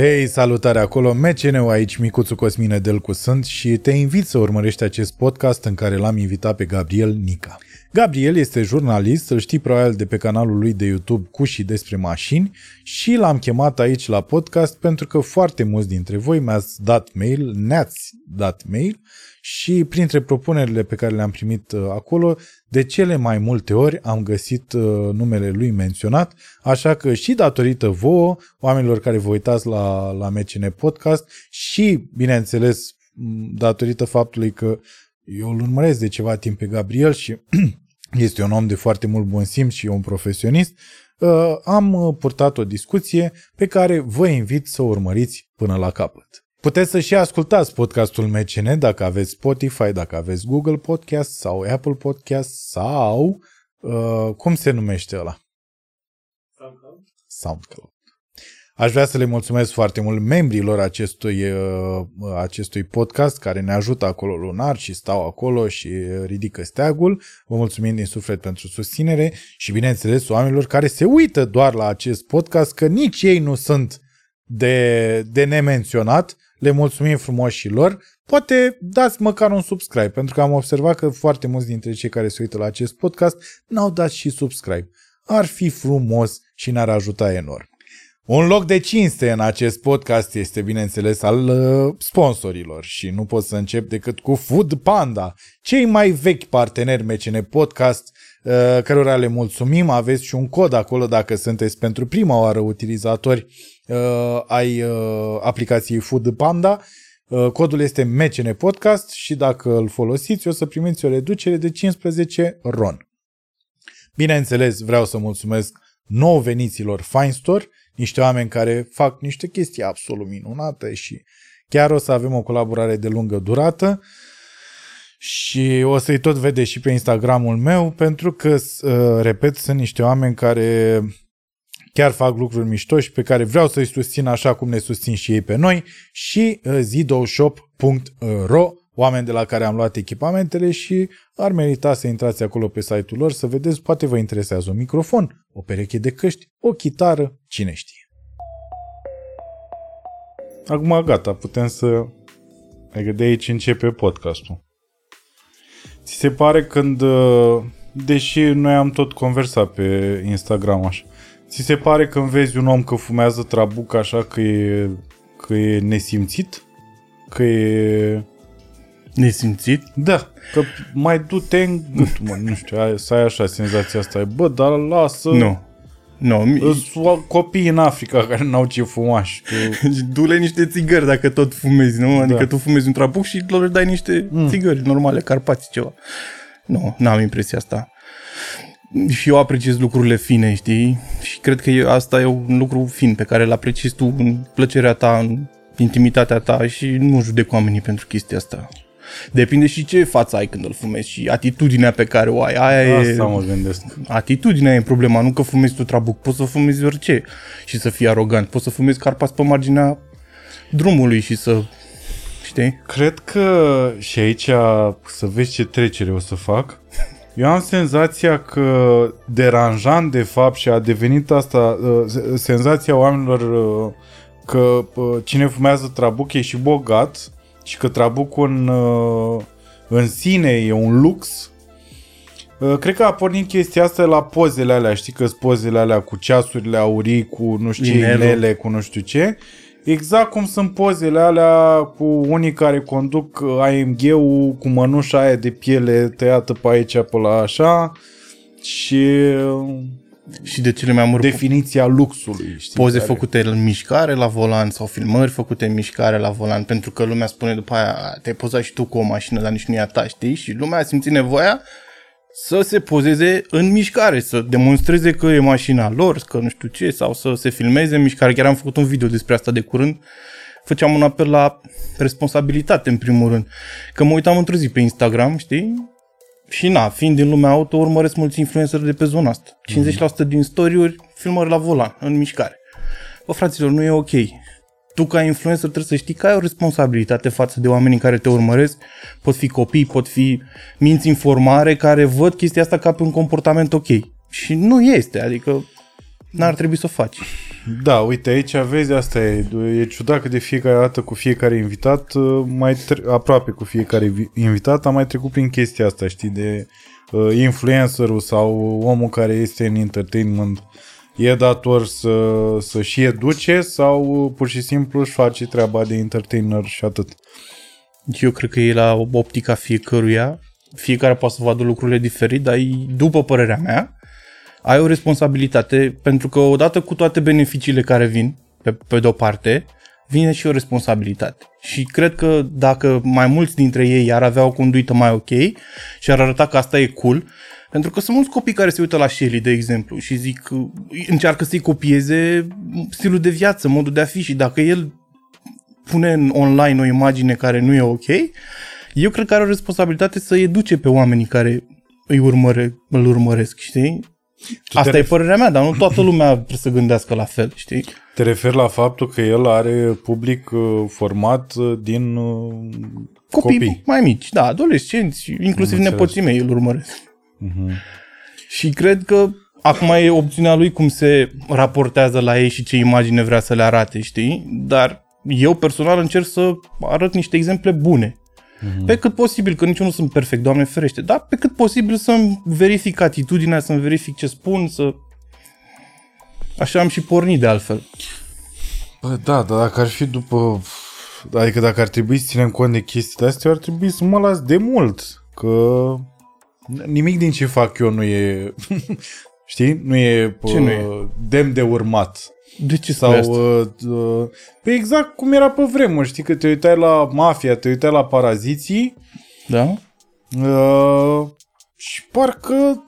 Hei, salutare acolo, MCN-ul aici, Micuțu Cosmine Delcu sunt și te invit să urmărești acest podcast în care l-am invitat pe Gabriel Nica. Gabriel este jurnalist, îl știi probabil de pe canalul lui de YouTube cu și despre mașini și l-am chemat aici la podcast pentru că foarte mulți dintre voi mi-ați dat mail, ne-ați dat mail și printre propunerile pe care le-am primit uh, acolo, de cele mai multe ori am găsit uh, numele lui menționat, așa că și datorită vouă, oamenilor care vă uitați la, la MCN Podcast și, bineînțeles, datorită faptului că eu îl urmăresc de ceva timp pe Gabriel și este un om de foarte mult bun simț și un profesionist, uh, am purtat o discuție pe care vă invit să o urmăriți până la capăt. Puteți să și ascultați podcastul MCN dacă aveți Spotify, dacă aveți Google Podcast sau Apple Podcast sau uh, cum se numește ăla? SoundCloud. SoundCloud. Aș vrea să le mulțumesc foarte mult membrilor acestui, uh, acestui podcast care ne ajută acolo lunar și stau acolo și ridică steagul. Vă mulțumim din suflet pentru susținere și bineînțeles oamenilor care se uită doar la acest podcast, că nici ei nu sunt de, de nemenționat le mulțumim frumos și lor. Poate dați măcar un subscribe, pentru că am observat că foarte mulți dintre cei care se uită la acest podcast n-au dat și subscribe. Ar fi frumos și ne-ar ajuta enorm. Un loc de cinste în acest podcast este, bineînțeles, al uh, sponsorilor și nu pot să încep decât cu Food Panda, cei mai vechi parteneri MCN Podcast, uh, cărora le mulțumim. Aveți și un cod acolo dacă sunteți pentru prima oară utilizatori uh, ai uh, aplicației Food Panda. Uh, codul este MCN Podcast și dacă îl folosiți o să primiți o reducere de 15 RON. Bineînțeles, vreau să mulțumesc nou veniților Fine Store, niște oameni care fac niște chestii absolut minunate și chiar o să avem o colaborare de lungă durată și o să-i tot vedeți și pe Instagramul meu pentru că, uh, repet, sunt niște oameni care chiar fac lucruri mișto și pe care vreau să-i susțin așa cum ne susțin și ei pe noi și uh, zidoshop.ro oameni de la care am luat echipamentele și ar merita să intrați acolo pe site-ul lor să vedeți, poate vă interesează un microfon, o pereche de căști, o chitară, cine știe. Acum gata, putem să... Adică de aici începe podcastul. Ți se pare când... Uh, deși noi am tot conversat pe Instagram așa, Ți se pare când vezi un om că fumează trabuc așa că e, că e nesimțit? Că e... Nesimțit? Da, că mai du-te în gât, mă, nu știu, ai, să ai așa senzația asta. Bă, dar lasă... Nu. Nu, mi... copii în Africa care n-au ce fuma și tu... Du-le niște țigări dacă tot fumezi, nu? Adică da. tu fumezi un trabuc și lor dai niște mm. țigări normale, carpați, ceva. Nu, n-am impresia asta și eu apreciez lucrurile fine, știi? Și cred că asta e un lucru fin pe care îl apreciezi tu în plăcerea ta, în intimitatea ta și nu judec oamenii pentru chestia asta. Depinde și ce față ai când îl fumezi și atitudinea pe care o ai. Aia Asta e... mă gândesc. Atitudinea e problema, nu că fumezi tu trabuc. Poți să fumezi orice și să fii arogant. Poți să fumezi carpați pe marginea drumului și să... Știi? Cred că și aici să vezi ce trecere o să fac. Eu am senzația că deranjant de fapt și a devenit asta uh, senzația oamenilor uh, că uh, cine fumează trabuc e și bogat și că trabucul în, în sine e un lux. Cred că a pornit chestia asta la pozele alea, știi că pozele alea cu ceasurile aurii, cu nu știu ce, inele, cu nu știu ce. Exact cum sunt pozele alea cu unii care conduc AMG-ul cu mănușa aia de piele tăiată pe aici, pe la așa și și de cele mai mari definiția luxului. Știi, poze care... făcute în mișcare la volan sau filmări făcute în mișcare la volan, pentru că lumea spune după aia, te-ai pozat și tu cu o mașină, dar nici nu e a ta, știi? Și lumea a simțit nevoia să se pozeze în mișcare, să demonstreze că e mașina lor, că nu știu ce, sau să se filmeze în mișcare. Chiar am făcut un video despre asta de curând. Făceam un apel la responsabilitate, în primul rând. Că mă uitam într-o zi pe Instagram, știi? Și na, fiind din lumea auto, urmăresc mulți influenceri de pe zona asta. 50% din story-uri, filmări la volan, în mișcare. Bă, fraților, nu e ok tu ca influencer trebuie să știi că ai o responsabilitate față de oamenii care te urmăresc. Pot fi copii, pot fi minți informare care văd chestia asta ca pe un comportament ok. Și nu este, adică n-ar trebui să o faci. Da, uite, aici vezi, asta e, e ciudat că de fiecare dată cu fiecare invitat, uh, mai tre- aproape cu fiecare vi- invitat, am mai trecut prin chestia asta, știi, de uh, influencerul sau omul care este în entertainment e dator să, să-și educe sau uh, pur și simplu își face treaba de entertainer și atât. Eu cred că e la optica fiecăruia. Fiecare poate să vadă lucrurile diferit, dar e- după părerea mea, ai o responsabilitate pentru că odată cu toate beneficiile care vin, pe, pe de-o parte, vine și o responsabilitate. Și cred că dacă mai mulți dintre ei ar avea o conduită mai ok și ar arăta că asta e cool, pentru că sunt mulți copii care se uită la Shelly, de exemplu, și zic, încearcă să-i copieze stilul de viață, modul de a fi și dacă el pune în online o imagine care nu e ok, eu cred că are o responsabilitate să educe pe oamenii care îi urmăre, îl urmăresc, știi? te Asta e ref- părerea mea, dar nu toată lumea trebuie să gândească la fel, știi? Te referi la faptul că el are public uh, format uh, din uh, Copii, copii. mai mici, da, adolescenți, inclusiv Am nepoții mei îl urmăresc. Mhm. Și cred că acum e opțiunea lui cum se raportează la ei și ce imagine vrea să le arate, știi? Dar eu personal încerc să arăt niște exemple bune. Mhm. Pe cât posibil, că nici eu nu sunt perfect, Doamne ferește, dar pe cât posibil să-mi verific atitudinea, să-mi verific ce spun, să... Așa am și pornit de altfel. Bă, da, dar dacă ar fi după... Adică dacă ar trebui să ținem cont de chestiile astea, ar trebui să mă las de mult. Că nimic din ce fac eu nu e... Știi? Nu e, Ce nu e? uh, demn de urmat. De ce Sau, spui asta? uh, uh, pe exact cum era pe vremuri, știi? Că te uitai la mafia, te uitai la paraziții Da? uh, și parcă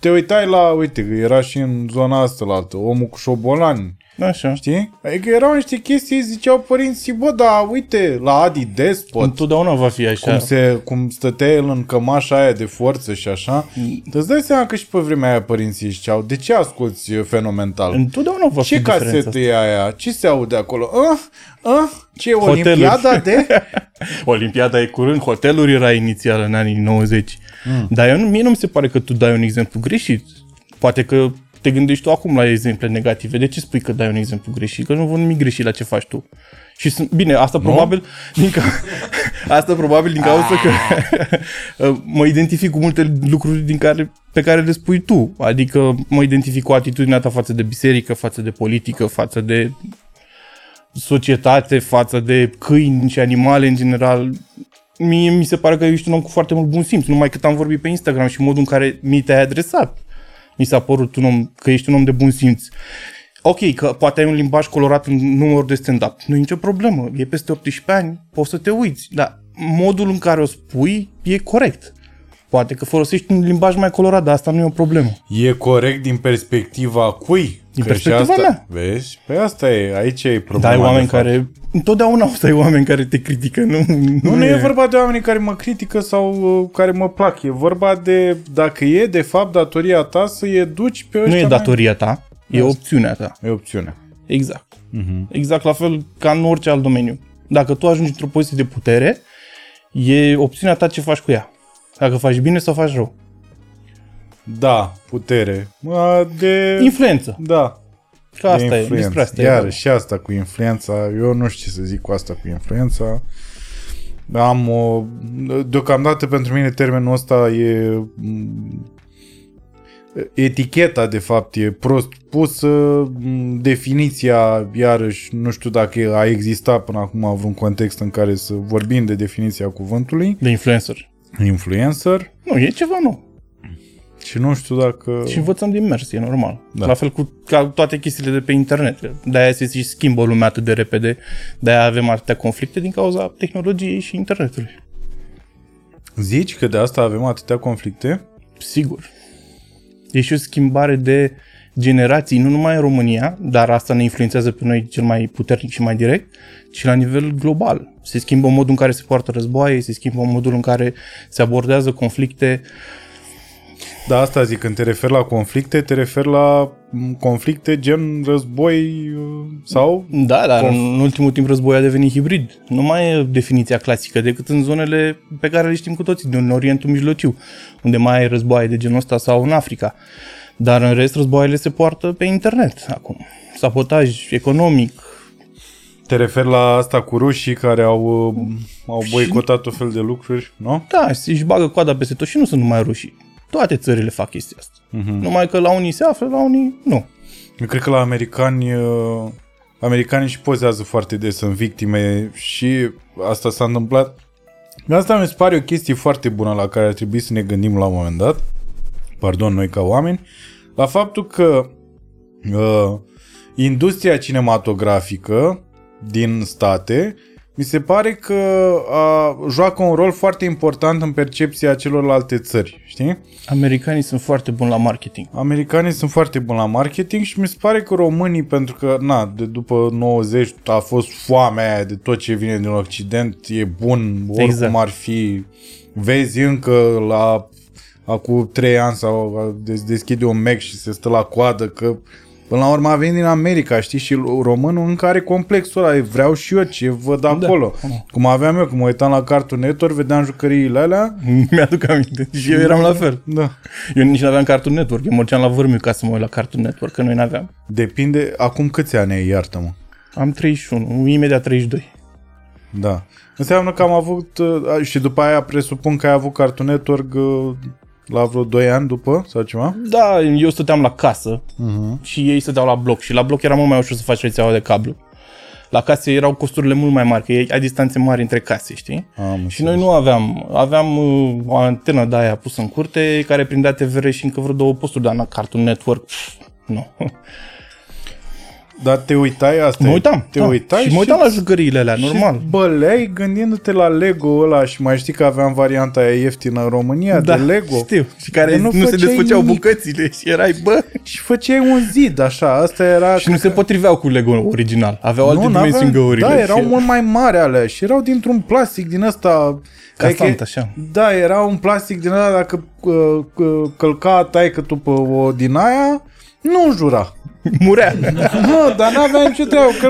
te uitai la, uite, că era și în zona asta la altă, omul cu șobolani, Așa. știi? Adică erau niște chestii, ziceau părinții, bă, da, uite, la Adi Despot, Întotdeauna va fi așa. cum, se, cum stătea el în cămașa aia de forță și așa, îți dai seama că și pe vremea aia părinții ziceau, de ce asculti fenomenal? Întotdeauna va Ce fi diferența casetă asta. e aia? Ce se aude acolo? Ah, ah, ce e Hoteluri. Olimpiada de... Olimpiada e curând, hoteluri era inițial în anii 90. Mm. Dar eu, nu- mie nu mi se pare că tu dai un exemplu greșit. Poate că te gândești tu acum la exemple negative. De ce spui că dai un exemplu greșit? Că nu văd nimic greșit la ce faci tu. Și sunt, bine, asta probabil din ca, asta probabil din cauza că mă identific cu multe lucruri din care, pe care le spui tu. Adică mă identific cu atitudinea ta față de biserică, față de politică, față de societate, față de câini și animale în general. Mie mi se pare că ești un om cu foarte mult bun simț, numai cât am vorbit pe Instagram și modul în care mi te-ai adresat. Mi s-a părut un om, că ești un om de bun simț. Ok, că poate ai un limbaj colorat în numărul de stand-up. Nu e nicio problemă. E peste 18 ani, poți să te uiți. Dar modul în care o spui e corect. Poate că folosești un limbaj mai colorat, dar asta nu e o problemă. E corect din perspectiva cui? Din Că și perspectiva asta, mea. Vezi? Pe asta e, aici e Dar problema. ai oameni de fapt. care... Întotdeauna o să ai oameni care te critică, nu? Nu, nu e vorba de oameni care mă critică sau uh, care mă plac. E vorba de dacă e, de fapt, datoria ta să educi pe ăștia Nu e mai- datoria ta, e Asta. opțiunea ta. E opțiune. Exact. Mhm. Exact la fel ca în orice alt domeniu. Dacă tu ajungi într-o poziție de putere, e opțiunea ta ce faci cu ea. Dacă faci bine sau faci rău. Da, putere. A, De... Influență. Da. Că asta de e, influență. despre asta e. Iar și asta cu influența, eu nu știu ce să zic cu asta cu influența. Am o... Deocamdată pentru mine termenul ăsta e... m, Eticheta, de fapt, e prost pusă, m, definiția, iarăși, nu știu dacă a existat până acum vreun context în care să vorbim de definiția cuvântului, De influencer. influencer, Nu, e ceva nou. Și nu știu dacă... Și învățăm din mers, e normal. Da. Da. La fel cu ca toate chestiile de pe internet. De-aia se și schimbă lumea atât de repede. De-aia avem atâtea conflicte din cauza tehnologiei și internetului. Zici că de asta avem atâtea conflicte? Sigur. E și o schimbare de generații, nu numai în România, dar asta ne influențează pe noi cel mai puternic și mai direct, ci la nivel global. Se schimbă modul în care se poartă războaie, se schimbă modul în care se abordează conflicte. Da, asta zic, când te referi la conflicte, te referi la m, conflicte gen război uh, sau... Da, dar Conf- în ultimul timp războiul a devenit hibrid. Nu mai e definiția clasică decât în zonele pe care le știm cu toții, din Orientul Mijlociu, unde mai ai războaie de genul ăsta sau în Africa. Dar în rest, războaiele se poartă pe internet acum. Sabotaj economic. Te referi la asta cu rușii care au, uh, au boicotat tot fel de lucruri, nu? Da, și își bagă coada peste tot și nu sunt numai rușii. Toate țările fac chestia asta. Mhm. Numai că la unii se află, la unii nu. Eu cred că la americani, uh, americanii și pozează foarte des în victime și asta s-a întâmplat. De asta mi se pare o chestie foarte bună la care ar trebui să ne gândim la un moment dat, pardon, noi ca oameni, la faptul că uh, industria cinematografică din state mi se pare că a, joacă un rol foarte important în percepția celorlalte țări, știi? Americanii sunt foarte buni la marketing. Americanii sunt foarte buni la marketing și mi se pare că românii, pentru că, na, de după 90 a fost foamea aia de tot ce vine din Occident, e bun, oricum Exact. ar fi. Vezi încă la acum 3 ani sau des- deschide un Mac și se stă la coadă că Până la urmă a venit din America, știi, și românul încă are complexul ăla, vreau și eu ce văd acolo. Da. Cum aveam eu, când mă uitam la Cartoon Network, vedeam jucăriile alea. Mi-aduc aminte. Și eu eram la fel. Da. Eu nici nu aveam Cartoon Network. Eu mergeam la vârmiu ca să mă uit la Cartoon Network, că noi n-aveam. Depinde, acum câți ani ai, iartă-mă? Am 31, imediat 32. Da. Înseamnă că am avut, uh, și după aia presupun că ai avut Cartoon Network uh, la vreo 2 ani după sau ceva? Da, eu stăteam la casă Uh-huh. și ei stăteau la bloc și la bloc era mult mai ușor să faci rețeaua de cablu. La case erau costurile mult mai mari, că ai distanțe mari între case, știi? Am Și noi nu aveam, aveam uh, o antenă de aia pusă în curte care prindea TVR și încă vreo două posturi, dar na, Cartoon Network, pf, nu. Dar te uitai asta? Mă e? uitam. Te da. uitai și mă uitam la jucăriile alea, normal. Și băleai gândindu-te la Lego ăla și mai știi că aveam varianta aia ieftină în România da, de Lego. știu. Și care Dar nu, nu nu se făceai desfăceau nimic. bucățile și erai, bă... Și făceai un zid, așa, asta era... Și nu se potriveau cu Lego original. Aveau alte n-aveam- dimensiuni găurile. Da, erau și- mult mai mari alea și erau dintr-un plastic din ăsta... Casant, așa. Da, era un plastic din ăla, dacă uh, uh, călca taică tu pe o din aia, nu jura. Murea. Nu, dar n-avea nicio treabă, că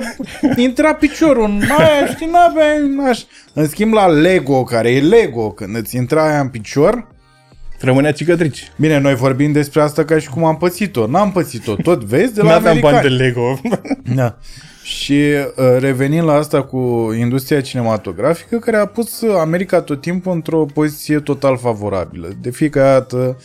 intra piciorul în aia, știi, n-avea așa. În schimb la Lego, care e Lego, când îți intra aia în picior, Rămânea cicatrici. Bine, noi vorbim despre asta ca și cum am pățit-o. N-am pățit-o, tot vezi de Nu la aveam bani de americani. Lego. Da. Și uh, revenind la asta cu industria cinematografică, care a pus America tot timpul într-o poziție total favorabilă. De fiecare dată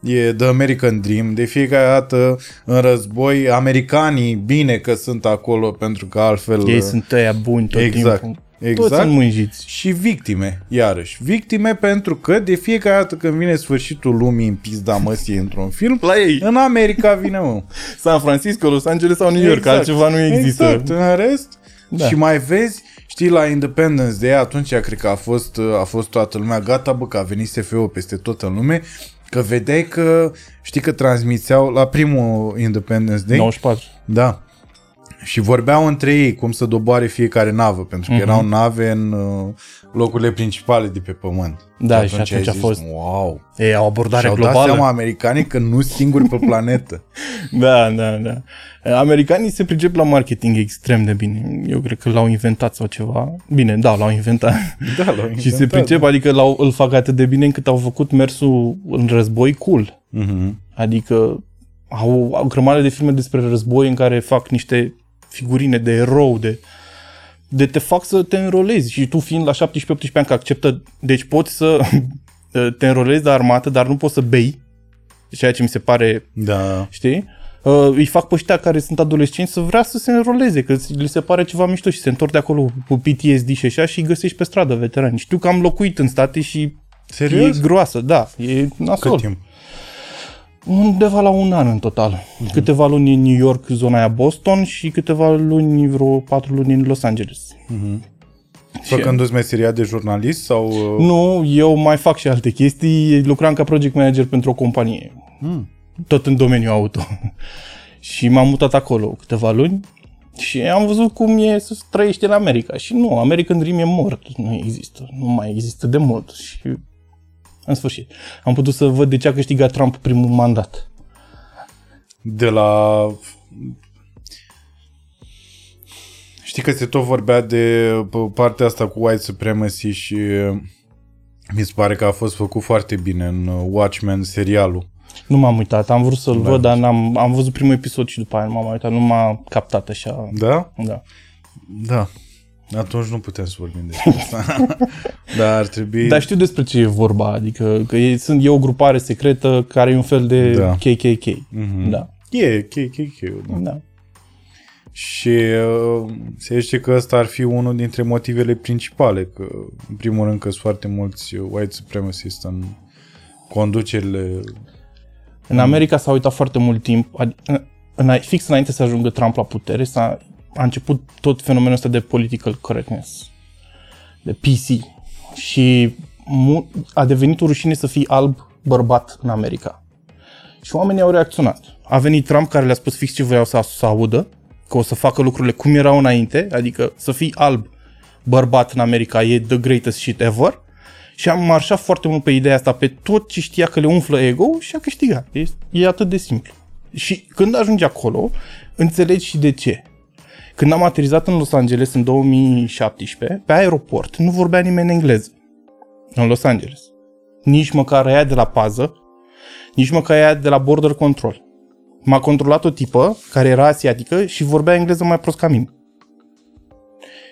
e The American Dream, de fiecare dată în război, americanii bine că sunt acolo, pentru că altfel... Ei sunt ăia buni tot Exact, timpul. exact. Toți sunt mânjiți. Și victime, iarăși. Victime pentru că de fiecare dată când vine sfârșitul lumii în pizda măsii într-un film, La ei. în America vine, mă. San Francisco, Los Angeles sau New York, altceva nu există. Exact, în rest. Da. Da. Și mai vezi, știi, la Independence Day, atunci cred că a fost, a fost toată lumea gata, bă, că a venit SF-ul peste tot în lume, că vedeai că, știi că transmiteau la primul Independence Day, 94. da, și vorbeau între ei cum să doboare fiecare navă, pentru că Mhm. erau nave în uh, locurile principale de pe pământ. Da, și atunci ai a zis, fost- Wow! Ei au abordare Și-au dat globală. seama americanii că nu singuri pe planetă. Da, da, da. Americanii se pricep la marketing extrem de bine. Eu cred că l-au inventat sau ceva. Bine, da, l-au inventat. Da, l-au și se inventat, pricep, adică l-au, îl fac atât de bine încât au făcut mersul în război cool. Mhm. Adică au, au o grămadă de filme despre război în care fac niște figurine de erou, de, de te fac să te înrolezi și tu fiind la 17-18 ani că acceptă, deci poți să te înrolezi de armată, dar nu poți să bei, ceea ce mi se pare, Da. știi? Uh, îi fac pe ăștia care sunt adolescenți să vrea să se înroleze, că li se pare ceva mișto și se întorc de acolo cu PTSD și așa și îi găsești pe stradă veterani. Știu că am locuit în state și Serios? e groasă, da, e nasol. Cât timp? Undeva la un an în total. Uh-huh. Câteva luni în New York, zona aia Boston și câteva luni, vreo patru luni în Los Angeles. Făcându-ți meseria de jurnalist sau... uh, Nu, eu mai fac și alte chestii. Lucram ca project manager pentru o companie. Hmm. Tot în domeniul auto. și m-am mutat acolo câteva luni și am văzut cum e să trăiești în America. Și nu, American Dream e mort. Nu există. Nu mai există de mult. Și în sfârșit. Am putut să văd de ce a câștigat Trump primul mandat. De la... Știi că se tot vorbea de p- partea asta cu white supremacy și uh, mi se pare că a fost făcut foarte bine în uh, Watchmen serialul. Nu m-am uitat, am vrut să-l da. văd, dar n-am, am văzut primul episod și după aia nu m-am uitat, nu m-a captat așa. Da? Da. Da. Atunci nu putem să vorbim despre asta. Dar ar trebui... Dar știu despre ce e vorba, adică că e, sunt, e o grupare secretă care e un fel de Da. KKK. Mhm. Da. E, KKK, da. da. Și uh, se zice că ăsta ar fi unul dintre motivele principale, că în primul rând că sunt foarte mulți white supremacists în conducerile... În America s-a uitat foarte mult timp, adi- în, fix înainte să ajungă Trump la putere, s-a, a început tot fenomenul ăsta de political correctness, de PC. Și mu- a devenit o rușine să fii alb bărbat în America. Și oamenii au reacționat. A venit Trump care le-a spus fix ce voiau să, să audă, că o să facă lucrurile cum erau înainte, adică să fii alb bărbat în America e the greatest shit ever. Și am marșat foarte mult pe ideea asta, pe tot ce știa că le umflă ego și a câștigat. E, e atât de simplu. Și când ajungi acolo, înțelegi și de ce. Când am aterizat în Los Angeles în 2017, pe aeroport nu vorbea nimeni engleză. În Los Angeles. Nici măcar aia de la pază, nici măcar aia de la border control. M-a controlat o tipă care era asiatică și vorbea engleză mai prost ca mine.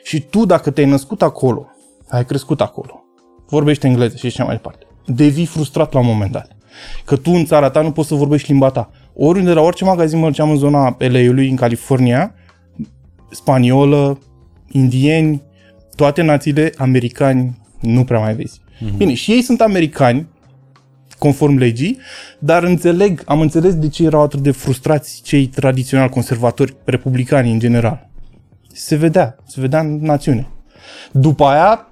Și tu, dacă te-ai născut acolo, ai crescut acolo, vorbești engleză și așa mai departe, devii frustrat la un moment dat. Că tu în țara ta nu poți să vorbești limba ta. Oriunde, la orice magazin mergeam în zona LA-ului, în California, spaniolă, indieni, toate națiile americani nu prea mai vezi. Mm-hmm. Bine, și ei sunt americani, conform legii, dar înțeleg, am înțeles de ce erau atât de frustrați cei tradițional conservatori, republicani în general. Se vedea, se vedea în națiune. După aia,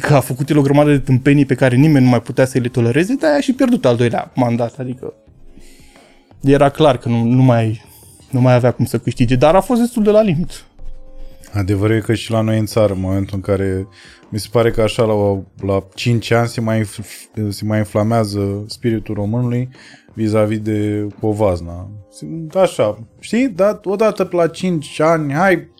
că a făcut el o grămadă de tâmpenii pe care nimeni nu mai putea să le tolereze, dar a și pierdut al doilea mandat, adică era clar că nu, nu mai nu mai avea cum să câștige, dar a fost destul de la limit. Adevărul e că și la noi în țară, în momentul în care mi se pare că așa la, la 5 ani se mai, inf- se mai inflamează spiritul românului vis-a-vis de povazna. Așa, știi? Dar odată pe la 5 ani, hai...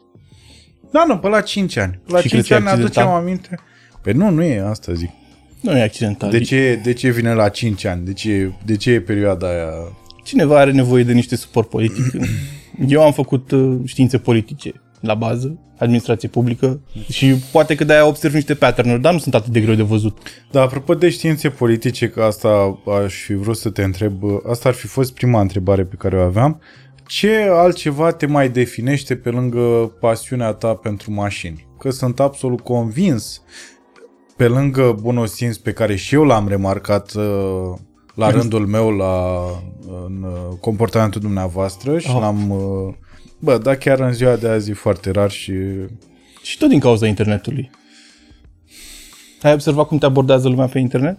Da, nu, pe la 5 ani. Pe la Și 5 crezi că e ani ne aducem accidental? aminte. Păi nu, nu e asta zic. Nu e accidental. De ce, de ce vine la 5 ani? De ce, de ce e perioada aia? Cineva are nevoie de niște suport politic. Eu am făcut uh, științe politice la bază, administrație publică și poate că de-aia observ niște pattern dar nu sunt atât de greu de văzut. Da, apropo de științe politice, că asta aș fi vrut să te întreb, asta ar fi fost prima întrebare pe care o aveam. Ce altceva te mai definește pe lângă pasiunea ta pentru mașini? Că sunt absolut convins, pe lângă bunul simț pe care și eu l-am remarcat uh, la rândul meu la, în uh, comportamentul dumneavoastră și Oh. l-am... uh, Bă, da, chiar în ziua de azi e foarte rar și Și tot din cauza internetului. Ai observat cum te abordează lumea pe internet?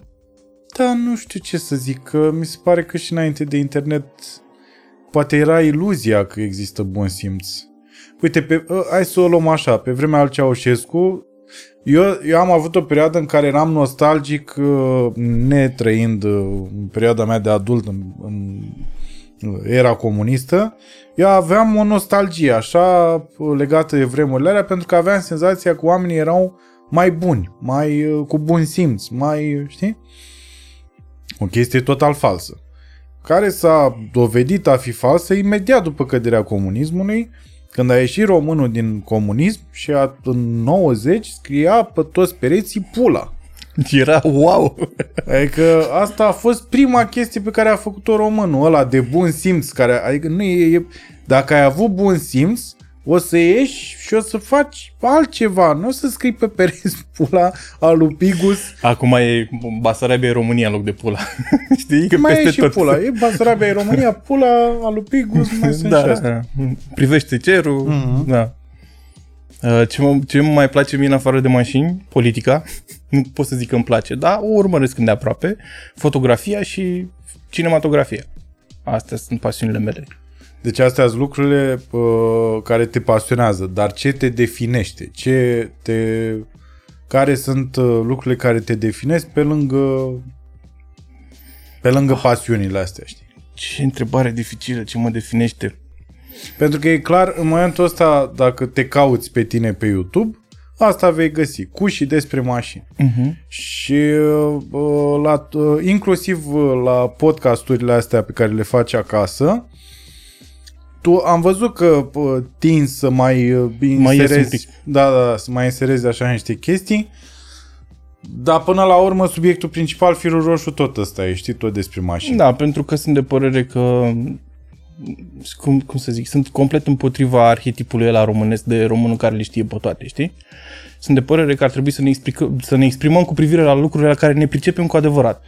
Da, nu știu ce să zic, că mi se pare că și înainte de internet poate era iluzia că există bun simț. Uite, pe, ă, hai să o luăm așa, pe vremea al Ceaușescu, eu, eu am avut o perioadă în care eram nostalgic, ă, netrăind ă, în perioada mea de adult în, în era comunistă, eu aveam o nostalgie așa legată de vremurile alea pentru că aveam senzația că oamenii erau mai buni, mai ă, cu bun simț, mai, știi? O chestie total falsă. Care s-a dovedit a fi falsă imediat după căderea comunismului, când a ieșit românul din comunism și a, în 90 scria pe toți pereții pula. Era wow! Adică asta a fost prima chestie pe care a făcut-o românul ăla de bun simț. Care, adică nu e, e, dacă ai avut bun simț, o să ieși și o să faci altceva. Nu o să scrii pe pereți pula al lui Pigus. Acum e Basarabia e România în loc de pula. Știi? Că Mai peste e și tot. pula. E Basarabia, e România, pula al lui Pigus, mai sunt și da, astea. da. Privește cerul. Mhm. Da. Uh, Ce mă, ce mă mai place mie în afară de mașini? Politica. Nu pot să zic că îmi place, dar o urmăresc îndeaproape. Fotografia și cinematografia. Astea sunt pasiunile mele. Deci astea sunt lucrurile uh, care te pasionează, dar ce te definește? Ce te... Care sunt uh, lucrurile care te definesc pe lângă pe lângă pasiunile astea, știi? Ce întrebare dificilă, ce mă definește. Pentru că e clar, în momentul ăsta, dacă te cauți pe tine pe YouTube, Asta vei găsi, cu și despre mașini. Uh-huh. Și uh, la, uh, inclusiv uh, la podcasturile astea pe care le faci acasă, tu am văzut că uh, tinzi să mai uh, Mai ies un inserezi, pic. da, da, da, să mai inserezi așa niște chestii, dar până la urmă subiectul principal, firul roșu, tot ăsta e, știi, tot despre mașini. Da, pentru că sunt de părere că cum, cum să zic, sunt complet împotriva arhetipului ăla românesc de românul care le știe pe toate, știi? Sunt de părere că ar trebui să ne, explicăm, să ne exprimăm cu privire la lucrurile la care ne pricepem cu adevărat.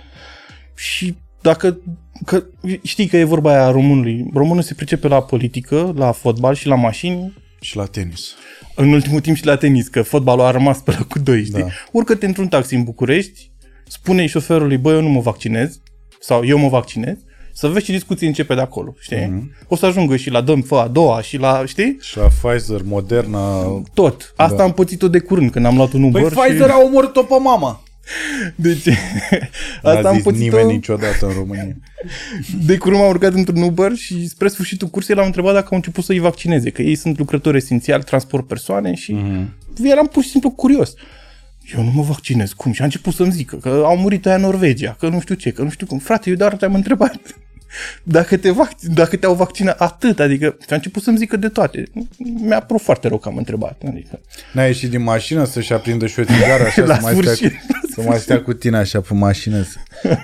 Și dacă, că, știi că e vorba aia a românului, românul se pricepe la politică, la fotbal și la mașini, Și la tenis. în ultimul timp și la tenis, că fotbalul a rămas pe cu doi, știi? Da. Urcă-te într-un taxi în București, spune șoferului, bă, eu nu mă vaccinez, sau eu mă vaccinez, să vezi ce discuții începe de acolo, știi? Mm-hmm. O să ajungă și la dăm fă a doua și la, știi? Și la Pfizer, Moderna... Tot. Asta Da. am pățit-o de curând când am luat un Păi Uber Pfizer și... a omorât-o pe mama! Deci, N-a asta am zis pățit-o nimeni niciodată în România. de curând m-am urcat într-un Uber și spre sfârșitul cursului l-am întrebat dacă au început să-i vaccineze, că ei sunt lucrători esențiali, transport persoane și Mhm. eram pur și simplu curios. Eu nu mă vaccinez. Cum? Și a început să-mi zică că au murit aia în Norvegia, că nu știu ce, că nu știu cum. Frate, eu doar te-am întrebat dacă, te vac- dacă te-au vaccinat atât, adică și a început să-mi zică de toate. Mi-a părut foarte rău că am întrebat. Adică, N-ai ieșit din mașină să-și aprindă și o țigară așa La să mai, stea sfârșit. cu, să mai stea cu tine așa pe mașină. să-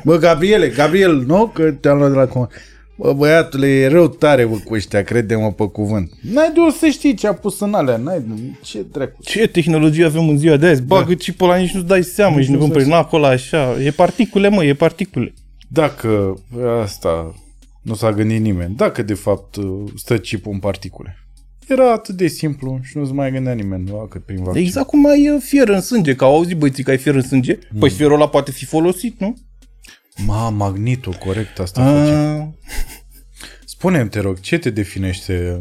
Bă, Gabriele, Gabriel, nu? Că te-am luat de la com- Bă, băiatule, e rău tare, bă, cu ăștia, crede-mă pe cuvânt. N-ai de o să știi ce a pus în alea, n-ai de... Ce dracu? ce tehnologie avem în ziua de azi? Bagă da. pe ăla, nici nu-ți dai seama, nici nu nu-ți cumperi dai acolo așa. E particule, mă, e particule. Dacă asta nu s-a gândit nimeni, dacă de fapt stă chipul în particule. Era atât de simplu și nu se mai gândea nimeni, nu? cât prin vaccin. Exact cum ai uh, fier în sânge, că au auzit băieții că ai fier în sânge. Mm. Păi fierul ăla poate fi folosit, nu? Ma, magneto, corect, asta face. A, Spune-mi, te rog, ce te definește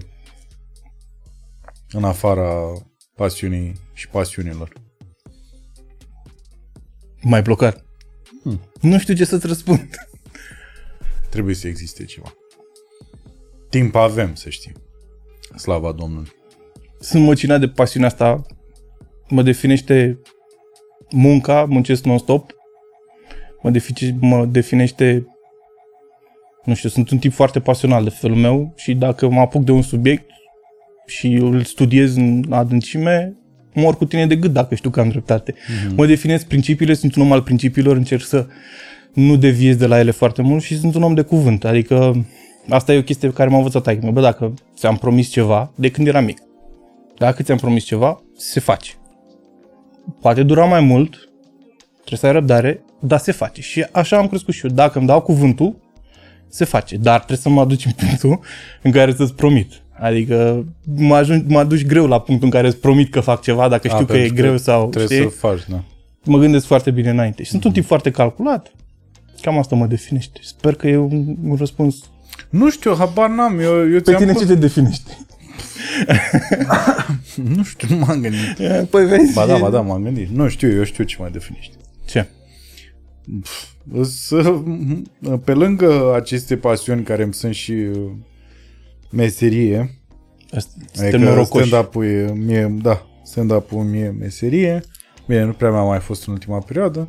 în afara pasiunii și pasiunilor? mai blocat. Hmm. Nu știu ce să-ți răspund. Trebuie să existe ceva. Timp avem, să știi. Slava Domnului. Sunt măcinat de pasiunea asta. Mă definește munca, muncesc non-stop. Mă, defici, mă definește nu știu, sunt un tip foarte pasional de felul meu și dacă mă apuc de un subiect și îl studiez în adâncime, mor cu tine de gât dacă știu că am dreptate. Mm-hmm. Mă definez principiile, sunt un om al principiilor, încerc să nu deviez de la ele foarte mult și sunt un om de cuvânt. Adică asta e o chestie pe care m-a învățat taică Bă, dacă ți-am promis ceva, de când eram mic, dacă ți-am promis ceva, se face. Poate dura mai mult, trebuie să ai răbdare, dar se face. Și așa am crescut și eu. Dacă îmi dau cuvântul, se face. Dar trebuie să mă aduci în punctul în care să-ți promit. Adică mă, ajung, mă aduci greu la punctul în care îți promit că fac ceva, dacă știu A, că e pentru greu sau Trebuie știi? să faci, da. Mă gândesc foarte bine înainte. Și sunt un tip foarte calculat. Cam asta mă definește. Sper că e un, un răspuns. Nu știu, habar n-am. Eu, eu Pe ți-am tine pus... ce te definește? Nu știu, nu m-am gândit. Păi vezi? Ba da, ba da, m-am gândit. Nu știu, eu știu ce mă definește. Ce? Să, pe lângă aceste pasiuni care îmi sunt și uh, meserie, Asta- Suntem adică norocoși. stand-up-ul e mie, da, stand-up-ul mie meserie, bine, nu prea mi-a mai fost în ultima perioadă.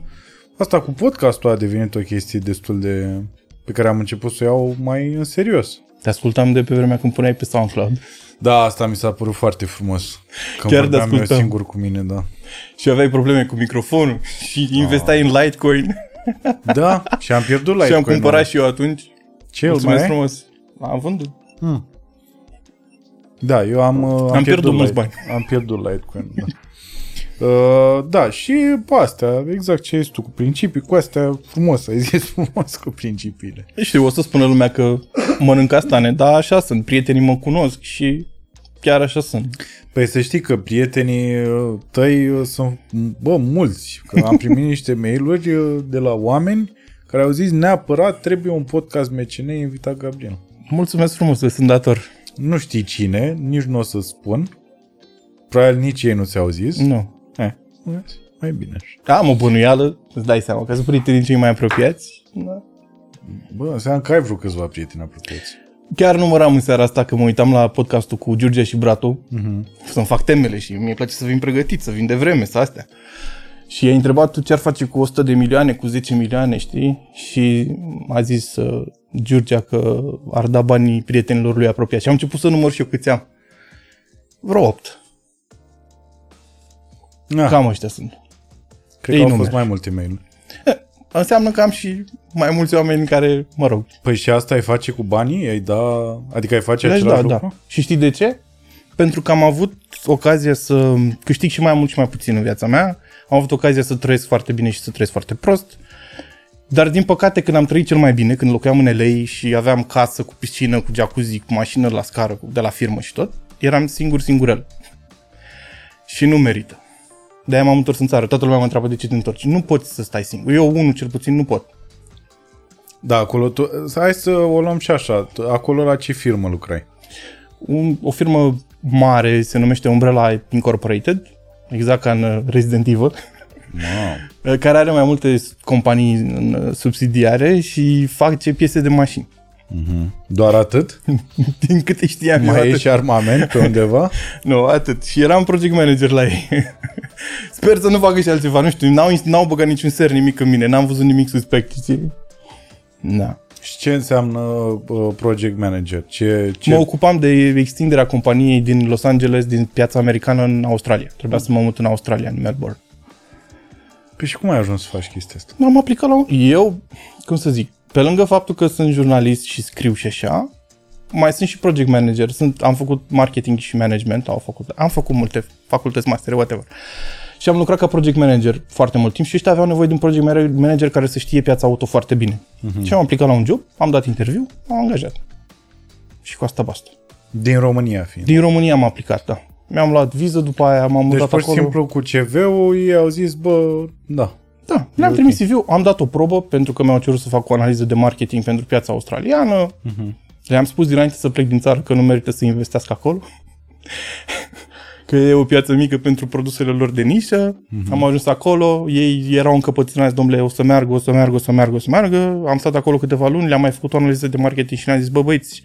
Asta cu podcastul a devenit o chestie destul de... pe care am început să o iau mai în serios. Te ascultam de pe vremea când puneai pe SoundCloud Da, asta mi s-a părut foarte frumos. Când Chiar te vorbeam eu ascultam. singur cu mine, da. și aveai probleme cu microfonul și investai în Litecoin Da, și am pierdut la și am cumpărat și eu atunci. Ce, îl Mulțumesc mai ai? frumos. Am vândut. Da, eu am, uh, am, pierdut mulți Lite- Am pierdut Litecoin, da. Uh, da, și pe astea, exact ce ești tu cu principii, cu astea frumos, ai zis frumos cu principiile. Știu, o să spună lumea că mănânc castane, dar așa sunt. Prietenii mă cunosc și chiar așa sunt. Păi să știi că prietenii uh, tăi uh, sunt, bă, mulți, că am primit niște mail-uri uh, de la oameni care au zis neapărat trebuie un podcast MCN invitat Gabriel. Mulțumesc frumos, le sunt dator. Nu știi cine, nici nu o să spun, probabil nici ei nu ți-au zis. Nu. Eh, vezi? mai bine așa. Am o bănuială, îți dai seama, că sunt prietenii cei mai apropiați. Da. Bă, înseamnă că ai vreo câțiva prieteni apropiați. chiar număram în seara asta că mă uitam la podcastul cu Giurgia și Bratu uh-huh. să-mi fac temele și mie place să vin pregătit, să vin de vreme, să astea. Și i-a întrebat tu ce ar face cu 100 de milioane, cu 10 milioane, știi? Și a zis uh, Giurgia că ar da banii prietenilor lui apropiați. Și am început să număr și eu câți am. Vreo 8. Ah, Cam ăștia sunt. cred ei că au nu fost merg. mai multe mail Înseamnă că am și mai mulți oameni care, mă rog, Păi și asta ai face cu banii? Ai da... Adică ai face Deci, același da, lucru? da. Și știi de ce? Pentru că am avut ocazia să câștig și mai mult și mai puțin în viața mea. Am avut ocazia să trăiesc foarte bine și să trăiesc foarte prost. Dar din păcate când am trăit cel mai bine, când locuiam în LA și aveam casă cu piscină, cu jacuzzi, cu mașină la scară, cu- de la firmă și tot, eram singur singurel. Și nu merită. De-aia m-am întors în țară. Toată lumea mă întreabă de ce te întorci. Nu poți să stai singur. Eu, unul cel puțin, nu pot. Da, acolo tu... Hai să o luăm și așa. Tu- Acolo la ce firmă lucrai? un, o firmă mare, se numește Umbrella Incorporated, exact ca în uh, Resident Evil, Wow. uh, care are mai multe s- companii în, uh, subsidiare și face piese de mașini. Doar atât? Din câte știam eu, Mai e atât. și armament pe undeva? Nu, atât. Și eram project manager la ei. Sper să nu facă și altceva. Nu știu, n-au, n-au băgat niciun ser nimic în mine. N-am văzut nimic suspect, știi? Da. Și ce înseamnă uh, project manager? Ce, ce... Mă ocupam de extinderea companiei din Los Angeles, din piața americană în Australia. Trebuia să mă mut în Australia, în Melbourne. Păi și cum ai ajuns să faci chestia asta? M-am aplicat la... un- Eu, cum să zic, pe lângă faptul că sunt jurnalist și scriu și așa, mai sunt și project manager. Sunt, am făcut marketing și management, am făcut, am făcut multe facultăți master, whatever. Și am lucrat ca project manager foarte mult timp și ăștia aveau nevoie de un project manager care să știe piața auto foarte bine. Uh-huh. Și am aplicat la un job, am dat interviu, am angajat. Și cu asta basta. Din România fiind. Din România am aplicat, da. Mi-am luat viză, după aia m-am Deci mutat pur și acolo. simplu cu CV-ul ei au zis, bă, da. Da, le-am trimis CV-ul, am dat o probă pentru că mi-au cerut să fac o analiză de marketing pentru piața australiană. Uh-huh. Le-am spus dinainte să plec din țară că nu merită să investească acolo. Că e o piață mică pentru produsele lor de nișă. Uh-huh. Am ajuns acolo, ei erau încăpățânați, domnule, o să meargă, o să meargă, o să meargă, o să meargă. Am stat acolo câteva luni, le-am mai făcut o analiză de marketing și le-am zis, bă băieți,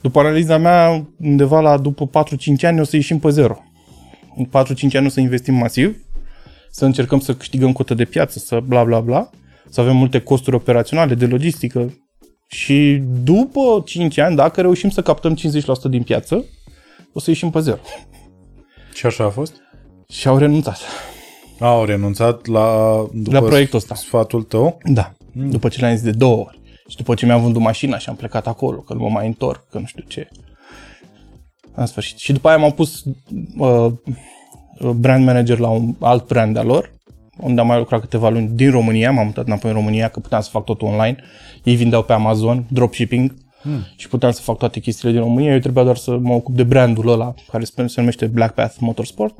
după analiza mea, undeva la după 4-5 ani o să ieșim pe zero. În 4-5 ani o să investim masiv, să încercăm să câștigăm cotă de piață, să bla bla bla, să avem multe costuri operaționale, de logistică. Și după 5 ani, dacă reușim să captăm 50% din piață, o să ieșim pe zero. Și așa a fost? Și au renunțat Au renunțat la, după la proiectul ăsta. sfatul tău? Da. După ce le-am zis de două ori. Și după ce mi-am vândut mașina și am plecat acolo, că nu mă mai întorc, că nu știu ce. În sfârșit. Și după aia m-am pus uh, brand manager la un alt brand al lor, unde am mai lucrat câteva luni din România, m-am mutat înapoi în România, că puteam să fac totul online. Ei vindeau pe Amazon, dropshipping, hmm. și puteam să fac toate chestiile din România. Eu trebuia doar să mă ocup de brandul ăla, care se se numește Black Path Motorsport.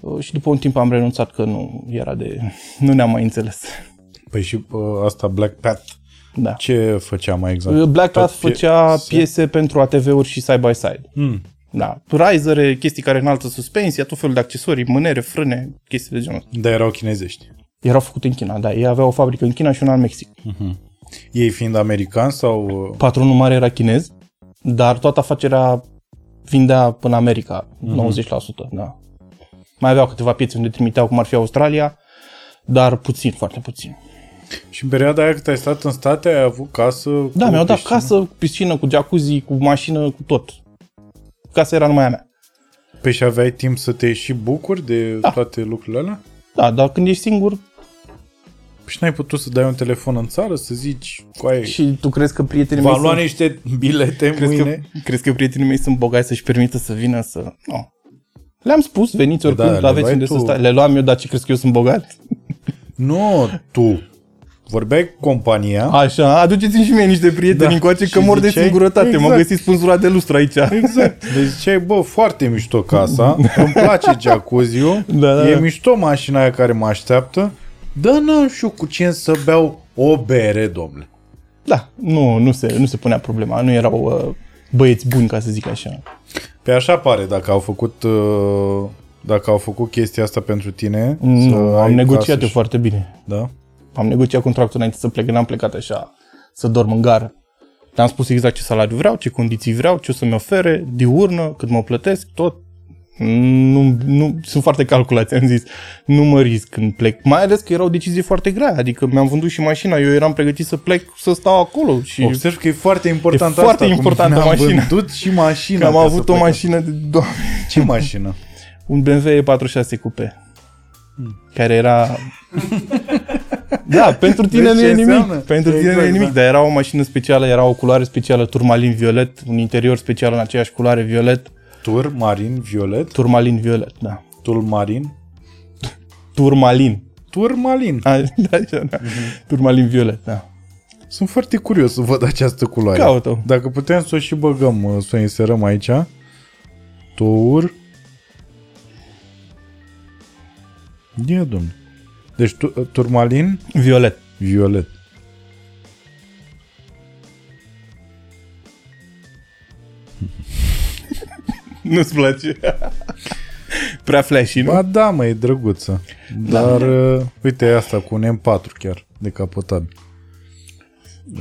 Uh, Și după un timp am renunțat că nu era de... nu ne-am mai înțeles. Păi și uh, asta Black Path, Da. ce făcea mai exact? Black Path Tot pie- făcea se- piese pentru ATV-uri și side-by-side. Hmm. Da. Risere, chestii care înaltă suspensia, tot felul de accesorii, mânere, frâne, chestii de genul ăsta. Dar erau chinezești. Erau făcute în China, da. Ei aveau o fabrică în China și una în Mexic. Ei fiind americani sau... uh, Patronul mare era chinez, dar toată afacerea vindea până America, 90%, da. Mai aveau câteva piețe unde trimiteau, cum ar fi Australia, dar puțin, foarte puțin. Și în perioada aia cât ai stat în state, ai avut casă Da, cu mi-au dat piscină? casă, cu piscină, cu jacuzzi, cu mașină, cu tot. Casa era numai a mea. Păi și aveai timp să te și bucuri de Da. toate lucrurile alea? Da, dar când ești singur, Păi și n-ai putut să dai un telefon în țară, să zici, cu aia, Și tu crezi că prietenii mei v-am luat sunt... niște bilete Crezi că, mâine? crezi că prietenii mei sunt bogați să-și permită să vină să... Nu. Le-am spus, veniți oricând, da, le aveți luai unde tu. să stai. Le luam eu, dar ce crezi că eu sunt bogat? Nu, tu. Vorbeai cu compania. Așa, aduceți-mi și mie niște prieteni Da. da. încoace că Și mor de ziceai- singurătate. Exact. Mă Exact. găsiți spânzurat de lustru aici. Exact. Deci ziceai, bă, foarte mișto casa, îmi place jacuzziul, Da, da, e da. mișto mașina aia care mă așteaptă, dar n-am și eu cu cine să beau o bere, domnule. Da, nu, nu se, nu se punea problema. Nu erau uh, băieți buni, ca să zic așa. Pe așa pare, dacă au făcut uh, dacă au făcut chestia asta pentru tine. Nu, am ai negociat casă eu și- foarte bine. Da? Am negociat contractul înainte să plec, n-am plecat așa, să dorm în gară. Le-am spus exact ce salariu vreau, ce condiții vreau, ce o să-mi ofere, diurnă, cât mă plătesc, tot. Nu, nu, sunt foarte calculați, am zis. Nu mă risc când plec. Mai ales că era o decizie foarte grea. Adică mi-am vândut și mașina. Eu eram pregătit să plec, să stau acolo. Și Observ că e foarte important E foarte asta, importantă cum mi-am mașina. vândut și mașina. că am ca să avut o plecăm. mașină de... Doamne, Ce mașină? un BMW E46 Coupe. Care era... da, pentru tine Vezi nu ce e nimic. înseamnă? Pentru tine nu e Exact, nimic, da. dar era o mașină specială, era o culoare specială, turmalin violet, un interior special în aceeași culoare violet, Tur marin violet, turmalin violet, da. turmarin, Turmalin. turmalin. A, da, așa, da. Turmalin violet, da. Sunt foarte curios să văd această culoare. Caută-o. Dacă putem să o și băgăm, uh, să o inserăm aici. Tur. Ia, domnule. Deci tu, uh, turmalin Violet. violet. Nu-ți place? Prea flashy, nu? Ba da, mă, e drăguță. Dar, uh, uite, e asta cu un M4 chiar, decapotabil.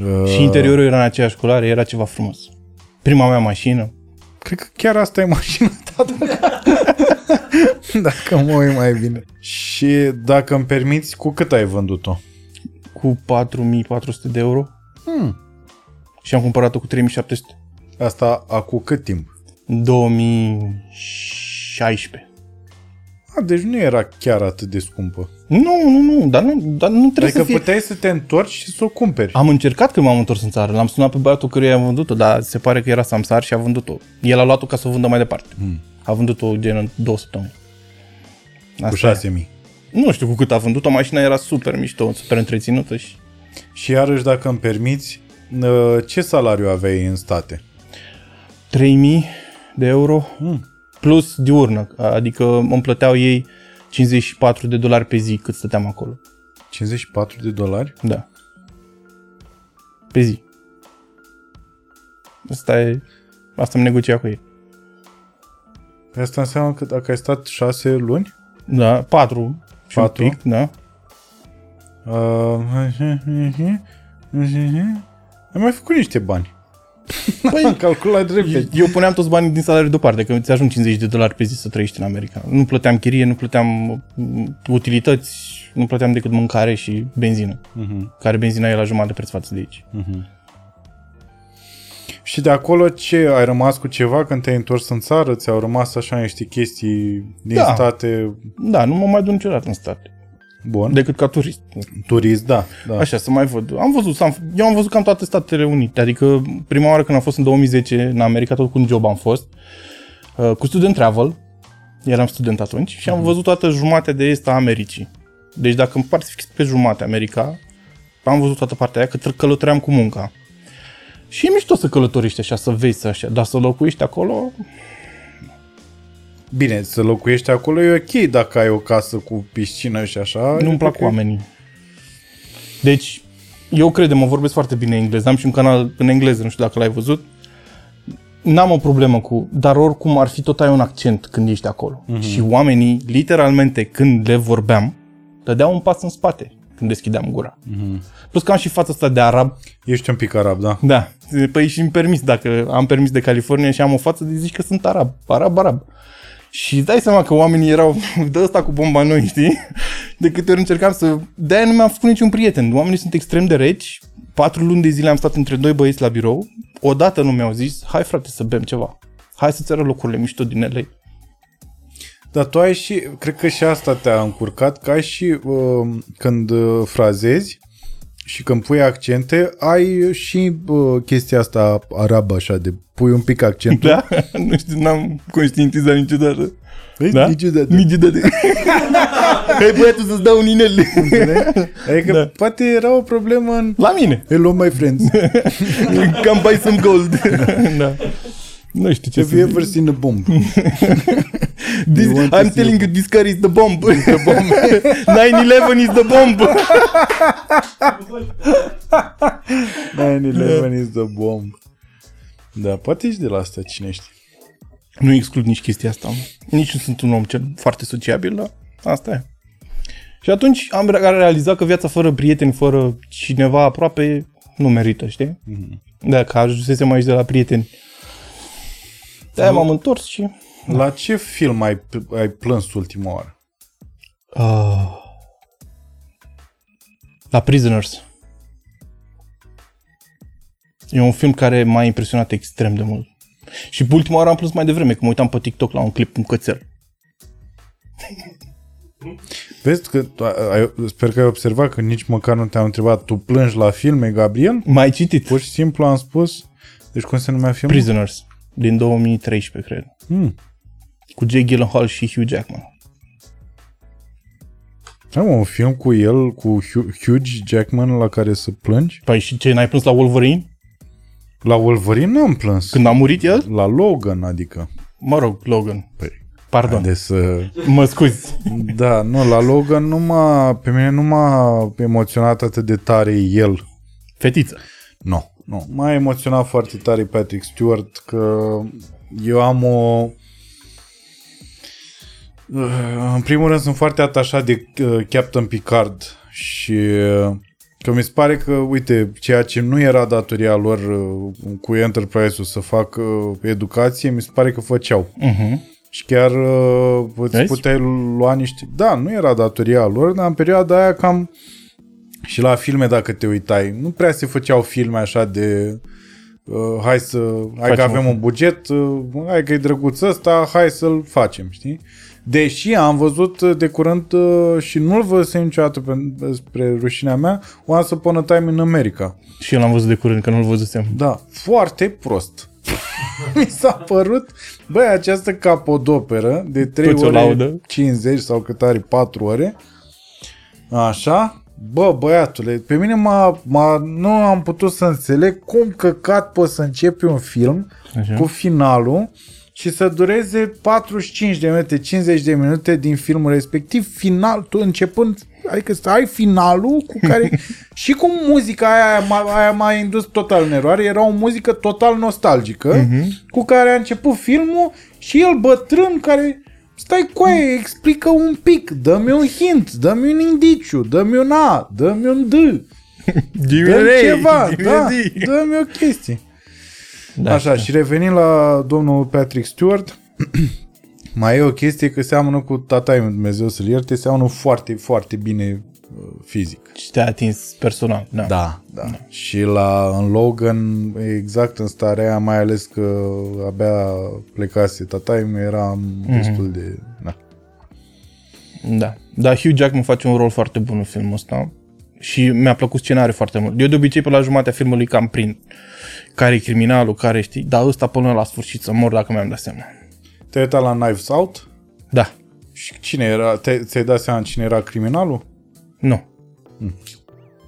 Uh, Și interiorul era în aceeași culoare, era ceva frumos. Prima mea mașină. Cred că chiar asta e mașina ta. Dacă, dacă mă uit mai bine. Și dacă îmi permiți, cu cât ai vândut-o? cu 4400 de euro Hmm. și am cumpărat-o cu 3700. Asta acum cât timp? În 2016. A, deci nu era chiar atât de scumpă. Nu, nu, nu, dar nu, dar nu trebuie Adică să fie. puteai să te întorci și să o cumperi. Am încercat când m-am întors în țară. L-am sunat pe băiatul căruia am vândut-o, dar se pare că era Samsar și a vândut-o. El a luat-o ca să o vândă mai departe. Hmm. A vândut-o gen în două săptămâni. Cu Asta e. 6000. Nu știu cu cât a vândut-o, mașina era super mișto, super întreținută și... Și iarăși, dacă îmi permiți, uh, ce salariu aveai în state? 3000 de euro Hmm. plus diurnă, adică îmi plăteau ei 54 de dolari pe zi cât stăteam acolo. 54 de dolari? Da. Pe zi. Asta e... Asta am negociat cu ei. Asta înseamnă că dacă ai stat 6 luni, Da, 4 și Patru. un pic, da. uh, ai mai făcut niște bani. Am Păi, calculat repede. eu puneam toți banii din salariu deoparte, că îți ajung 50 de dolari pe zi să trăiești în America. Nu plăteam chirie, nu plăteam mm, utilități, nu plăteam decât mâncare și benzină. Mhm, Care benzina e la jumătate de preț față de aici. Și de acolo ce? Ai rămas cu ceva când te-ai întors în țară? Ți-au rămas așa niște chestii din Da. state? Da, nu mă mai duc niciodată în state. Bun. Decât ca turist. Turist, da. da. Așa, să mai văd. Am văzut, am, eu am văzut cam toate Statele Unite. Adică prima oară când am fost în 2010 în America, tot cu un job am fost, uh, cu student travel, eram student atunci, și am văzut toată jumatea de est a Americii. Deci dacă împarți fix pe jumate America, am văzut toată partea aia, că tr- călătoream cu munca. Și e mișto să călătorești așa, să vezi așa, dar să locuiești acolo, Bine, să locuiești acolo e ok dacă ai o casă cu piscină și așa. nu-mi plac ok. oamenii. Deci, eu cred, mă vorbesc foarte bine engleză. Am și un canal în engleză, nu știu dacă l-ai văzut. N-am o problemă cu, dar oricum ar fi tot ai un accent când ești acolo. Mhm. Mm-hmm. Și oamenii, literalmente, când le vorbeam, dădeau un pas în spate când deschideam gura. Mhm. Mm-hmm. Plus că am și fața asta de arab. Ești un pic arab, da. Da, păi și îmi permis, dacă am permis de California și am o față de zici că sunt arab, arab, arab. Și îți dai seama că oamenii erau de ăsta cu bomba noi, știi? De câte ori încercam să... De-aia nu mi-am făcut niciun prieten. Oamenii sunt extrem de reci. Patru luni de zile am stat între doi băieți la birou. Odată nu mi-au zis, hai frate să bem ceva. Hai să-ți arăt locurile mișto din LA. Dar tu ai și, cred că și asta te-a încurcat, că ai și uh, când uh, frazezi și când pui accente, ai și uh, chestia asta arabă așa, de pui un pic accentul. Da? nu știu, n-am conștientizat niciodată. Păi, Da? Niciodată. Niciodată. Hai băiatul să-ți dau un inel. Adică Da. poate era o problemă în La mine. Hello my friends, Cam buy some gold. da. Nu știu ce have să you zic. ever seen a bomb? This, You want to I'm see telling you, this car is the bomb. The bomb. 9-11 is the bomb. 9-11 is the bomb. Da, poate ești de la asta, cine știe. nu exclud nici chestia asta. mă. Nici nu sunt un om cel foarte sociabil, dar asta e. Și atunci am re- realizat că viața fără prieteni, fără cineva aproape, nu merită, știi? Da, că ajunsesem aici de la prieteni. Da, m-am întors și... La ce film ai, ai plâns ultima oară? Uh, la Prisoners. E un film care m-a impresionat extrem de mult. Și pe ultima oară am plâns mai devreme, că mă uitam pe TikTok la un clip cu un cățel. Vezi că tu ai, sper că ai observat că nici măcar nu te-am întrebat tu plângi la filme, Gabriel? Mai citit. Pur și simplu am spus deci cum se numea filmul? Prisoners. Din 2013, cred. Hmm. Cu Jake Gyllenhaal și Hugh Jackman. Am un film cu el, cu Hugh, Hugh Jackman la care să plângi? Păi și ce, n-ai plâns la Wolverine? La Wolverine n-am plâns. Când a murit el? La Logan, adică. Mă rog, Logan. Păi, Pardon. Haideți să... Mă scuzi. Da, nu, la Logan nu m-a, pe mine nu m-a emoționat atât de tare el. Fetiță. Nu, nu. M-a emoționat foarte tare Patrick Stewart că eu am o... În primul rând sunt foarte atașat de uh, Captain Picard și uh, că mi se pare că, uite, ceea ce nu era datoria lor uh, cu Enterprise-ul să facă educație, mi se pare că făceau. Uh-huh. Și chiar uh, îți Vezi? puteai lua niște... Da, nu era datoria lor, dar în perioada aia cam... Și la filme, dacă te uitai, nu prea se făceau filme așa de... Uh, hai să... Hai că Facem avem un un buget, uh, hai că e drăguț ăsta, hai să-l facem, știi? Deși am văzut uh, de curând uh, și nu-l văzusem niciodată pe, spre rușinea mea, Once Upon a Time in America. Și eu l-am văzut de curând, că nu-l văzusem. Da, foarte prost. Mi s-a părut, băi, această capodoperă de 3 Toți o ore laudă. 50 sau cât are 4 ore, așa, bă, băiatule, pe mine m-a, m-a, nu am putut să înțeleg cum căcat poți să începi un film Așa. cu finalul și să dureze 45 de minute, 50 de minute din filmul respectiv, final, tu începând, adică să ai finalul cu care și cu muzica aia, m-a- aia m-a indus total în eroare, era o muzică total nostalgică, cu care a început filmul și el bătrân care Stai cu aia, explică un pic, dă-mi un hint, dă-mi un indiciu, dă-mi un A, dă-mi un D, dă-mi ceva, da, dă-mi o chestie. Da, Așa, și revenind la domnul Patrick Stewart, mai e o chestie că seamănă cu tata meu, Dumnezeu să-l ierte, seamănă foarte, foarte bine uh, fizic. Și te-a atins personal. Da. Da, da. Și la în Logan, exact în starea aia, mai ales că abia plecase tata meu, eram destul de... Da. Da. Dar Hugh Jackman face un rol foarte bun în filmul ăsta. Și mi-a plăcut scenariul foarte mult. Eu de obicei pe la jumatea filmului cam prind care e criminalul, care știi, dar ăsta până la sfârșit să mor dacă mi-am dat seama. Te-ai uitat la Knives Out? Da. Și cine era? Te, ți-ai dat seama cine era criminalul? Nu.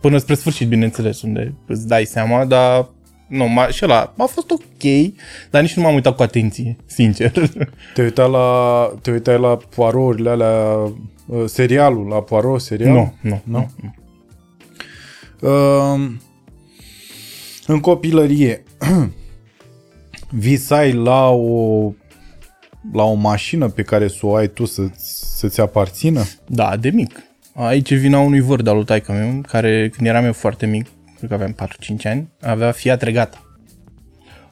Până spre sfârșit, bineînțeles, unde îți dai seama, dar nu, ma, și ăla a fost ok, dar nici nu m-am uitat cu atenție, sincer. Te uitai la, te uitai la Poirot-urile alea, uh, serialul, la Poirot, serial? nu, nu, Nu? nu. Uh, în copilărie, visai la o la o mașină pe care să o ai tu să, să-ți aparțină? Da, de mic. Aici e vina unui văr de-al lui taică meu, care când eram eu foarte mic, cred că aveam 4-5 ani, avea Fiat Regata.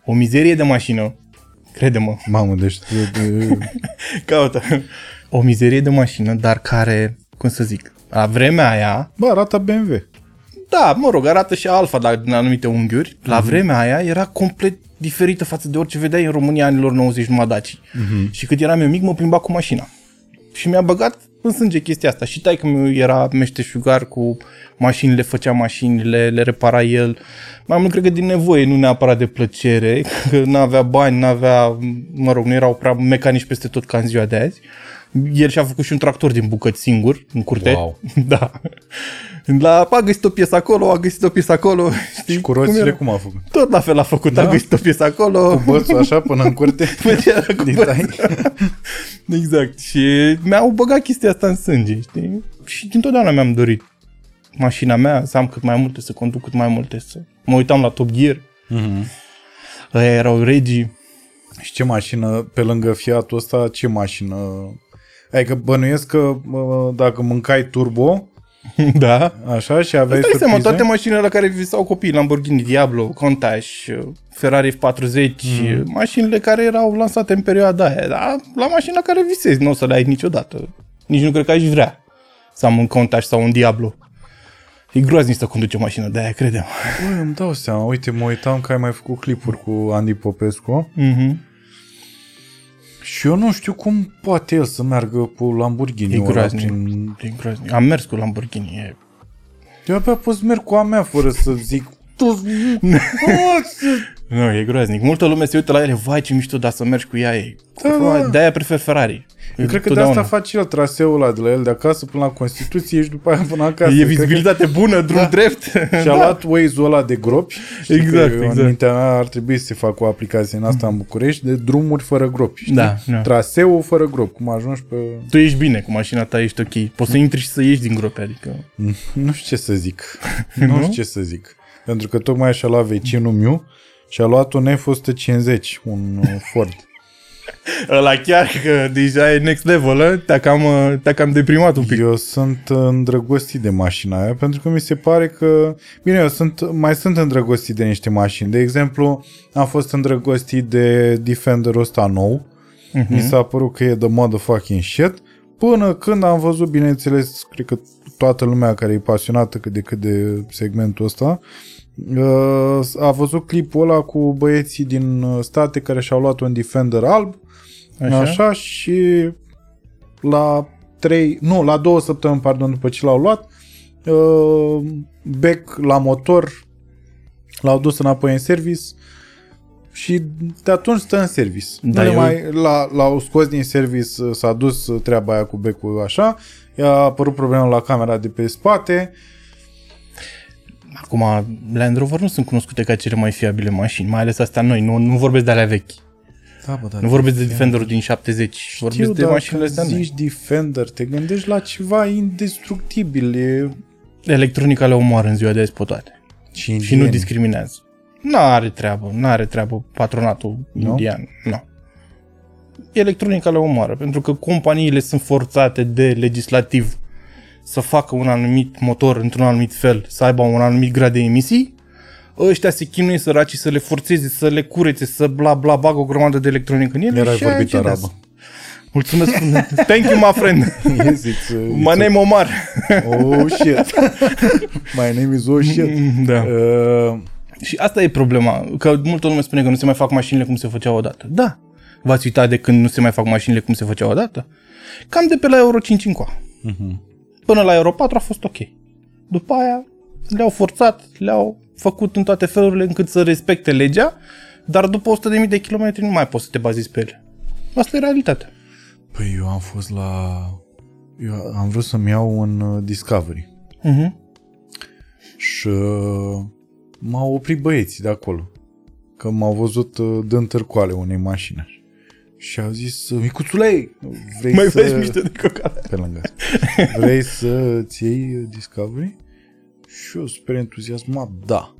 O mizerie de mașină, crede-mă, Mamă, deci... De, de, caută. O mizerie de mașină, dar care, cum să zic, la vremea aia, bă, arată BMW. da, mă rog, arată și Alfa, dar din anumite unghiuri, la vremea aia era complet diferită față de orice vedeai în România anilor 90 numai Daci. Și cât eram eu mic, mă plimba cu mașina. Și mi-a băgat în sânge chestia asta. Și taică meu era meșteșugar cu mașinile, făcea mașinile, le repara el. Mai mult cred că din nevoie, nu neapărat de plăcere, că nu avea bani, nu avea, mă rog, nu erau prea mecanici peste tot ca în ziua de azi. El și-a făcut și un tractor din bucăți singur, în curte. Wow. Da. La, a găsit o piesă acolo, a găsit o piesă acolo. Știi Și cu cum roțile era? cum a făcut? Tot la fel a făcut, Da? a găsit o piesă acolo. Cu bățul așa până în curte? Făcea cu Din băț. tai? Exact. Și mi-au băgat chestia asta în sânge, știi? Și dintotdeauna mi-am dorit mașina mea, să am cât mai multe, să conduc cât mai multe, să mă uitam la Top Gear. Mhm. Aia erau regii. Și ce mașină, pe lângă Fiatul ăsta, ce mașină... Adică bănuiesc că mă, dacă mâncai turbo, da. Așa, și aveai Îți dai seama, surprize. toate mașinile la care visau copiii, Lamborghini Diablo, Countach, Ferrari F40, Mhm. mașinile care erau lansate în perioada aia, dar la mașina la care visezi nu o să le ai niciodată. Nici nu cred că aș vrea să am un Countach sau un Diablo. E groaznic să conduce o mașină de aia, credem. Băi, îmi dau seama. Uite, mă uitam că ai mai făcut clipuri cu Andy Popescu Mm-hmm. Și eu nu știu cum poate el să meargă cu Lamborghini E ăla groaznic. prin... E groaznic. Am mers cu Lamborghini. E... Eu abia pot să merg cu a mea fără să zic tu... Nu, e groaznic. Multă lume se uită la ele, vai ce mișto, dar să mergi cu ea e... Da, da. De-aia prefer Ferrari. Eu cred că de asta face el traseul ăla de la el de acasă până la Constituție și după aia până acasă. E Cred că- vizibilitate bună, drum drept. Și-a luat Waze-ul ăla de gropi. Știi Da. Exact, că eu, exact. În mintea mea ar trebui să se facă o aplicație în asta în București de drumuri fără gropi. Știi? Da, da. Traseul fără gropi. Cum ajungi pe... Tu ești bine cu mașina ta, ești ok. Poți să intri și să ieși din grope, adică... Nu știu ce să zic. nu știu ce să zic. Pentru că tocmai și-a luat vecinul meu și a luat un F-150, un uh, Ford. Ăla chiar că deja e next level, ă? te-a cam, te-a cam deprimat un pic. Eu sunt îndrăgostit de mașina aia pentru că mi se pare că... Bine, eu sunt, mai sunt îndrăgostit de niște mașini. De exemplu, am fost îndrăgostit de Defenderul ăsta nou. Mhm. Mi s-a părut că e the motherfucking shit. Până când am văzut, bineînțeles, cred că toată lumea care e pasionată cât de cât de segmentul ăsta, uh, a văzut clipul ăla cu băieții din uh, state care și-au luat un Defender alb Așa? Așa, Așa și la 3, nu, la două săptămâni, pardon, după ce l-au luat, uh, bec la motor, l-au dus înapoi în service și de atunci stă în service. Da, Da, nu le eu- mai, l-a, l-au scos din service, uh, s-a dus uh, treaba aia cu becul așa, i-a apărut problema la camera de pe spate, Acum, Land Rover nu sunt cunoscute ca cele mai fiabile mașini, mai ales astea noi, nu, nu vorbesc de alea vechi. da, bă, da, Nu vorbesc de Defenderul din 70, vorbesc de dar mașinile când astea noi. zici Defender, te gândești la ceva indestructibil. E... Electronica le omoară în ziua de azi pe toate. Și nu indieni. discriminează. N-are treabă, n-are treabă patronatul Nu? indian. Nu. Electronica le omoară, pentru că companiile sunt forțate de legislativ să facă un anumit motor într-un anumit fel, să aibă un anumit grad de emisii, ăștia se chinuie săraci să le forțeze, să le curețe, să bla bla bagă o grămadă de electronică în ele Erai și aia vorbit cedează. arabă. Mulțumesc. Thank you, my friend. Yes, it's, uh, My name Omar. Oh shit. My name is oh shit. da. Uh, Și asta e problema, că multă lume spune că nu se mai fac mașinile cum se făceau odată. Da, v-ați uitat de când nu se mai fac mașinile cum se făceau odată? Cam de pe la Euro 5 încoa. Până la Euro 4 a fost ok. După aia le-au forțat, le-au făcut în toate felurile încât să respecte legea, dar după 100.000 de kilometri nu mai poți să te bazezi pe ele. Asta e realitatea. păi eu am fost la... Eu am vrut să-mi iau un uh, Discovery Uh-huh. și uh, m-au oprit băieții de acolo. Că m-au văzut uh, dând târcoale unei mașini. Și au zis, Micuțule, vrei Mai să... faci mișto de cocale. pe lângă asta. Vrei să-ți iei Discovery? Și eu super entuziasmat, da.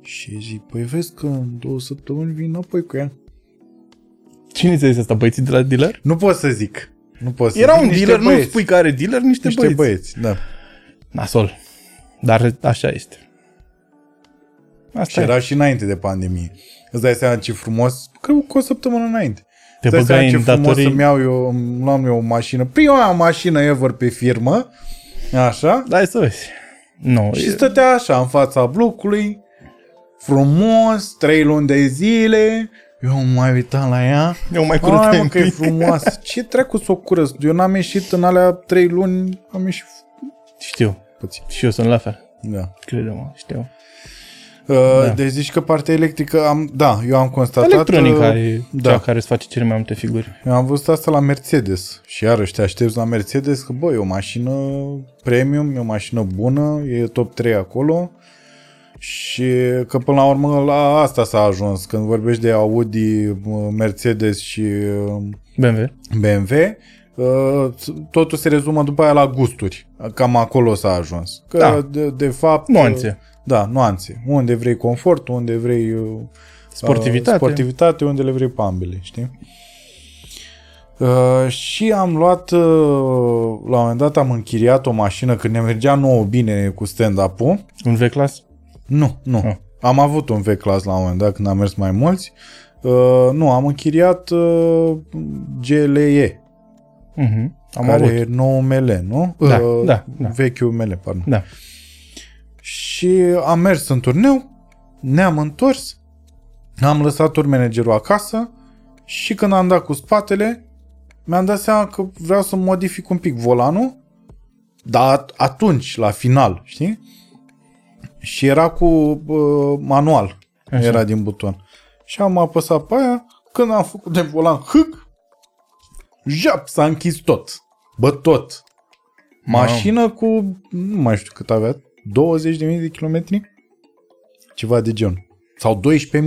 Și zic, păi vezi că în două săptămâni vin înapoi cu ea. Cine ți-a zis asta? Băieții de la dealer? Nu pot să zic. Nu pot să Era zic. un Niște dealer, nu băieți. spui că are dealer, niște, Niște băieți. băieți, da. Nasol. Dar așa este. Și Asta e. era și înainte de pandemie. Îți dai seama ce frumos, cred că cu o săptămână înainte. Te Îți dai seama băgai ce în frumos datorii. să-mi iau eu, îmi luam eu o mașină, prima mașină ever pe firmă, așa, Dai să vezi. Nu, și e- stătea așa în fața blocului, frumos, trei luni de zile, eu mă mai uitam la ea, eu mai Hai curățai mă un că e pic. frumoasă. Ce treacu să o curăț? Eu n-am ieșit în alea trei luni, am ieșit Știu. puțin. Și eu sunt la fel. Da. Crede-mă, știu. Uh, Da. Deci zici că partea electrică, am, da, eu am constatat... Electronica uh, e da. cea care îți face cele mai multe figuri. Eu am văzut asta la Mercedes și iarăși te aștepți la Mercedes că, bă, e o mașină premium, e o mașină bună, e top 3 acolo și că până la urmă la asta s-a ajuns. Când vorbești de Audi, uh, Mercedes și uh, BMW. BMW, uh, totul se rezumă după aia la gusturi. Cam acolo s-a ajuns. Că Da. de, de fapt... Nuanțe. Uh, Da, nuanțe. Unde vrei confort, unde vrei uh, Sportivitate. uh, sportivitate, unde le vrei pe ambele, știi? Uh, și am luat, uh, la un moment dat am închiriat o mașină când ne mergea nouă bine cu stand-up-ul. Un V-Class? Nu, nu. Ah. Am avut un V-Class la un moment dat când am mers mai mulți. Uh, nu, am închiriat uh, GLE, Uh-huh. Am care avut. e nou ML, nu? Da, Uh, da, da. Vechiul ML, pardon. Da. Și am mers în turneu, ne-am întors, am lăsat tur managerul acasă și când am dat cu spatele, mi-am dat seama că vreau să modific un pic volanul, dar at- atunci, la final, știi? Și era cu uh, manual, Așa. era din buton. Și am apăsat pe aia, când am făcut de volan, hâc, jap, s-a închis tot. Bă, tot. Mașină cu, nu mai știu cât avea, 20.000 de kilometri? Ceva de gen. Sau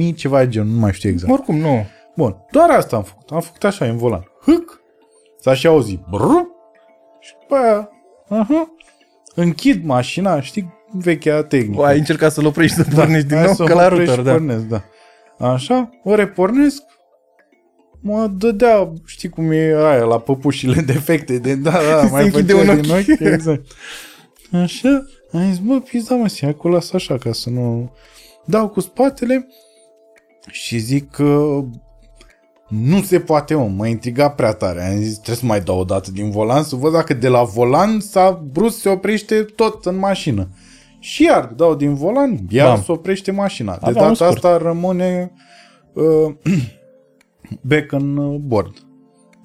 12.000, ceva de gen, nu mai știu exact. Oricum, nu. Bun, doar asta am făcut. Am făcut așa, în volan. Hâc, s-a și auzit. Brr, și după aia, aha, închid mașina, știi, vechea tehnică. Ai încercat să-l oprești să pornești din Hai nou, să că mă la opresc router, și da. Pornesc, da. Așa, o repornesc, mă dădea, știi cum e aia, la păpușile defecte, de da, da, Se mai închide făcea un din ochi. ochi, exact. Așa, am zis, bă, pizda mă, să acolo las așa, ca să nu... Dau cu spatele și zic că nu se poate, mă, mă intriga prea tare. Am zis, trebuie să mai dau o dată din volan, să văd dacă de la volan s-a brusc se oprește tot în mașină. Și iar dau din volan, iar Bam. se oprește mașina. De Avea un data scurt. asta rămâne uh, back în uh, board.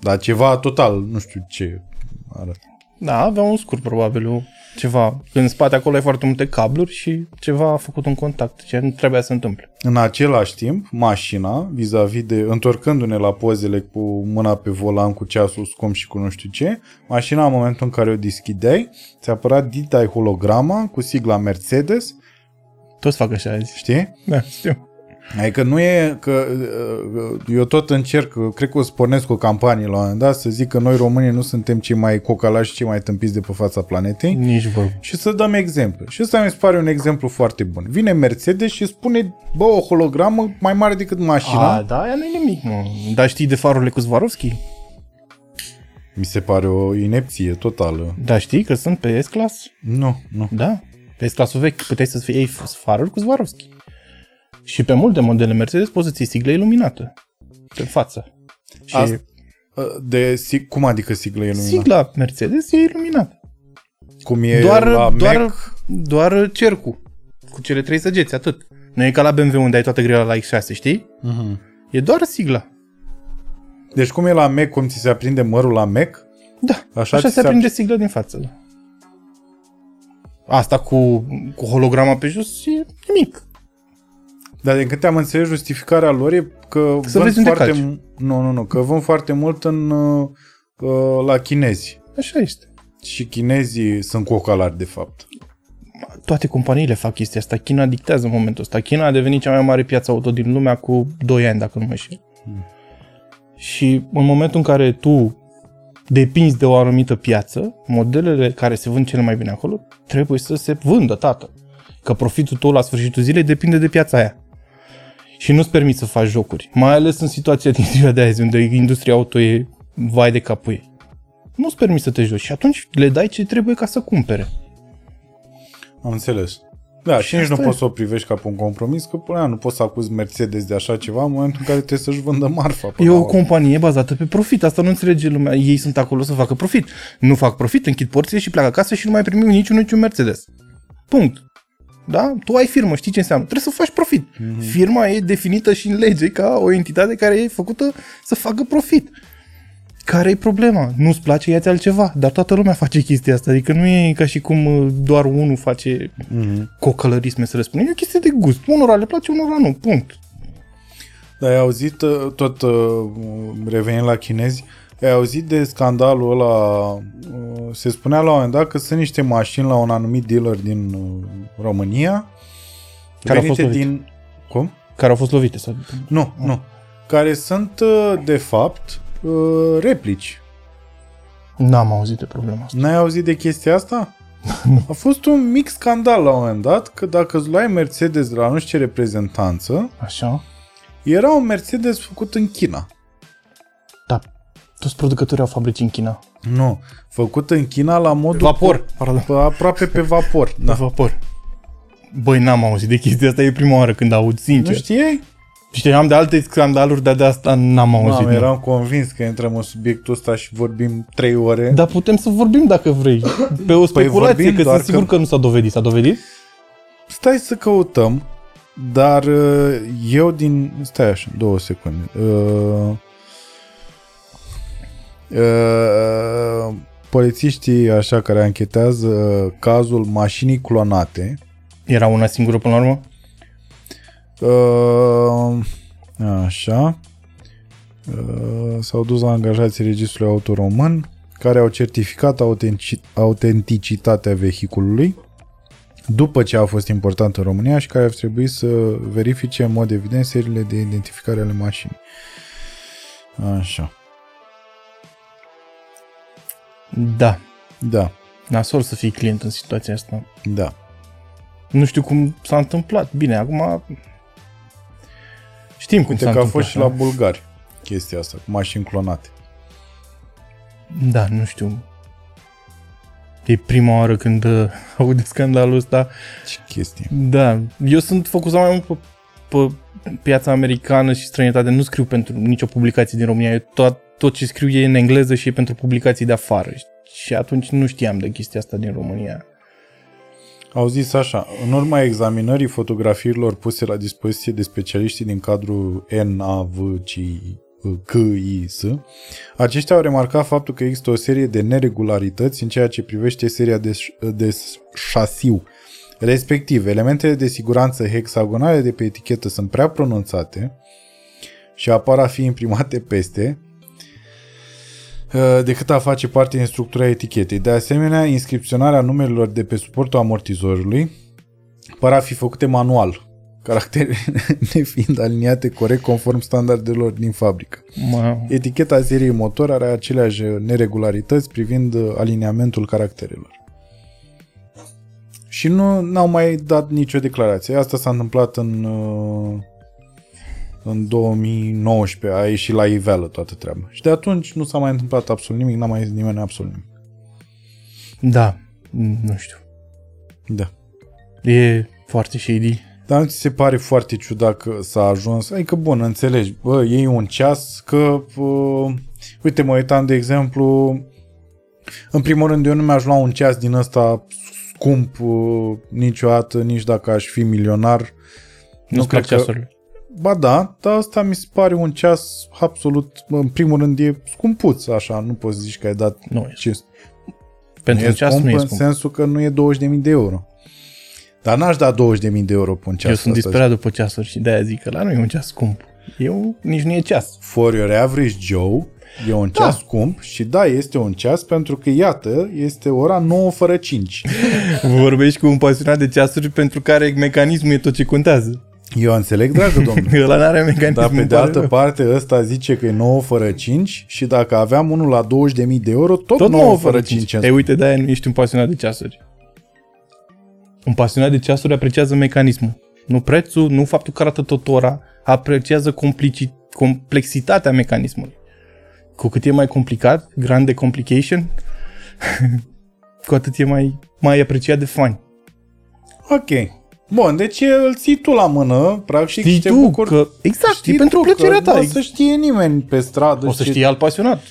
Dar ceva total, nu știu ce arată. Da, avea un scurt probabil, o- ceva. În spate acolo ai foarte multe cabluri și ceva a făcut un contact, ce nu trebuia să se întâmple. În același timp, mașina, vis-a-vis de, întorcându-ne la pozele cu mâna pe volan, cu ceasul scump și cu nu știu ce, mașina în momentul în care o deschideai, ți-a apărat dita holograma cu sigla Mercedes, Toți fac așa azi. știi? Da, știu. Adică nu e că uh, eu tot încerc, cred că o să pornesc o campanie la un moment dat, să zic că noi românii nu suntem cei mai cocalași, cei mai tâmpiți de pe fața planetei Nici vorbă. și să dăm exemple. Și ăsta mi se pare un exemplu foarte bun. Vine Mercedes și spune, bă, o hologramă mai mare decât mașina. A, da, aia nu e nimic, mă. Dar știi de farurile cu Swarovski? Mi se pare o inepție totală. Da, știi că sunt pe S-Class? Nu, nu. Da. Pe S-Classul vechi puteai să fie iei faruri cu Swarovski. Și pe multe modele Mercedes poți să ții sigla iluminată. Pe față. Și Asta- De, si- cum adică sigla iluminată? sigla Mercedes e iluminată. Cum e doar, la doar, Mac? doar cercul. Cu cele trei săgeți, atât. Nu e ca la BMW unde ai toată grila la X6, știi? Mhm. E doar sigla. Deci cum e la Mac, cum ți se aprinde mărul la Mac? Da, Așa așa, așa ți se se aprinde sigla din față. Da. Asta cu, cu holograma pe jos e nimic. Dar din câte am înțeles, justificarea lor e că Să vând vezi unde foarte... calci. mu- Nu, nu, nu, că vând foarte mult în, uh, uh, la chinezi. Așa este. Și chinezii sunt cocalari, de fapt. Toate companiile fac chestia asta. China dictează în momentul ăsta. China a devenit cea mai mare piață auto din lumea cu 2 ani, dacă nu mă înșel. Și în momentul în care tu depinzi de o anumită piață, modelele care se vând cele mai bine acolo trebuie să se vândă, tată. Că profitul tău la sfârșitul zilei depinde de piața aia. Și nu-ți permiți să faci jocuri. Mai ales în situația din ziua de azi, unde industria auto e vai de capul ei. Nu-ți permiți să te joci și atunci le dai ce trebuie ca să cumpere. Am înțeles. Da, și nici nu asta e. poți să o privești ca pe un compromis, că până la urmă nu poți să acuzi Mercedes de așa ceva în momentul în care trebuie să-și vândă marfa. E până la o urmă. companie bazată pe profit, asta nu înțelege lumea. Ei sunt acolo să facă profit. Nu fac profit, închid porțile și pleacă acasă și nu mai primim niciun niciun Mercedes. Punct. Da? Tu ai firmă, știi ce înseamnă. Trebuie să faci profit. Mm-hmm. Firma e definită și în lege ca o entitate care e făcută să facă profit. Care e problema? Nu-ți place, ia-ți altceva. Dar toată lumea face chestia asta. Adică nu e ca și cum uh, doar unul face Mhm. cocălărisme, să răspundem. E o chestie de gust. Unora le place, unora nu. Punct. Dar ai auzit, uh, tot uh, revenind la chinezi, ai auzit de scandalul ăla, uh, se spunea la un moment dat că sunt niște mașini la un anumit dealer din uh, România, Care au fost venite lovite. din... Cum? Care au fost lovite. Sau... Nu, nu. Care sunt, uh, de fapt, uh, replici. N-am auzit de problema asta. N-ai auzit de chestia asta? A fost un mic scandal la un moment dat că dacă îți luai Mercedes de la nu știu ce reprezentanță, Așa? era un Mercedes făcut în China. Da. Toți producătorii au fabrici în China. Nu, făcut în China la modul... Vapor, pardon. Pe, aproape pe vapor. Da. vapor. Băi, n-am auzit de chestia asta, e prima oară când aud, sincer. Nu știai? Știam de alte scandaluri, dar de asta n-am auzit. Mamă, nu. eram convins că intrăm în subiectul ăsta și vorbim trei ore. Dar putem să vorbim dacă vrei. Pe o speculație, vorbim, că doar sunt sigur că- că nu s-a dovedit. S-a dovedit? Stai să căutăm, dar uh, eu din... Stai așa, două secunde. Uh, uh, polițiștii așa care anchetează uh, cazul mașinii clonate Era una singură până la urmă? Uh, așa. Uh, s-au dus la angajații registrului auto român care au certificat autentici- autenticitatea vehiculului după ce a fost importat în România și care ar trebui să verifice în mod evident seriile de identificare ale mașinii. Așa. Da. Da, Nasol să fii client în situația asta. da. Nu știu cum s-a întâmplat. Bine, acum știm cum Uite s-a că a întâmplat. fost și la bulgari chestia asta, cu mașini clonate. Da, nu știu. E prima oară când uh, aud de scandalul ăsta. Ce chestie. Da, eu sunt focusat mai mult pe, pe piața americană și străinătate. Nu scriu pentru nicio publicație din România. Eu tot, tot ce scriu e în engleză și e pentru publicații de afară. Și atunci nu știam de chestia asta din România. Au zis așa, în urma examinării fotografiilor puse la dispoziție de specialiștii din cadrul NAVCIS, aceștia au remarcat faptul că există o serie de neregularități în ceea ce privește seria de, de șasiu. Respectiv, elementele de siguranță hexagonale de pe etichetă sunt prea pronunțate și apar a fi imprimate peste, uh, decât a face parte din structura etichetei. De asemenea, inscripționarea numerelor de pe suportul amortizorului par a fi făcute manual, caractere nefiind aliniate corect conform standardelor din fabrică. Mă, Eticheta seriei motor are aceleași neregularități privind uh, aliniamentul caracterelor. Și nu n-au mai dat nicio declarație. Asta s-a întâmplat în, uh, în 2019, a ieșit la iveală toată treaba. Și de atunci nu s-a mai întâmplat absolut nimic, n-a mai zis nimeni absolut nimic. da, nu știu. Da. E foarte shady. Dar nu ți se pare foarte ciudat că s-a ajuns? Adică, bun, înțelegi, bă, iei un ceas, că, uh, uite, mă uitam, de exemplu, în primul rând, eu nu mi-aș lua un ceas din ăsta scump uh, niciodată, nici dacă aș fi milionar. Nu-ți plac cred că- ceasurile. Ba da, dar asta mi se pare un ceas absolut, în primul rând, e scumpuț, așa, nu poți să zici că ai dat Nu e. ce Pentru un ceas nu e în scump. sensul că nu e 20.000 de euro. Dar n-aș da 20.000 de euro pe un ceas. Eu sunt ăsta. disperat după ceasuri și de-aia zic că la nu e un ceas scump. Eu nici nu e ceas. For your average Joe, e un ceas scump și da, este un ceas pentru că, iată, este ora 9 fără 5. Vorbești cu un pasionat de ceasuri pentru care mecanismul e tot ce contează. Eu înțeleg, dragă domnule. Ăla n-are mecanism. Dar pe îmi de pare altă rău. parte, ăsta zice că e 9 fără 5 și dacă aveam unul la 20.000 de euro, tot, Tot 9 fără 5. Ei, uite, de-aia nu ești un pasionat de ceasuri. Un pasionat de ceasuri apreciază mecanismul. Nu prețul, nu faptul că arată tot ora, apreciază complici- complexitatea mecanismului. Cu cât e mai complicat, grande complication, cu atât e mai, mai apreciat de fani. Ok. Bun, deci îl ții tu la mână, practic, Știi și te tu bucuri. că, exact, Știi e pentru tu plăcerea că ta. Nu o să știe nimeni pe stradă. O să ce- știi alt pasionat.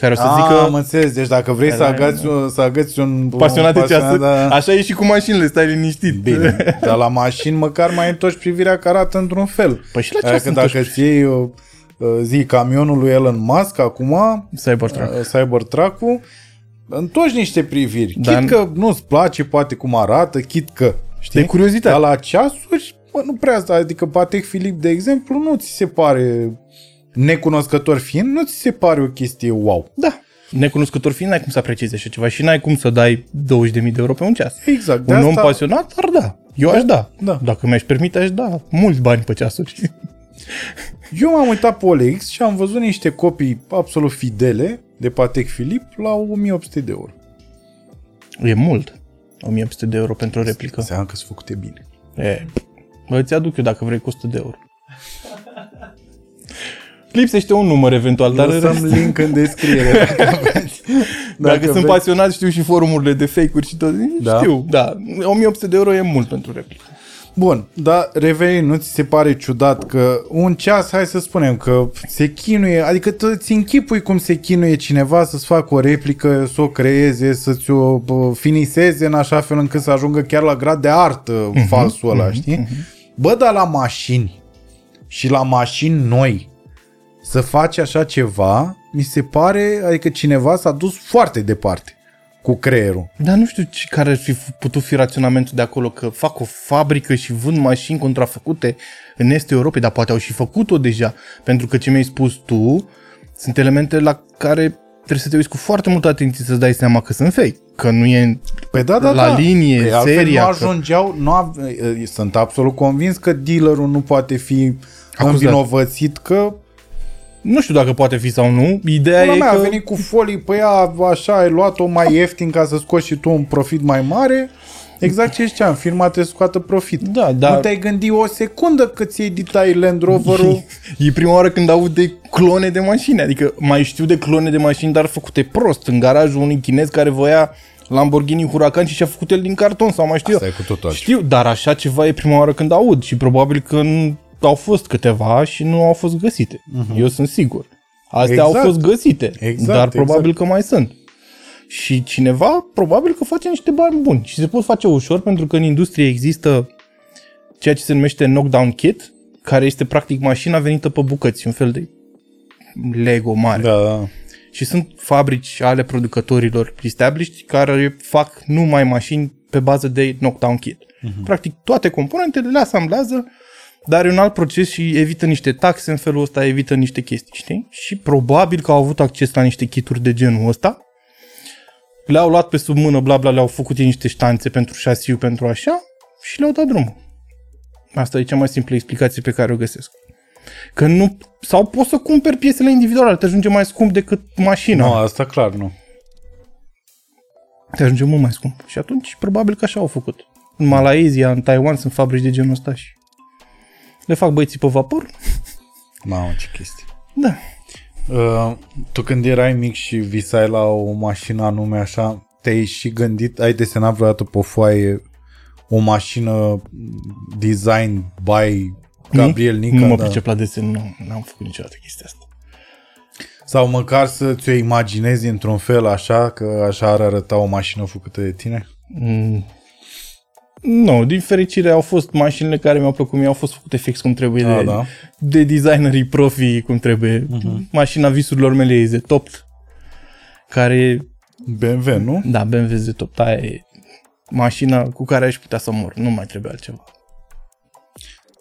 Care o să Ah, zică, am înțeles. Deci dacă vrei să Da, agați, un, să agați un... pasionat un de ceasuri. da. Așa e și cu mașinile, stai liniștit. Bine, dar la mașini măcar mai întorci privirea că arată într-un fel. Păi și la ce Adică sunt dacă îți iei uh, uh, zi camionul lui Elon Musk acum, Cybertruck. uh, Cybertruck-ul, întorci niște priviri. Dar- Chit că nu-ți place poate cum arată, chit că, știi? De curiozitate. Dar la ceasuri, bă, nu prea asta. Adică Patek Filip, de exemplu, nu ți se pare, necunoscător fiind, nu ți se pare o chestie wow. Da. Necunoscător fiind, n-ai cum să apreciezi așa ceva și n-ai cum să dai 20.000 de euro pe un ceas. Exact. De un asta, om pasionat ar da. Eu aș da. Da. Dacă mi-aș permite, aș da mulți bani pe ceasuri. Eu m-am uitat pe OLX și am văzut niște copii absolut fidele de Patek Filip la 1800 de euro. e mult. 1800 de euro pentru o replică. Înseamnă că sunt făcute bine. E, bă, îți aduc eu dacă vrei cu 100 de euro. Lipsește un număr eventual, dar în Lăsăm rest, link în descriere dacă vreți. dacă, sunt vreți. pasionat, știu și forumurile de fake-uri și tot. Da. Știu, da. 1800 de euro e mult pentru replică. Bun, dar revenind, nu ți se pare ciudat că un ceas, hai să spunem, că se chinuie, adică tu ți închipui cum se chinuie cineva să-ți facă o replică, să o creeze, să-ți o bă, finiseze în așa fel încât să ajungă chiar la grad de artă Mhm, falsul ăla, știi? Bă, dar la mașini și la mașini noi să faci așa ceva, mi se pare, adică cineva s-a dus foarte departe cu creierul. Dar nu știu ce, care ar fi f- putut fi raționamentul de acolo, că fac o fabrică și vând mașini contrafăcute în estul Europei, dar poate au și făcut-o deja, pentru că ce mi-ai spus tu sunt elemente la care trebuie să te uiți cu foarte multă atenție să-ți dai seama că sunt fake, că nu e Păi da, da, la da. linie, Păi altfel seria. nu că- ajungeau, nu ave, sunt absolut convins că dealerul nu poate fi Acuzat. învinovățit că Nu știu dacă poate fi sau nu. Ideea pula e mea că... a venit cu folii pe ea, așa, ai luat-o mai ieftin ca să scoți și tu un profit mai mare. Exact ce ziceam, firma trebuie să scoată profit. Da, dar- Nu te-ai gândit o secundă că ți editai Land Rover-ul E prima oară când aud de clone de mașini. Adică mai știu de clone de mașini, dar făcute prost. În garajul unui chinez care voia Lamborghini Huracan și și-a făcut el din carton sau mai știu Asta eu. e cu totul altceva. Știu, dar așa ceva e prima oară când aud și probabil că nu au fost câteva și nu au fost găsite. Eu sunt sigur. Astea Mhm. Exact. au fost găsite, Exact, dar probabil exact. că mai sunt. Și cineva probabil că face niște bani buni și se pot face ușor pentru că în industrie există ceea ce se numește knockdown kit, care este practic mașina venită pe bucăți, un fel de Lego mare. Da, da. Și sunt fabrici ale producătorilor established care fac numai mașini pe bază de knockdown kit. Uh-huh. Practic toate componentele le asamblează, dar e un alt proces și evită niște taxe în felul ăsta, evită niște chestii, știi? Și probabil că au avut acces la niște kituri de genul ăsta, le-au luat pe sub mână, bla bla, le-au făcut ei niște ștanțe pentru șasiu, pentru așa și le-au dat drumul. Asta e cea mai simplă explicație pe care o găsesc. Că nu... Sau poți să cumperi piesele individuale, te ajunge mai scump decât mașina. Nu, asta clar nu. Te ajunge mult mai scump. Și atunci, probabil că așa au făcut. În Malaezia, în Taiwan, sunt fabrici de genul ăsta și le fac băieții pe vapor. Mamă, ce chestii. Da. Uh, tu când erai mic și visai la o mașină anume așa, te-ai și gândit, ai desenat vreodată pe o foaie o mașină design by Gabriel Nica? nu mă da. pricep la desen, nu, n-am făcut niciodată chestia asta. Sau măcar să ți-o imaginezi într-un fel așa, că așa ar arăta o mașină făcută de tine? Mm. Nu, din fericire au fost mașinile care mi-au plăcut mie, au fost făcute fix cum trebuie Da, de, da. de designerii profi cum trebuie. Uh-huh. Mașina visurilor mele e Z top, care, BMW, nu? da, BMW Z top, aia e mașina cu care aș putea să mor, nu mai trebuie altceva.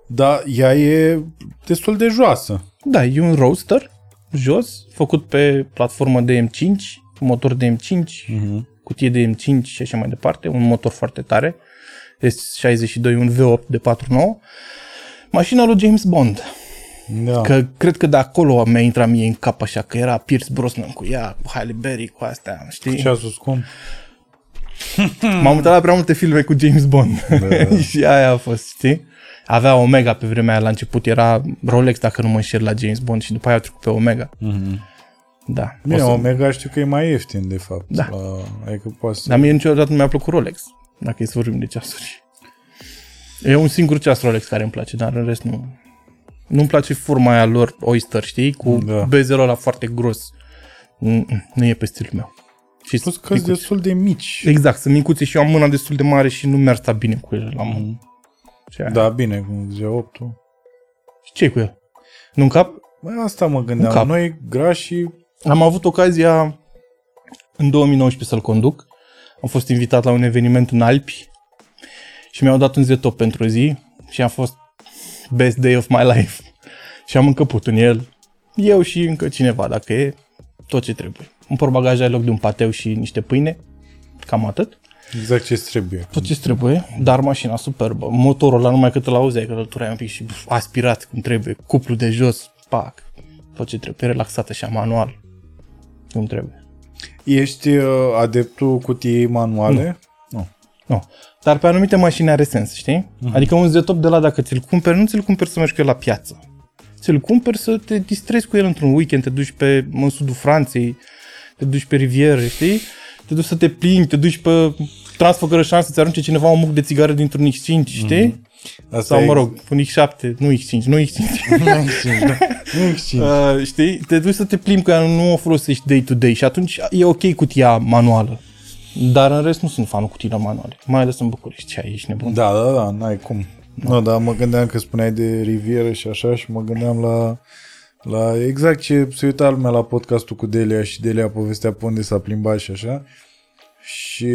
Da, ea e destul de joasă. Da, e un roadster jos, făcut pe platformă de M5, motor de M5, Uh-huh. cutie de M5 și așa mai departe, un motor foarte tare, S62, un V8 de 4.9, mașina lui James Bond. Da. Că cred că de acolo mi-a intrat mie în cap așa, că era Pierce Brosnan cu ea, cu Halle Berry, cu astea, știi? Ce a sus cum? M-am uitat la prea multe filme cu James Bond. Da. și aia a fost, știi? Avea Omega pe vremea aia, la început era Rolex, dacă nu mă înșel, la James Bond și după aia a trecut pe Omega. Mm-hmm. Da. Bine, O să- Omega știu că e mai ieftin, de fapt. Da. La, adică poate să... Dar mie niciodată nu mi-a plăcut Rolex, dacă e să vorbim de ceasuri. E un singur ceas Rolex care îmi place, dar în rest nu. Nu-mi place forma aia lor Oyster, știi? Cu Da. da. bezelul ăla foarte gros. Mm, Nu e pe stilul meu. Și Plus că sunt micuțe. destul de mici. Exact, sunt micuțe și eu am mâna destul de mare și nu mi-ar sta bine cu ele la mână. Și aia. Da, bine, cum zicea 8 Și ce cu el? Nu în cap? Bă, asta mă gândeam. Un cap. Noi grași Am avut ocazia în 2019 să-l conduc. Am fost invitat la un eveniment în Alpi și mi-au dat un zetop pentru o zi și am fost best day of my life. Și am încăput în el, eu și încă cineva, dacă e, tot ce trebuie. Un portbagaj ai loc de un pateu și niște pâine, cam atât. exact ce trebuie. Tot ce trebuie, dar mașina superbă. Motorul ăla numai cât îl auzeai, că îl turai un pic și pf, aspirat cum trebuie, cuplu de jos, pac, tot ce trebuie, relaxat așa, manual, cum trebuie. Ești uh, adeptul cutiei manuale? Nu. Nu. Dar pe anumite mașini are sens, știi? Uh-huh. Adică un Z-Top de la dacă ți-l cumperi, nu ți-l cumperi să mergi cu el la piață. ți-l cumperi să te distrezi cu el într-un weekend, te duci pe în sudul Franței, te duci pe rivieră, știi? Te duci să te plimbi, te duci pe transfăcără șansă să-ți arunce cineva un muc de țigară dintr-un X5, știi? Asta Sau, e mă rog, un X7, nu X5, nu X5. Nu exchange, da. Nu exchange. Uh, știi? Te duci să te plimbi cu ea, nu o folosești day-to-day și atunci e ok cutia manuală. Dar în rest nu sunt fanul cutiilor manuale, mai ales în București. Ce ai, ești nebun? Da, da, da, n-ai cum. Nu, dar mă gândeam că spuneai de rivieră și așa și mă gândeam la, la exact ce se uita lumea la podcastul cu Delia și Delia povestea pe unde s-a plimbat și așa. Și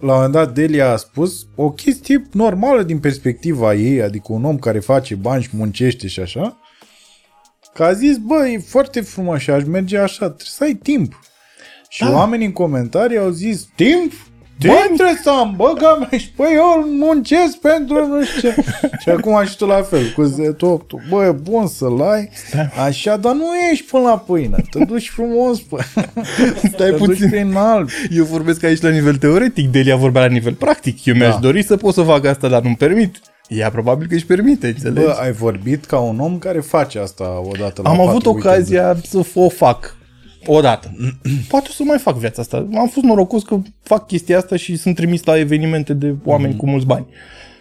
la un moment dat Delia a spus o chestie normală din perspectiva ei, adică un om care face bani și muncește și așa, că a zis, bă, e foarte frumos și aș merge așa, trebuie să ai timp. Și Da. oamenii în comentarii au zis, timp? Timp trebuie să am, bă, că am și păi eu muncesc pentru nu știu ce. și acum și tu la fel, cu Z8, bă, e bun să-l ai, așa, dar nu ești până la pâine, te duci frumos, bă. Stai te puțin. duci prin alb. Eu vorbesc aici la nivel teoretic, Delia vorbea la nivel practic. Eu mi-aș Da. dori să pot să fac asta, dar nu-mi permit. Ea probabil că își permite, înțelegi? Bă, ai vorbit ca un om care face asta odată la Am avut patru ocazia să f- o fac odată. Poate o să mai fac viața asta. Am fost norocos că fac chestia asta și sunt trimis la evenimente de oameni Mhm. cu mulți bani.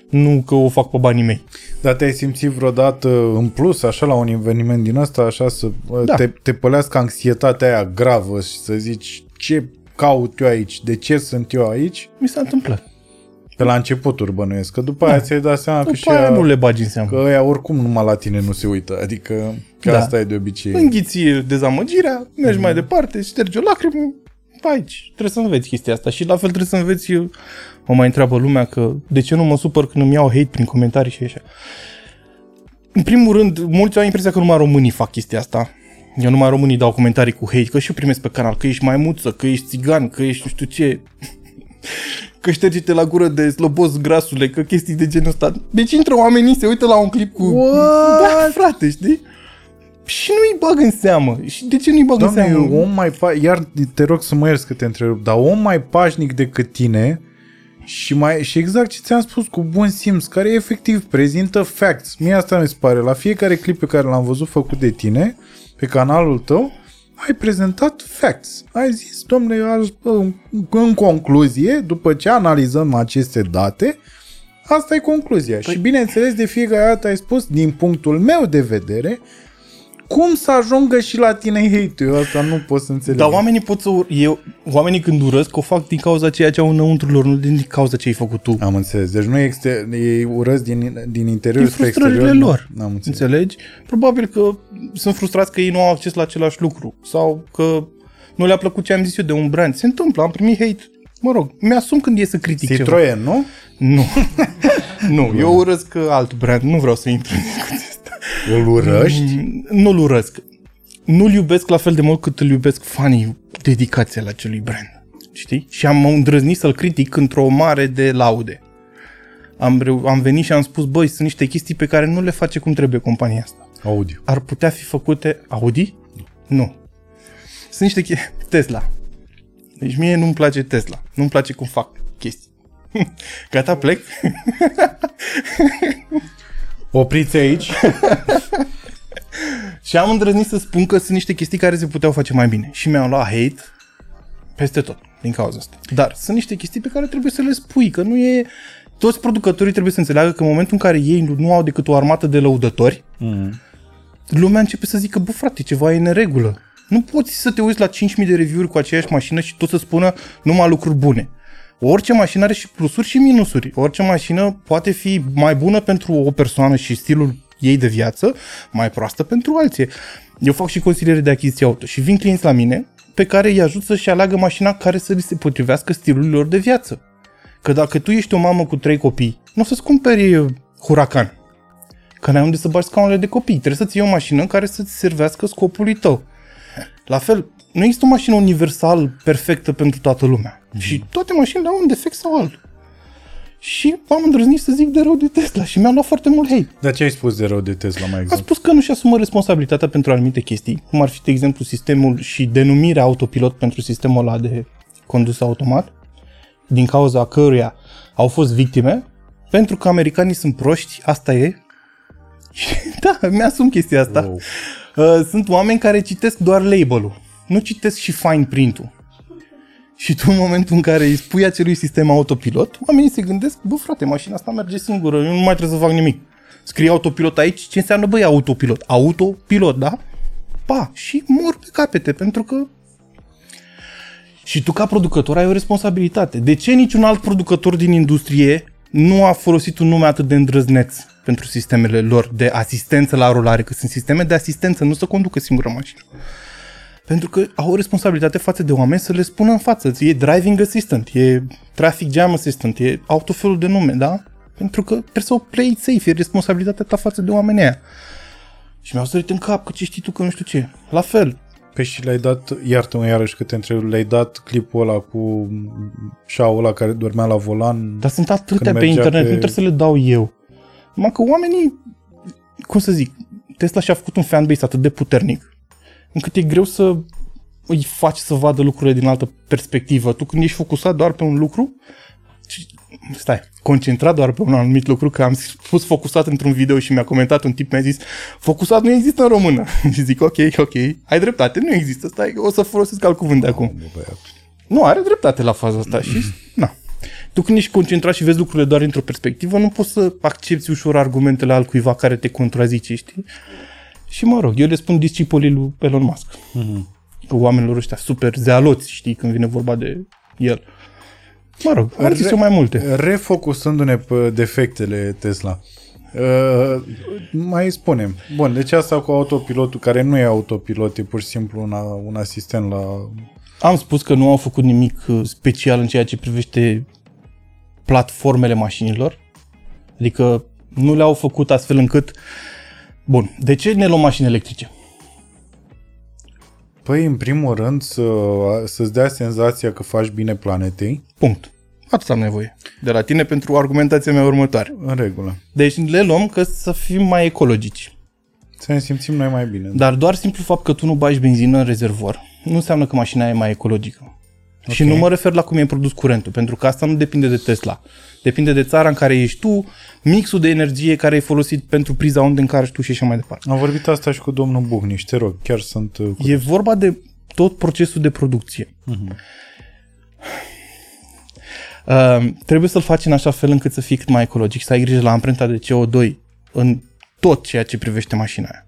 Nu că o fac pe banii mei. Dar te-ai simțit vreodată în plus, așa, la un eveniment din ăsta, așa, să Da. da. te, te pălească anxietatea aia gravă și să zici ce caut eu aici, de ce sunt eu aici? Mi s-a întâmplat. Pe la începuturi bănuiesc, că după aia ți-ai dat seama că După și aia ea, nu le bagi în seamă. că ăia oricum numai la tine nu se uită, adică că Da. asta e de obicei. Înghiți dezamăgirea, mergi Mhm. mai departe, ștergi o lacrimă, aici. Trebuie să înveți chestia asta. Și la fel trebuie să înveți, eu, mă mai întreabă lumea că de ce nu mă supăr când îmi iau hate prin comentarii și așa. În primul rând, mulți au impresia că numai românii fac chestia asta. Eu numai românii dau comentarii cu hate, că și eu primesc pe canal, că ești maimuță, că ești țigan, că ești nu știu ce. Că șterge-te la gură de slobos grasule, că chestii de genul ăsta. Deci intră oamenii, se uită la un clip cu... What? Da, frate, știi? Și nu-i bag în seamă. Și de ce nu-i bag Doamne, în seamă? om mai pa- iar te rog să mă ierți că te întrerup, dar om mai pașnic decât tine și, mai, și exact ce ți-am spus cu bun simț, care efectiv prezintă facts. Mie asta mi se pare. La fiecare clip pe care l-am văzut făcut de tine, pe canalul tău, ai prezentat facts. Ai zis, domnule, aș- în concluzie, după ce analizăm aceste date, asta e concluzia. Păi... Și bineînțeles, de fiecare dată ai spus, din punctul meu de vedere, cum să ajungă și la tine hate-ul? Eu asta nu pot să înțeleg. Dar oamenii pot să... ur- Eu, oamenii când urăsc, o fac din cauza ceea ce au înăuntru lor, nu din cauza ce ai făcut tu. Am înțeles. Deci nu e, exter- e urăsc din, din interior Din spre frustrările exterior. lor. Am înțeles. Înțelegi? Probabil că sunt frustrați că ei nu au acces la același lucru. Sau că nu le-a plăcut ce am zis eu de un brand. Se întâmplă, am primit hate. Mă rog, mi-asum când e să critic ceva. Citroen, nu? Nu. nu, eu urăsc alt brand, nu vreau să intru în discuția asta. Îl urăști? Mm, Nu-l urăsc. Nu-l iubesc la fel de mult cât îl iubesc fanii dedicația la acelui brand. Știi? Și am îndrăznit să-l critic într-o mare de laude. Am, reu- am venit și am spus, băi, sunt niște chestii pe care nu le face cum trebuie compania asta. Audio. Ar putea fi făcute... Audi? Nu. Sunt niște chestii... Tesla. Deci mie nu-mi place Tesla. Nu-mi place cum fac chestii. Gata, plec? Opriți aici. Și am îndrăznit să spun că sunt niște chestii care se puteau face mai bine. Și mi-au luat hate peste tot, din cauza asta. Dar sunt niște chestii pe care trebuie să le spui, că nu e... Toți producătorii trebuie să înțeleagă că în momentul în care ei nu, nu au decât o armată de lăudători, Mm. lumea începe să zică, bă frate, ceva e în neregulă. Nu poți să te uiți la 5.000 de review-uri cu aceeași mașină și tot să spună numai lucruri bune. Orice mașină are și plusuri și minusuri. Orice mașină poate fi mai bună pentru o persoană și stilul ei de viață, mai proastă pentru alții. Eu fac și consiliere de achiziție auto și vin clienți la mine pe care îi ajut să-și aleagă mașina care să li se potrivească stilul lor de viață. Că dacă tu ești o mamă cu trei copii, nu o să-ți cumperi uh, Huracan. Că n-ai unde să bagi scaunele de copii. Trebuie să-ți iei o mașină care să-ți servească scopului tău. La fel, nu există o mașină universal perfectă pentru toată lumea. Mm-hmm. Și toate mașinile au un defect sau altul. Și am îndrăznit să zic de rău de Tesla și mi-a luat foarte mult hate. Dar ce ai spus de rău de Tesla mai A exact? spus că nu-și asumă responsabilitatea pentru anumite chestii, cum ar fi, de exemplu, sistemul și denumirea autopilot pentru sistemul ăla de condus automat, din cauza căruia au fost victime, pentru că americanii sunt proști, asta e, da, mi-asum chestia asta. Wow. Uh, sunt oameni care citesc doar label-ul. Nu citesc și fine print-ul. Și tu în momentul în care îi spui acelui sistem autopilot, oamenii se gândesc, bă frate, mașina asta merge singură, eu nu mai trebuie să fac nimic. Scrie autopilot aici, ce înseamnă băi autopilot? Autopilot, da? Pa, și mor pe capete, pentru că și tu ca producător ai o responsabilitate. De ce niciun alt producător din industrie nu a folosit un nume atât de îndrăzneț pentru sistemele lor de asistență la rulare, că sunt sisteme de asistență, nu să conducă singură mașină. Pentru că au o responsabilitate față de oameni să le spună în față. E driving assistant, e traffic jam assistant, e au tot felul de nume, da? Pentru că trebuie să o play safe, e responsabilitatea ta față de oamenii aia. Și mi-au sărit în cap că ce știi tu că nu știu ce. La fel, Păi și le-ai dat, iartă-mă iarăși că te întreb, le-ai dat clipul ăla cu șaul ăla care dormea la volan? Dar sunt atâtea Când pe mergea internet, pe- nu trebuie să le dau eu. Numai că oamenii, cum să zic, Tesla și-a făcut un fanbase atât de puternic, încât e greu să îi faci să vadă lucrurile din altă perspectivă. Tu când ești focusat doar pe un lucru, și- stai, concentrat doar pe un anumit lucru, că am spus focusat într-un video și mi-a comentat un tip, mi-a zis, focusat nu există în română. și zic, ok, ok, ai dreptate, nu există, stai, o să folosesc alt cuvânt de acum. Bă, băiat. Nu, are dreptate la faza asta și, na. Tu când ești concentrat și vezi lucrurile doar într-o perspectivă, nu poți să accepti ușor argumentele altcuiva care te contrazice, știi? Și mă rog, eu le spun discipolii lui Elon Musk. Că oamenilor ăștia super zealoți, știi, când vine vorba de el. Mă rog, am zis eu mai multe. Refocusându-ne pe defectele Tesla, uh, mai spunem. Bun, deci asta cu autopilotul, care nu e autopilot, e pur și simplu una, un asistent la... Am spus că nu au făcut nimic uh, special în ceea ce privește platformele mașinilor. Adică nu le-au făcut astfel încât... Bun, de ce ne luăm mașini electrice? Păi, în primul rând, să, să-ți dea senzația că faci bine planetei, Punct. Atât am nevoie de la tine pentru argumentația mea următoare. în regulă. Deci le luăm că să fim mai ecologici. Să ne simțim noi mai bine. Dar doar simplu fapt că tu nu bagi benzină în rezervor nu înseamnă că mașina e mai ecologică. Okay. Și nu mă refer la cum e produs curentul, pentru că asta nu depinde de Tesla. Depinde de țara în care ești tu, mixul de energie care e folosit pentru priza unde încarci tu și așa mai departe. Am vorbit asta și cu domnul Buhniș, te rog, chiar sunt... uh, Cu... E vorba de tot procesul de producție. Uh-huh. Uh, trebuie să-l faci în așa fel încât să fii cât mai ecologic, să ai grijă la amprenta de CO2 în tot ceea ce privește mașina aia.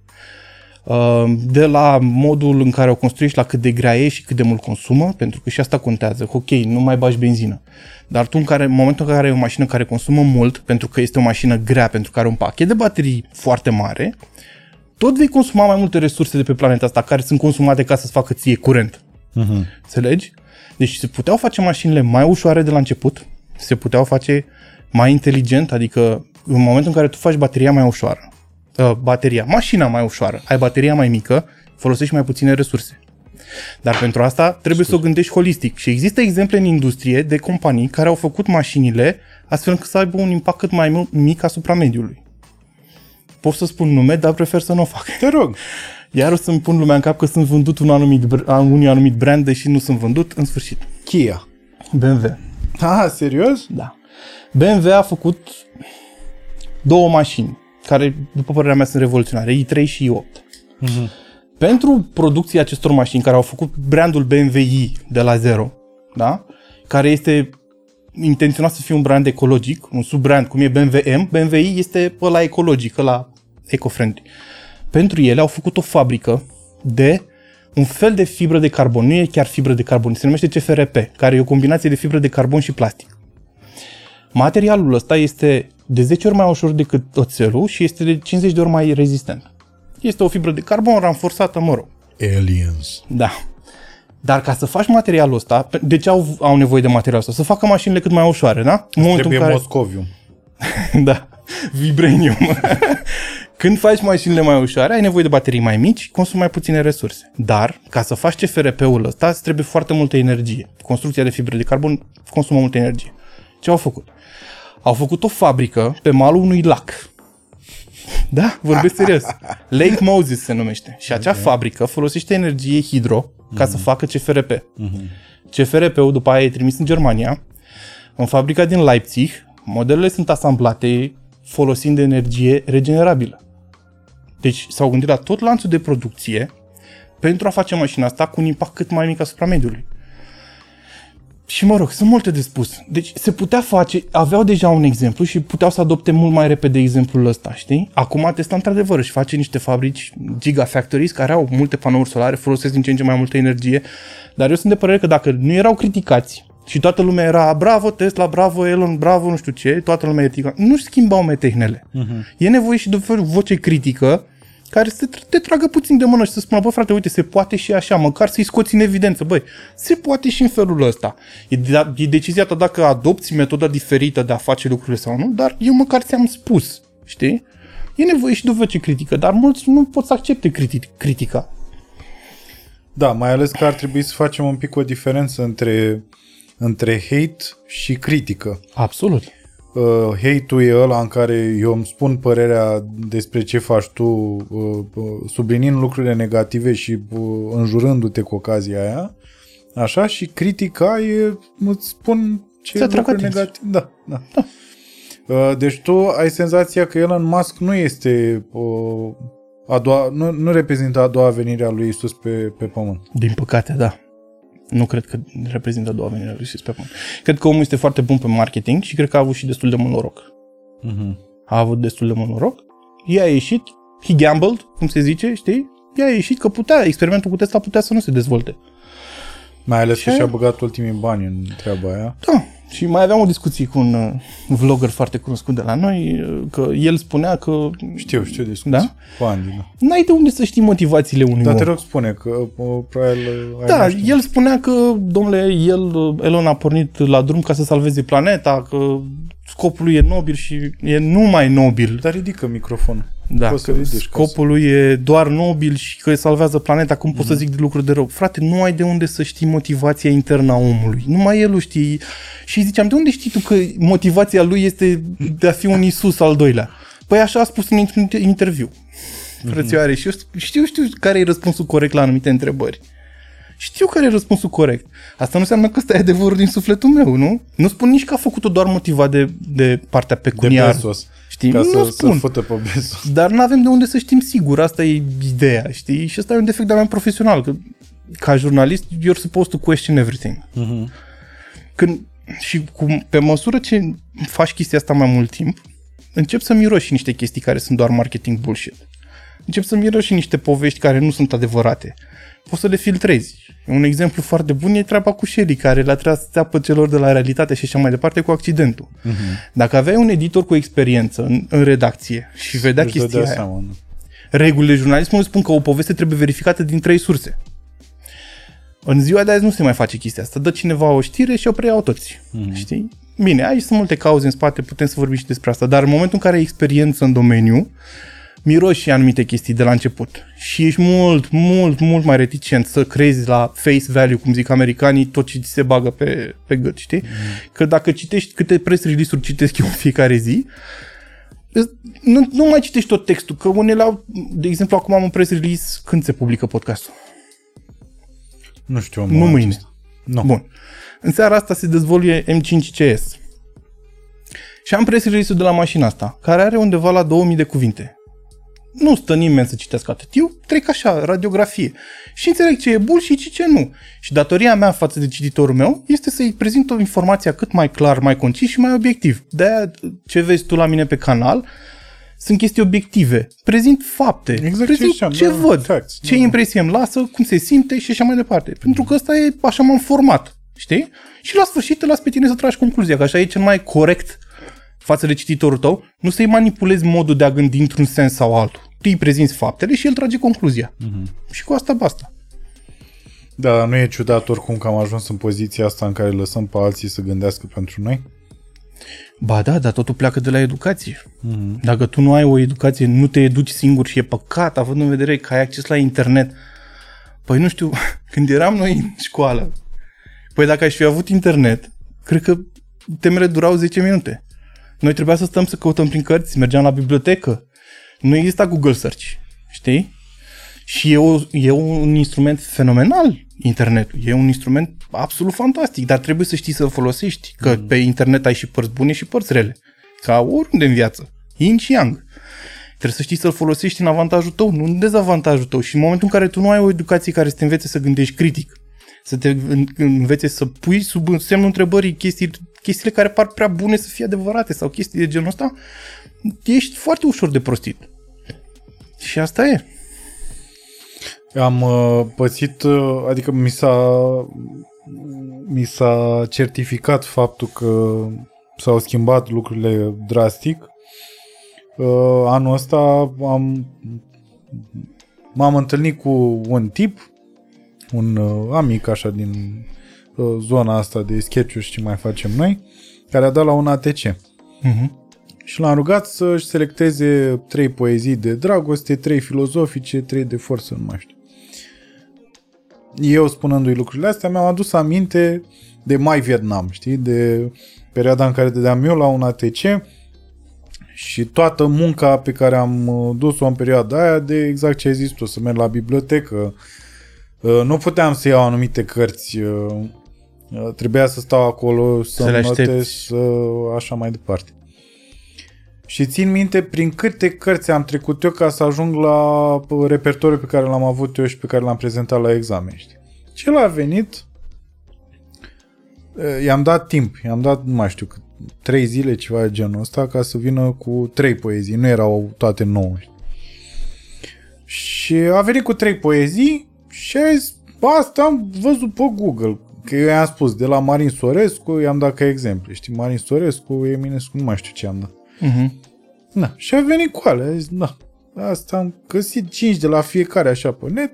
Uh, de la modul în care o construiești, la cât de grea e și cât de mult consumă, pentru că și asta contează. Că, ok, nu mai bagi benzină. Dar tu în, care, în momentul în care ai o mașină care consumă mult, pentru că este o mașină grea, pentru că are un pachet de baterii foarte mare, tot vei consuma mai multe resurse de pe planeta asta care sunt consumate ca să-ți facă ție curent. Uh-huh. Înțelegi? Deci se puteau face mașinile mai ușoare de la început, se puteau face mai inteligent, adică în momentul în care tu faci bateria mai ușoară, uh, bateria, mașina mai ușoară, ai bateria mai mică, folosești mai puține resurse. Dar pentru asta trebuie să o gândești holistic. Și există exemple în industrie de companii care au făcut mașinile astfel încât să aibă un impact cât mai mu- mic asupra mediului. Pot să spun nume, dar prefer să nu o fac. Te rog. Iar o să-mi pun lumea în cap că sunt vândut un anumit, br- a unui anumit brand, deși nu sunt vândut, în sfârșit. Kia. BMW. Ah, serios? Da. BMW a făcut două mașini, care, după părerea mea, sunt revoluționare, i3 și i8. Mhm. Pentru producția acestor mașini, care au făcut brandul BMW i de la zero, da? care este intenționat să fie un brand ecologic, un subbrand, cum e BMW M, BMW i este ăla ecologic, ăla eco-friendly. Pentru ele au făcut o fabrică de un fel de fibră de carbon, nu e chiar fibră de carbon, se numește CFRP, care e o combinație de fibră de carbon și plastic. Materialul ăsta este de 10 ori mai ușor decât oțelul și este de 50 de ori mai rezistent. Este o fibră de carbon ranforsată, mă rog. Aliens. Da. Dar ca să faci materialul ăsta, pe- de ce au, au nevoie de materialul ăsta? Să facă mașinile cât mai ușoare, da? În momentul Trebuie în care... Moscovium. da, vibranium. Când faci mașinile mai ușoare, ai nevoie de baterii mai mici, consumi mai puține resurse. Dar, ca să faci CFRP-ul ăsta, îți trebuie foarte multă energie. Construcția de fibre de carbon consumă multă energie. Ce au făcut? Au făcut o fabrică pe malul unui lac. Da, vorbesc serios. Lake Moses se numește. Și acea fabrică folosește energie hidro ca să facă CFRP. CFRP-ul după aia e trimis în Germania, în fabrica din Leipzig, modelele sunt asamblate folosind energie regenerabilă. Deci s-au gândit la tot lanțul de producție pentru a face mașina asta cu un impact cât mai mic asupra mediului. Și mă rog, sunt multe de spus. Deci se putea face, aveau deja un exemplu și puteau să adopte mult mai repede exemplul ăsta, știi? Acum Tesla într-adevăr își face niște fabrici gigafactories care au multe panouri solare, folosesc din ce în ce mai multă energie, dar eu sunt de părere că dacă nu erau criticați și toată lumea era bravo Tesla, bravo Elon, bravo nu știu ce, toată lumea critica, nu schimbau metehnele. Uh-huh. E nevoie și de o voce critică care să te, te tragă puțin de mână și să spună, bă frate, uite, se poate și așa, măcar să-i scoți în evidență, băi, se poate și în felul ăsta. E, de, e decizia ta dacă adopți metoda diferită de a face lucrurile sau nu, dar eu măcar ți-am spus, știi? E nevoie și de o voce critică, dar mulți nu pot să accepte criti- critica. Da, mai ales că ar trebui să facem un pic o diferență între, între hate și critică. Absolut uh, hate-ul e ăla în care eu îmi spun părerea despre ce faci tu, uh, uh, sublinind lucrurile negative și uh, înjurându-te cu ocazia aia, așa, și critica e, îți spun ce lucruri negative. Da, da. da. Uh, deci tu ai senzația că Elon Musk nu este uh, a doua, nu, nu reprezintă a doua venire a lui Isus pe, pe pământ. Din păcate, da. Nu cred că reprezintă a doua venire a lui Isus pe pământ. Cred că omul este foarte bun pe marketing și cred că a avut și destul de mult noroc. Uh-huh. A avut destul de mult noroc. I-a ieșit, he gambled, cum se zice, știi? I-a ieșit că putea, experimentul cu Tesla putea să nu se dezvolte. Mai ales și că și-a băgat ultimii bani în treaba aia. Da, și mai aveam o discuție cu un uh, vlogger foarte cunoscut de la noi, uh, că el spunea că... Știu, știu discuții. Da? Cu ani, da. N-ai de unde să știi motivațiile unui Dar om. te rog spune că uh, probabil Da, el spunea că, domnule, el, Elon a pornit la drum ca să salveze planeta, că scopul lui e nobil și e numai nobil. Dar ridică microfonul. Da, că scopul lui e doar nobil și că salvează planeta, cum mm-hmm. pot să mhm. zic de lucruri de rău? Frate, nu ai de unde să știi motivația internă a omului. Numai el o știi. Și ziceam, de unde știi tu că motivația lui este de a fi un Isus al doilea? Păi așa a spus în interviu. Mm-hmm. Frățioare, și eu știu, știu care e răspunsul corect la anumite întrebări. Știu care e răspunsul corect. Asta nu înseamnă că ăsta e adevărul din sufletul meu, nu? Nu spun nici că a făcut-o doar motivat de, de partea pecuniară. De Bezos. Știi? Ca nu să, spun. să pe Bezos. Dar nu avem de unde să știm sigur. Asta e ideea, știi? Și asta e un defect de-al meu profesional. Că, ca jurnalist, you're supposed to question everything. Uh-huh. Când, și cu, pe măsură ce faci chestia asta mai mult timp, încep să miroși niște chestii care sunt doar marketing bullshit. Încep să miroși niște povești care nu sunt adevărate poți să le filtrezi. Un exemplu foarte bun e treaba cu Shelly, care le-a tras țeapă celor de la realitate și așa mai departe cu accidentul. Uh-huh. Dacă aveai un editor cu experiență în, în redacție și vedea deci chestia aia, seama, regulile jurnalismului spun că o poveste trebuie verificată din trei surse. În ziua de azi nu se mai face chestia asta. Dă cineva o știre și o preiau toți. Uh-huh. Știi? Bine, aici sunt multe cauze în spate, putem să vorbim și despre asta, dar în momentul în care ai experiență în domeniu, miroși anumite chestii de la început și ești mult, mult, mult mai reticent să crezi la face value, cum zic americanii, tot ce ți se bagă pe, pe gât, știi? Mm. Că dacă citești câte press release-uri citesc eu în fiecare zi, nu, nu mai citești tot textul, că unele au, de exemplu, acum am un press release, când se publică podcastul? Nu știu. Nu mâine. Nu. Bun. În seara asta se dezvoluie M5CS. Și am press release-ul de la mașina asta, care are undeva la 2000 de cuvinte nu stă nimeni să citească atât. Eu trec așa, radiografie. Și înțeleg ce e bullshit și ce nu. Și datoria mea față de cititorul meu este să-i prezint o informație cât mai clar, mai concis și mai obiectiv. de ce vezi tu la mine pe canal sunt chestii obiective. Prezint fapte. Exact prezint ce, ce da, văd, facts, ce da. impresie îmi lasă, cum se simte și așa mai departe. Pentru că ăsta e, așa m-am format. Știi? Și la sfârșit te las pe tine să tragi concluzia, că așa e cel mai corect față de cititorul tău, nu să-i manipulezi modul de a gândi într-un sens sau altul tu îi prezinți faptele și el trage concluzia. Uh-huh. Și cu asta basta. Da, nu e ciudat oricum că am ajuns în poziția asta în care lăsăm pe alții să gândească pentru noi? Ba da, dar totul pleacă de la educație. Uh-huh. Dacă tu nu ai o educație, nu te educi singur și e păcat, având în vedere că ai acces la internet. Păi nu știu, când eram noi în școală, păi dacă aș fi avut internet, cred că temele durau 10 minute. Noi trebuia să stăm să căutăm prin cărți, mergeam la bibliotecă, nu exista Google Search, știi? Și e, o, e un instrument fenomenal, internetul. E un instrument absolut fantastic, dar trebuie să știi să-l folosești, că mm. pe internet ai și părți bune și părți rele. Ca oriunde în viață. Yin și yang. Trebuie să știi să-l folosești în avantajul tău, nu în dezavantajul tău. Și în momentul în care tu nu ai o educație care să te învețe să gândești critic, să te în- învețe să pui sub semnul întrebării chestii, chestiile care par prea bune să fie adevărate sau chestii de genul ăsta, ești foarte ușor de prostit. Și asta e. Am uh, pățit, uh, adică mi s-a, mi s-a certificat faptul că s-au schimbat lucrurile drastic. Uh, anul ăsta am, m-am întâlnit cu un tip, un uh, amic așa din uh, zona asta de sketch și ce mai facem noi, care a dat la un ATC Uh-huh. Și l-am rugat să-și selecteze trei poezii de dragoste, trei filozofice, trei de forță, nu mai știu. Eu spunându-i lucrurile astea, mi-am adus aminte de mai Vietnam, știi? De perioada în care dădeam eu la un ATC și toată munca pe care am uh, dus-o în perioada aia de exact ce ai zis tu, să merg la bibliotecă. Uh, Nu puteam să iau anumite cărți, uh, uh, trebuia să stau acolo, să, Să le notez, aștepți. să așa mai departe. Și țin minte prin câte cărți am trecut eu ca să ajung la uh, repertoriul pe care l-am avut eu și pe care l-am prezentat la examen. Știi? Și el a venit, uh, i-am dat timp, i-am dat, nu mai știu, cât, trei zile, ceva de genul ăsta, ca să vină cu trei poezii. Nu erau toate nouă. Știi? Și a venit cu trei poezii și a zis, "Bă, asta am văzut pe Google. Că eu i-am spus, de la Marin Sorescu, i-am dat ca exemple. Știi, Marin Sorescu, Eminescu, nu mai știu ce am dat. Uh-huh. Da. Și a venit cu alea. A zis, da. Asta am găsit 5 de la fiecare așa pe net.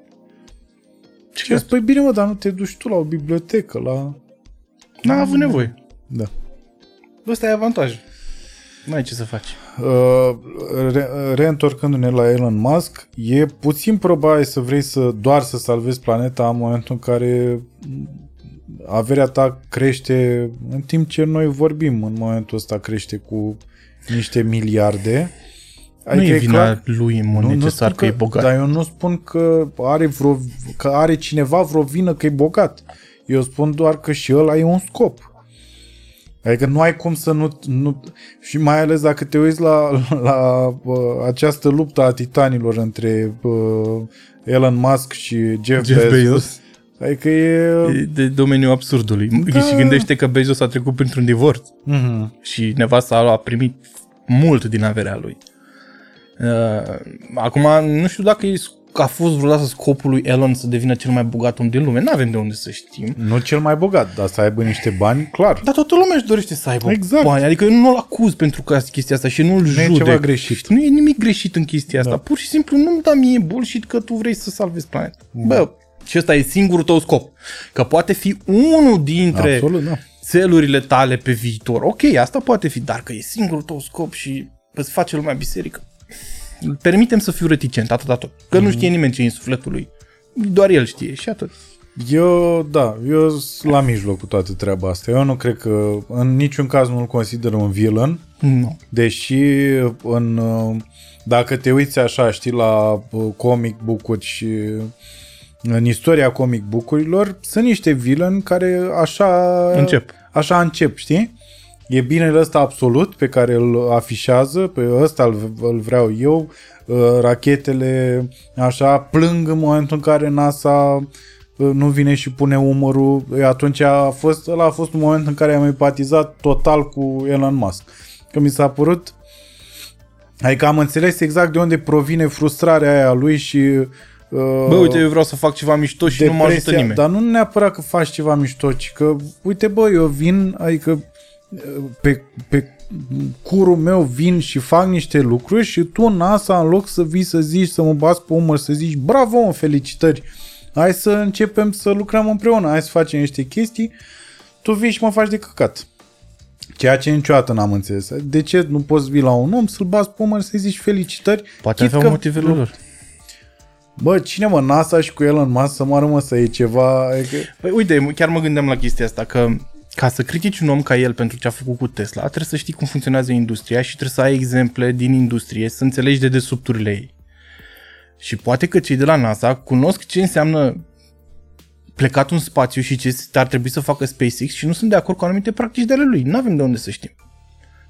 Și a zis, păi bine mă, dar nu te duci tu la o bibliotecă, la... N-a avut nevoie. Da. Ăsta e avantajul. Nu ai ce să faci. Uh, re- reîntorcându-ne la Elon Musk, e puțin probabil să vrei să doar să salvezi planeta în momentul în care averea ta crește în timp ce noi vorbim în momentul ăsta crește cu niște miliarde. nu e e vina clar- lui în mod necesar spun că, e bogat. Dar eu nu spun că are, vreo, că are cineva vreo vină că e bogat. Eu spun doar că și ăla e un scop. Adică nu ai cum să nu... nu și mai ales dacă te uiți la, la uh, această luptă a titanilor între uh, Elon Musk și Jeff, Jeff Bezos. Bezos. Adică e... E de domeniul absurdului. Da. Și gândește că Bezos a trecut printr-un divorț Mm-hmm. și nevasta a primit mult din averea lui. Uh, acum, nu știu dacă e, a fost vreodată scopul lui Elon să devină cel mai bogat om din lume. Nu avem de unde să știm. Nu cel mai bogat, dar să aibă niște bani, clar. Dar toată lumea își dorește să aibă Exact. bani. Adică eu nu-l acuz pentru că chestia asta și nu-l e judec. ceva greșit. Nu e nimic greșit în chestia asta. Da. Pur și simplu nu-mi da mie bullshit că tu vrei să salvezi planeta. Bă, și ăsta e singurul tău scop. Că poate fi unul dintre Absolut, da. țelurile tale pe viitor. Ok, asta poate fi, dar că e singurul tău scop și îți face lumea biserică. Permitem să fiu reticent, atâta tot. Că nu știe nimeni ce e în sufletul lui. Doar el știe și atât. Eu, da, eu sunt la mijloc cu toată treaba asta. Eu nu cred că, în niciun caz nu-l consider un villain, Nu. deși în, uh, dacă te uiți așa, știi, la uh, comic book-uri și în istoria comic book-urilor, sunt niște villain care așa Încep. Așa încep, știi? E binele ăsta absolut pe care îl afișează, pe ăsta îl, îl vreau eu, uh, rachetele așa plâng în momentul în care NASA uh, nu vine și pune umărul, E, atunci a fost, ăla a fost un moment în care am empatizat total cu Elon Musk. Că mi s-a părut Adică am înțeles exact de unde provine frustrarea aia a lui și uh, Bă, uite, eu vreau să fac ceva mișto și nu mă ajută nimeni. Dar nu neapărat că faci ceva mișto, ci că, uite bă, eu vin, adică pe, pe curul meu vin și fac niște lucruri și tu, NASA, în loc să vii să zici, să mă bați pe umăr, să zici, bravo, mă, felicitări, hai să începem să lucrăm împreună, hai să facem niște chestii, tu vii și mă faci de căcat. Ceea ce niciodată n-am înțeles. De ce nu poți vii la un om să-l bați pe umăr, să-i zici felicitări? Poate chit aveau că- motivele lor. Bă, cine mă, NASA și cu Elon Musk să moară mă să e ceva... Adică... Păi uite, chiar mă gândeam la chestia asta, că ca să critici un om ca el pentru ce a făcut cu Tesla, trebuie să știi cum funcționează industria și trebuie să ai exemple din industrie, să înțelegi de desubturile ei. Și poate că cei de la NASA cunosc ce înseamnă plecat în spațiu și ce ar trebui să facă SpaceX și nu sunt de acord cu anumite practici de ale lui. Nu avem de unde să știm.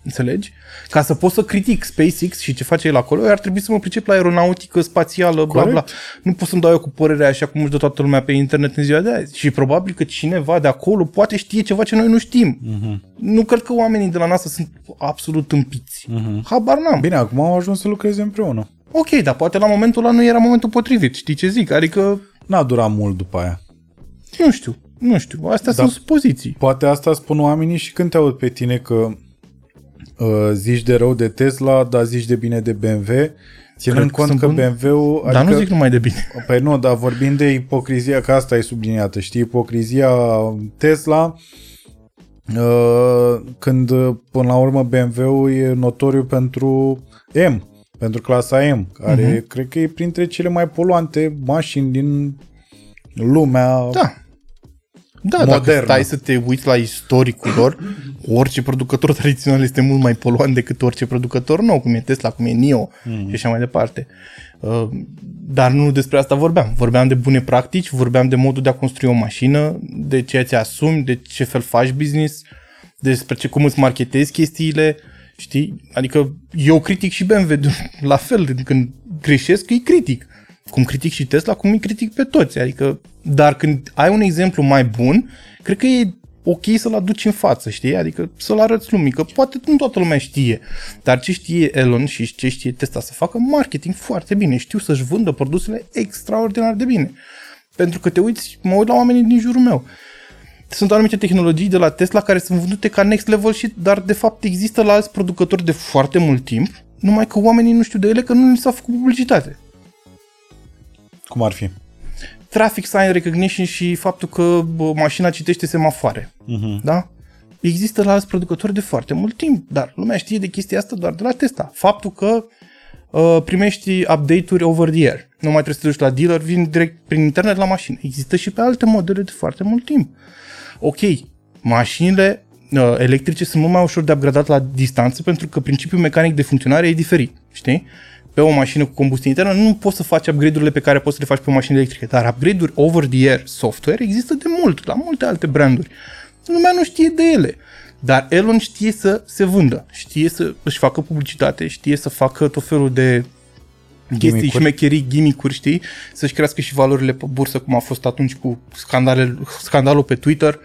Înțelegi? Ca să pot să critic SpaceX și ce face el acolo, eu ar trebui să mă pricep la aeronautică spațială, bla bla. Nu pot să-mi dau eu cu părerea așa cum își dă toată lumea pe internet în ziua de azi. Și probabil că cineva de acolo poate știe ceva ce noi nu știm. Uh-huh. Nu cred că oamenii de la NASA sunt absolut împiți. Uh-huh. Habar n-am. Bine, acum au ajuns să lucreze împreună. Ok, dar poate la momentul ăla nu era momentul potrivit. Știi ce zic? Adică... N-a durat mult după aia. Nu știu. Nu știu, astea da, sunt supoziții. Poate asta spun oamenii și când te aud pe tine că uh, zici de rău de Tesla, dar zici de bine de BMW, ținând cont că, că BMW-ul... Adică, dar nu zic numai de bine. Păi nu, dar vorbim de ipocrizia, că asta e subliniată, știi, ipocrizia Tesla, uh, când până la urmă BMW-ul e notoriu pentru M, pentru clasa M, care uh-huh. cred că e printre cele mai poluante mașini din lumea da. Da, modernă. dacă stai să te uiți la istoricul lor, orice producător tradițional este mult mai poluant decât orice producător nou, cum e Tesla, cum e NIO mm. și așa mai departe. Uh, dar nu despre asta vorbeam. Vorbeam de bune practici, vorbeam de modul de a construi o mașină, de ceea ce asumi, de ce fel faci business, despre ce, cum îți marketezi chestiile, știi? Adică eu critic și BMW la fel, când greșesc, îi critic cum critic și Tesla, cum îi critic pe toți. Adică, dar când ai un exemplu mai bun, cred că e ok să-l aduci în față, știi? Adică să-l arăți lumii, că poate nu toată lumea știe, dar ce știe Elon și ce știe Tesla să facă marketing foarte bine, știu să-și vândă produsele extraordinar de bine. Pentru că te uiți, mă uit la oamenii din jurul meu. Sunt anumite tehnologii de la Tesla care sunt vândute ca next level și dar de fapt există la alți producători de foarte mult timp, numai că oamenii nu știu de ele că nu li s-a făcut publicitate. Cum ar fi? Traffic sign recognition și faptul că bă, mașina citește semafoare. Uh-huh. Da? Există la alți producători de foarte mult timp, dar lumea știe de chestia asta doar de la Tesla. Faptul că uh, primești update-uri over the air. Nu mai trebuie să te duci la dealer, vin direct prin internet la mașină. Există și pe alte modele de foarte mult timp. Ok, mașinile uh, electrice sunt mult mai ușor de upgradat la distanță pentru că principiul mecanic de funcționare e diferit, știi? Pe o mașină cu combustie internă, nu poți să faci upgrade-urile pe care poți să le faci pe o mașină electrică. Dar upgrade-uri over-the-air software există de mult, la multe alte branduri. Lumea nu știe de ele. Dar Elon știe să se vândă, știe să își facă publicitate, știe să facă tot felul de chestii, șmecherii, gimmick știi? Să-și crească și valorile pe bursă, cum a fost atunci cu scandalul pe Twitter,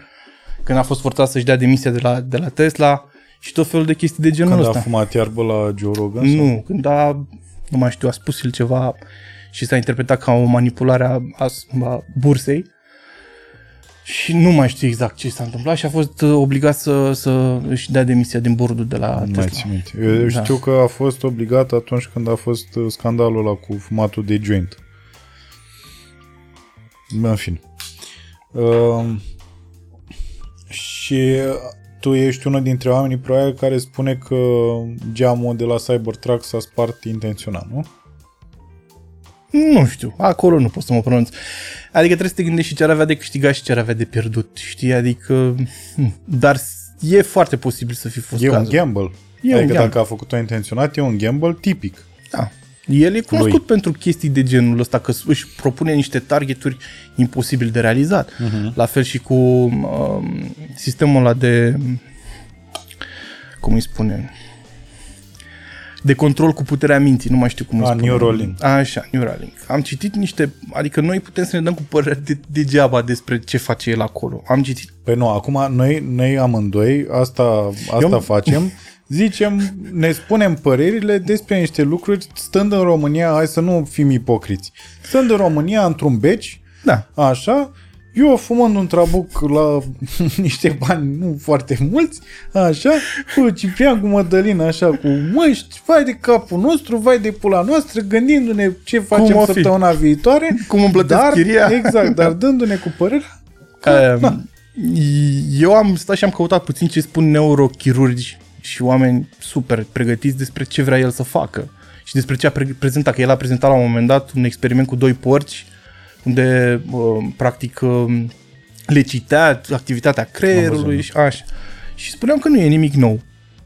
când a fost forțat să-și dea demisia de la, de la Tesla și tot felul de chestii de genul când ăsta. Când a fumat iarbă la Joe Rogan? Nu, sau? când a nu mai știu, a spus el ceva și s-a interpretat ca o manipulare a, a, a bursei și nu mai știu exact ce s-a întâmplat și a fost uh, obligat să, să își dea demisia din bordul de la nu Tesla. Mai Eu da. știu că a fost obligat atunci când a fost uh, scandalul ăla cu fumatul de joint. În fine. Uh, și tu ești unul dintre oamenii probabil care spune că geamul de la Cybertruck s-a spart intenționat, nu? Nu știu, acolo nu pot să mă pronunț. Adică trebuie să te gândești și ce ar avea de câștigat și ce ar avea de pierdut, știi? Adică, hm, dar e foarte posibil să fi fost E cazul. un gamble. E adică un gamble. dacă a făcut-o intenționat, e un gamble tipic. Da. El e cunoscut lui. pentru chestii de genul ăsta, că își propune niște targeturi imposibil de realizat. Uh-huh. La fel și cu um, sistemul ăla de, cum îi spune, de control cu puterea minții, nu mai știu cum îi spune. Neuralink. Așa, Neuralink. Am citit niște, adică noi putem să ne dăm cu păreri de, degeaba despre ce face el acolo. Am citit. Păi nu, acum noi, noi amândoi asta, asta Eu... facem zicem, ne spunem părerile despre niște lucruri stând în România, hai să nu fim ipocriți, stând în România într-un beci, da. așa, eu fumând un trabuc la niște bani nu foarte mulți, așa, cu Ciprian, cu Mădălina, așa, cu măști, vai de capul nostru, vai de pula noastră, gândindu-ne ce facem Cum săptămâna viitoare. Cum îmi plătesc dar, chiria. Exact, dar dându-ne cu părerea că, um, Eu am stat și am căutat puțin ce spun neurochirurgi și oameni super pregătiți despre ce vrea el să facă și despre ce a pre- prezentat. Că el a prezentat la un moment dat un experiment cu doi porci unde uh, practic uh, le citea activitatea creierului și așa. Și spuneam că nu e nimic nou.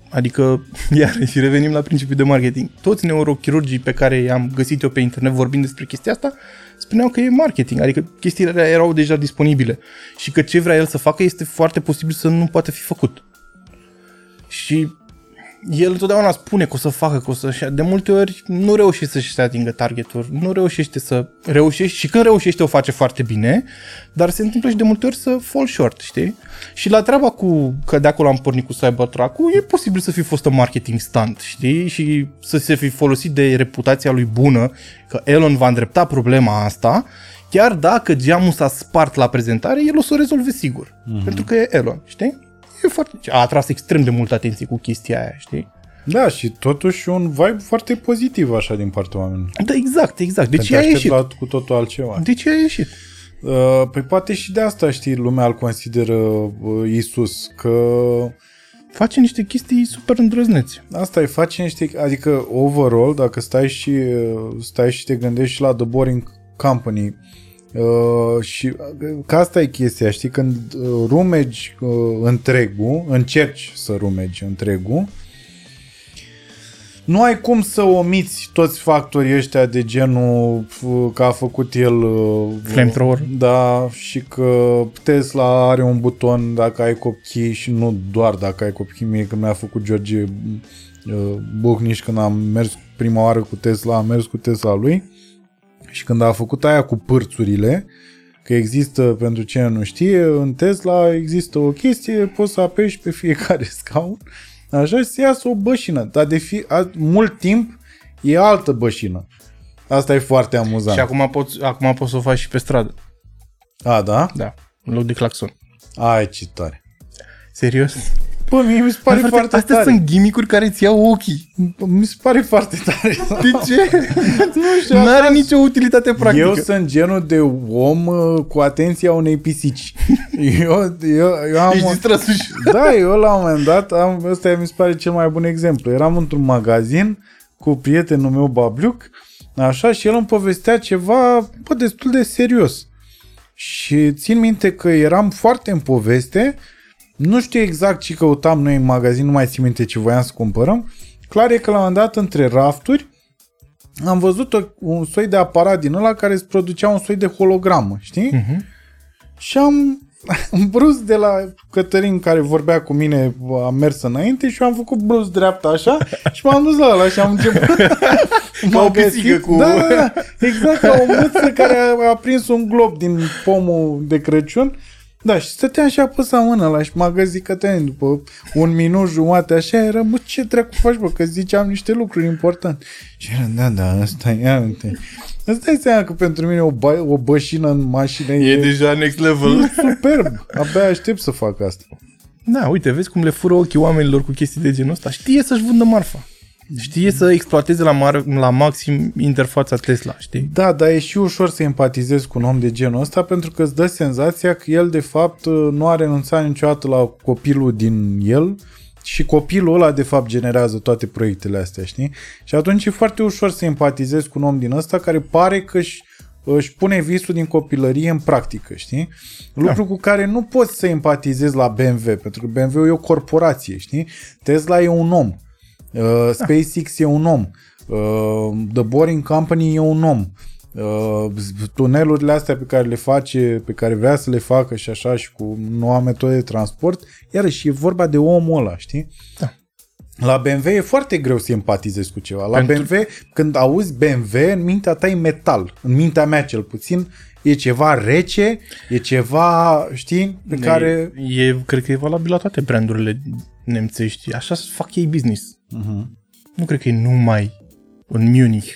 Adică, iar și revenim la principiul de marketing. Toți neurochirurgii pe care i-am găsit eu pe internet vorbind despre chestia asta, spuneau că e marketing, adică chestiile erau deja disponibile și că ce vrea el să facă este foarte posibil să nu poate fi făcut. Și el întotdeauna spune că o să facă, că o să... De multe ori nu reușește să-și se atingă targeturi, nu reușește să reușești și când reușește o face foarte bine, dar se întâmplă și de multe ori să fall short, știi? Și la treaba cu că de acolo am pornit cu Cybertruck-ul, e posibil să fi fost un marketing stunt, știi? Și să se fi folosit de reputația lui bună, că Elon va îndrepta problema asta, chiar dacă geamul s-a spart la prezentare, el o să o rezolve sigur. Mm-hmm. Pentru că e Elon, știi? E foarte... A atras extrem de multă atenție cu chestia aia, știi? Da, și totuși un vibe foarte pozitiv așa din partea oamenilor. Da, exact, exact. De Te ce a aștepți ieșit? la cu totul altceva. De ce a ieșit? Uh, păi poate și de asta, știi, lumea îl consideră uh, Isus, că Face niște chestii super îndrăzneți. asta îi face niște, adică overall, dacă stai și uh, stai și te gândești și la The Boring Company, Uh, și uh, că asta e chestia, știi, când uh, rumegi uh, întregul, încerci să rumegi întregul, nu ai cum să omiți toți factorii ăștia de genul uh, că a făcut el uh, Flamethrower. Da, și că Tesla are un buton dacă ai copii și nu doar dacă ai copii, mie că mi-a făcut George uh, Buhniș când am mers prima oară cu Tesla, am mers cu Tesla lui și când a făcut aia cu pârțurile, că există, pentru cine nu știe, în Tesla există o chestie, poți să apeși pe fiecare scaun, așa și să iasă o bășină, dar de fi, a, mult timp e altă bășină. Asta e foarte amuzant. Și acum poți, acum poți să o faci și pe stradă. A, da? Da, în loc de claxon. Ai, ce tare. Serios? Bă, mie mi se pare Dar, frate, foarte astea tare. sunt gimmick care îți iau ochii. Mi se pare foarte tare. De ce? nu știu, Nu are așa- nicio utilitate practică. Eu sunt genul de om uh, cu atenția unei pisici. Eu, eu, eu am... Ești o- distras și... Da, eu la un moment dat, am, ăsta mi se pare cel mai bun exemplu. Eram într-un magazin cu prietenul meu Babliuc, așa, și el îmi povestea ceva, bă, destul de serios. Și țin minte că eram foarte în poveste, nu știu exact ce căutam noi în magazin, nu mai țin minte ce voiam să cumpărăm. Clar e că la un moment dat, între rafturi, am văzut o, un soi de aparat din ăla care îți producea un soi de hologramă, știi? Mhm. Și am brus de la Cătălin care vorbea cu mine, am mers înainte și eu am făcut brus dreapta așa și m-am dus la ăla și am început Ca o M-a găsit- pisică cu- Da, da, da, exact ca o mâță care a, a prins un glob din pomul de Crăciun da, și stăteam și apăsa mâna la și m-a găsit Cătălin după un minut jumate așa, era, bă, ce dracu faci, bă, că ziceam niște lucruri importante. Și era, da, da, asta e, ia uite. Îți dai seama că pentru mine o, ba- o bășină în mașină E deja next level. superb. Abia aștept să fac asta. Da, uite, vezi cum le fură ochii oamenilor cu chestii de genul ăsta. Știe să-și vândă marfa. Știe să exploateze la, mar- la maxim interfața Tesla, știi? Da, dar e și ușor să empatizezi cu un om de genul ăsta pentru că îți dă senzația că el de fapt nu a renunțat niciodată la copilul din el și copilul ăla de fapt generează toate proiectele astea, știi? Și atunci e foarte ușor să empatizezi cu un om din ăsta care pare că își, își pune visul din copilărie în practică, știi? Lucru cu care nu poți să empatizezi la BMW, pentru că BMW e o corporație, știi? Tesla e un om. Uh, SpaceX e un om. Uh, The Boring Company e un om. Uh, tunelurile astea pe care le face, pe care vrea să le facă și așa și cu noua metodă de transport, iarăși e vorba de omul ăla, știi? Da. La BMW e foarte greu să empatizezi cu ceva. La Pentru- BMW, când auzi BMW, în mintea ta e metal. În mintea mea cel puțin, e ceva rece, e ceva, știi, pe care... E, e, cred că e valabil la toate brandurile nemțești. Așa fac ei business. Uh-huh. Nu cred că e numai în Munich.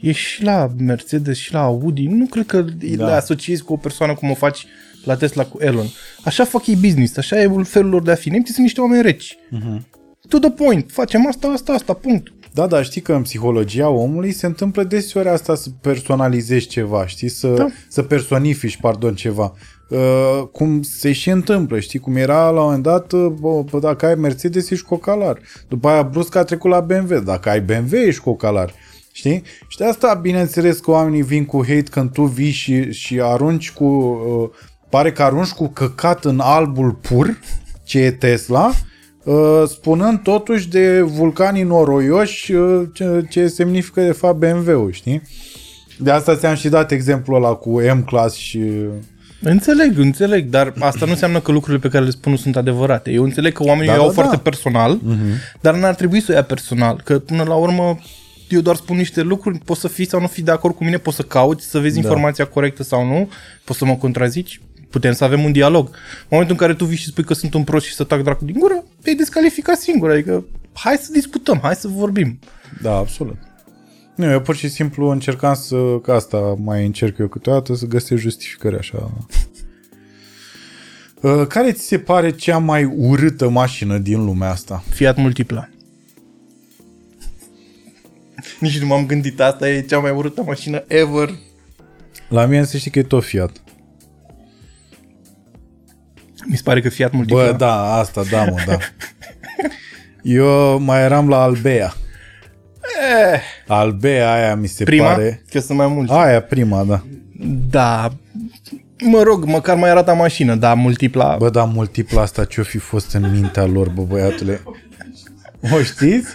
E și la Mercedes și la Audi. Nu cred că da. le asociezi cu o persoană cum o faci la Tesla cu Elon. Așa fac ei business, așa e felul lor de a fi. Nemții sunt niște oameni reci. Uh-huh. To the point. Facem asta, asta, asta, punct. Da, dar știi că în psihologia omului se întâmplă deseori asta să personalizezi ceva, știi? Să, Da. să personifici, pardon, ceva. Uh, cum se și întâmplă, știi? Cum era la un moment dat, uh, bă, bă, dacă ai Mercedes, ești cocalar. După aia brusc a trecut la BMW. Dacă ai BMW, ești cocalar. Știi? Și de asta, bineînțeles că oamenii vin cu hate când tu vii și, și arunci cu... Uh, pare că arunci cu căcat în albul pur, ce e Tesla, uh, spunând totuși de vulcanii noroioși uh, ce, ce semnifică de fapt BMW-ul, știi? De asta ți-am și dat exemplul ăla cu M-Class și Înțeleg, înțeleg, dar asta nu înseamnă că lucrurile pe care le spun nu sunt adevărate. Eu înțeleg că oamenii Da, da, iau da, foarte da. personal, uh-huh. dar n-ar trebui să o ia personal, că până la urmă eu doar spun niște lucruri, poți să fii sau nu fii de acord cu mine, poți să cauți, să vezi Da. informația corectă sau nu, poți să mă contrazici, putem să avem un dialog. În momentul în care tu vii și spui că sunt un prost și să tac dracu din gură, te-ai descalificat singur, adică hai să discutăm, hai să vorbim. Da, absolut. Nu, eu pur și simplu încercam să, ca asta mai încerc eu câteodată, să găsesc justificări așa. Uh, Care ți se pare cea mai urâtă mașină din lumea asta? Fiat Multipla. Nici nu m-am gândit, asta e cea mai urâtă mașină ever. La mine să știi că e tot Fiat. Mi se pare că Fiat Multipla. Bă, da, asta, da, mă, da. Eu mai eram la Albea. Eh, Albea aia mi se prima? pare... Că sunt mai mulți. Aia prima, da. Da. Mă rog, măcar mai arată mașină, dar Multipla... Bă, da, multipla asta ce-o fi fost în mintea lor, bă, băiatule. O știți?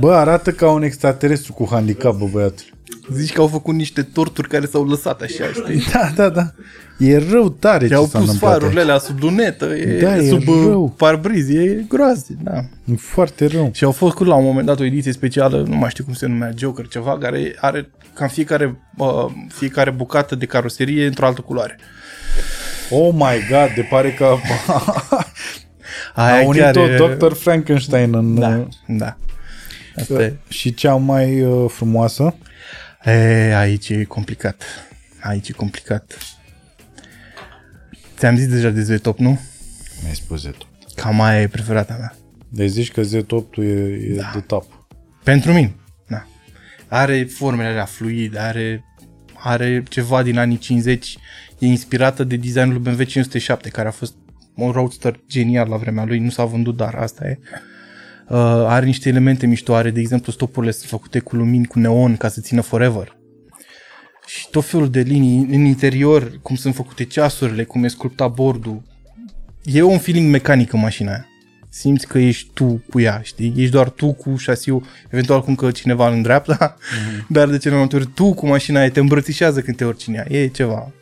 Bă, arată ca un extraterestru cu handicap, bă, băiatule. Zici că au făcut niște torturi care s-au lăsat așa, știi? Da, da, da. E rău tare ce Și au s-a pus întâmplat farurile aici. alea sub lunetă, e, Da, e sub rău. uh, parbriz, e groaznic, da. E foarte rău. Și au făcut la un moment dat o ediție specială, nu mai știu cum se numea, Joker ceva, care are cam fiecare, uh, fiecare bucată de caroserie într-o altă culoare. Oh my god, de pare că a Aia unit-o chiar e- Dr. Frankenstein în... Da, da. Asta e. Și cea mai uh, frumoasă? E, aici e complicat. Aici e complicat. Ți-am zis deja de Z-Top, nu? Mi-ai spus Z-Top. Cam aia e preferata mea. Deci zici că Z-Top e, e Da. de top. Pentru mine, da. Are formele alea fluide, are, are ceva din anii 50, e inspirată de designul lui BMW 507, care a fost un roadster genial la vremea lui, nu s-a vândut, dar asta e. Uh, are niște elemente mișto, are, de exemplu, stopurile sunt făcute cu lumini, cu neon, ca să țină forever. Și tot felul de linii în interior, cum sunt făcute ceasurile, cum e sculptat bordul. E un feeling mecanic în mașina aia. Simți că ești tu cu ea, știi? Ești doar tu cu șasiul, eventual cum că cineva în dreapta, mm-hmm. dar de cele mai multe ori tu cu mașina aia te îmbrățișează când te urci în ea. E ceva.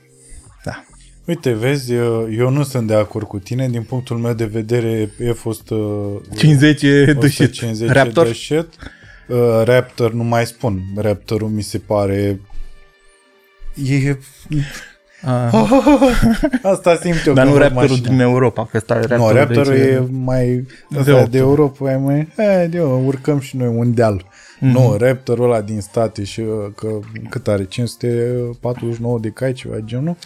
Da. Uite, vezi, eu, eu nu sunt de acord cu tine. Din punctul meu de vedere, F-100... 50 e de shit. 150 Raptor? de shit. Uh, Raptor, nu mai spun. Raptorul mi se pare... E... Ah. Asta simt eu Dar când nu văd Raptorul mașina. din Europa, că ăsta e Nu, Raptorul, Raptorul de aici. e mai... De Asta opt. de Europa e mai... E, de, urcăm și noi un deal. Mhm. Mm-hmm. Nu, Raptorul ăla din state și uh, că cât are? 549 de cai, ceva de genul?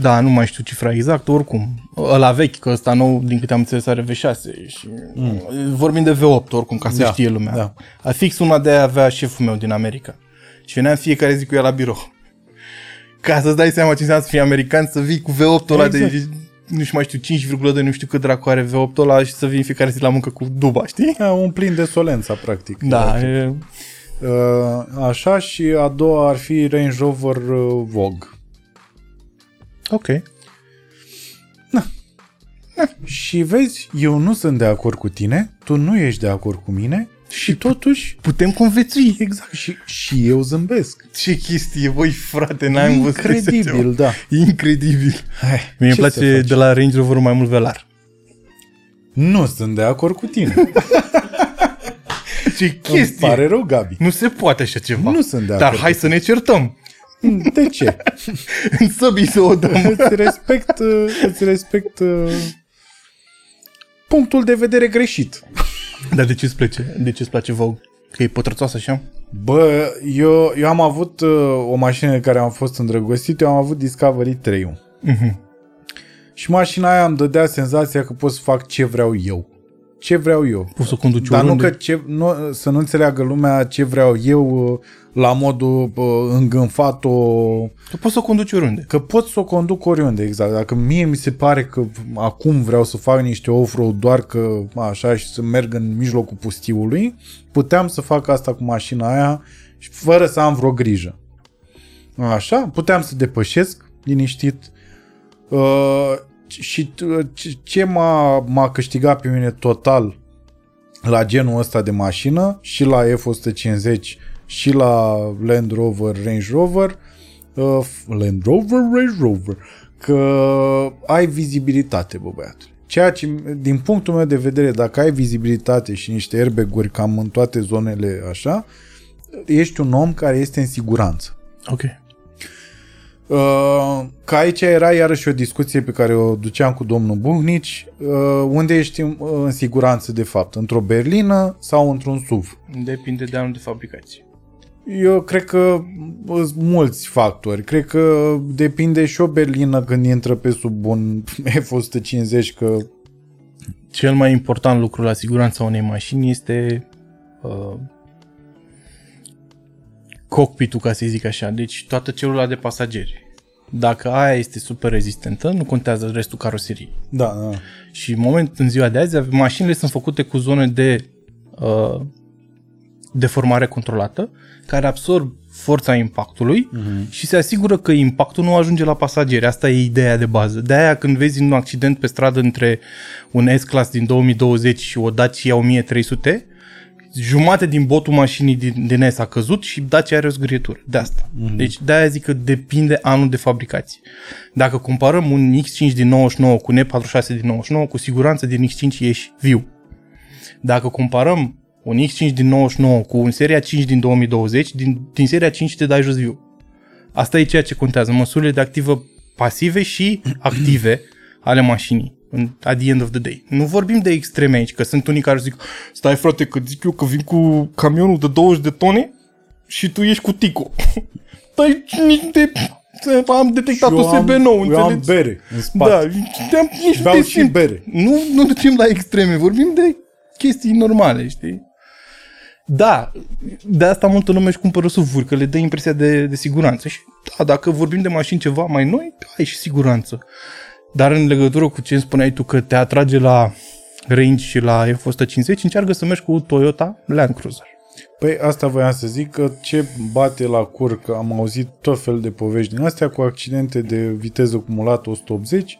Da, nu mai știu cifra exact, oricum. Ăla vechi, că ăsta nou, din câte am înțeles, are V6 și mm. vorbim de V8 oricum, ca să Da, știe lumea. da. A fix una de aia avea șeful meu din America. Și veneam fiecare zi cu el la birou. Ca să-ți dai seama ce înseamnă să fii american, să vii cu V8 ăla Exact. de, nu știu mai știu, 5,2, nu știu cât dracu are V8 ăla și să vii fiecare zi la muncă cu duba, știi? E, un plin de solența, practic. Da, e, Uh, Așa și a doua ar fi Range Rover uh, Vogue. ok. Și vezi, eu nu sunt de acord cu tine, tu nu ești de acord cu mine și totuși, Putem conviețui. exact, și, și eu zâmbesc. Ce chestie, băi, frate, n-am văzut așa ceva. Incredibil, da. Incredibil. Hai, Mie îmi ce să place faci? de la Range Rover mai mult velar. Nu sunt de acord cu tine. Ce Îmi chestie! pare rău, Gabi. Nu se poate așa ceva. Nu sunt de Dar acord hai să ne certăm. De ce? În săbii să o dăm. îți respect, uh, îți respect uh, punctul de vedere greșit. Dar de ce îți place? De ce îți place Vogue? Că e pătrățoasă așa? Bă, eu, eu am avut uh, o mașină de care am fost îndrăgostit, eu am avut Discovery 3 Mhm. Și mașina aia îmi dădea senzația că pot să fac ce vreau eu. Ce vreau eu. Poți să conduci Dar nu oriunde? că ce, nu, să nu înțeleagă lumea ce vreau eu uh, la modul uh, îngânfat-o Că poți să conduci oriunde. Că pot să o conduc oriunde, exact. Dacă mie mi se pare că acum vreau să fac niște off-road doar că așa și să merg în mijlocul pustiului, puteam să fac asta cu mașina aia și fără să am vreo grijă. Așa, puteam să depășesc liniștit. Uh, și uh, ce- ce m-a, m-a câștigat pe mine total la genul ăsta de mașină și la F-150 și la Land Rover Range Rover uh, Land Rover Range Rover că ai vizibilitate, bă băiatul. Ceea ce, din punctul meu de vedere, dacă ai vizibilitate și niște airbag-uri cam în toate zonele așa, ești un om care este în siguranță. Ok. Uh, că aici era iarăși o discuție pe care o duceam cu domnul Buhnici, uh, unde ești în, în siguranță de fapt, într-o berlină sau într-un SUV. Depinde de anul de fabricație. Eu cred că sunt mulți factori. Cred că depinde și o berlină când intră pe sub un F-150 că Cel mai important lucru la siguranța unei mașini este uh, cockpit-ul, ca să zic așa. Deci toată celula de pasageri. Dacă aia este super rezistentă, nu contează restul caroseriei. da, da. Și în moment, în ziua de azi, mașinile sunt făcute cu zone de uh, deformare controlată, care absorb forța impactului uh-huh. și se asigură că impactul nu ajunge la pasageri. Asta e ideea de bază. De aia când vezi un accident pe stradă între un S-Class din 2020 și o Dacia 1300, jumate din botul mașinii din, din S a căzut și Dacia are o zgârietură. De asta. Mm-hmm. Deci de aia zic că depinde anul de fabricație. Dacă comparăm un X5 din 99 cu un E46 din 99, cu siguranță din X5 ieși viu. Dacă comparăm un X5 din 99 cu un seria 5 din 2020, din, din seria 5 te dai jos viu. Asta e ceea ce contează. Măsurile de activă pasive și active ale mașinii în, at the end of the day. Nu vorbim de extreme aici, că sunt unii care zic stai frate, că zic eu că vin cu camionul de 20 de tone și tu ești cu Tico. Păi nici de... Am detectat Și eu OSB am- nou, eu am înțelegi? bere în spate. Da, te-am, nici nu Beau te și simt. bere. Nu, nu ducem la extreme, vorbim de chestii normale, știi? Da, de asta multă lume își cumpără SUV-uri, că le dă impresia de, de siguranță. Și da, dacă vorbim de mașini ceva mai noi, ai și siguranță. Dar în legătură cu ce îmi spuneai tu că te atrage la range și la F-150, încearcă să mergi cu o Toyota Land Cruiser. Păi asta voiam să zic că ce bate la cur, că am auzit tot fel de povești din astea cu accidente de viteză cumulată 180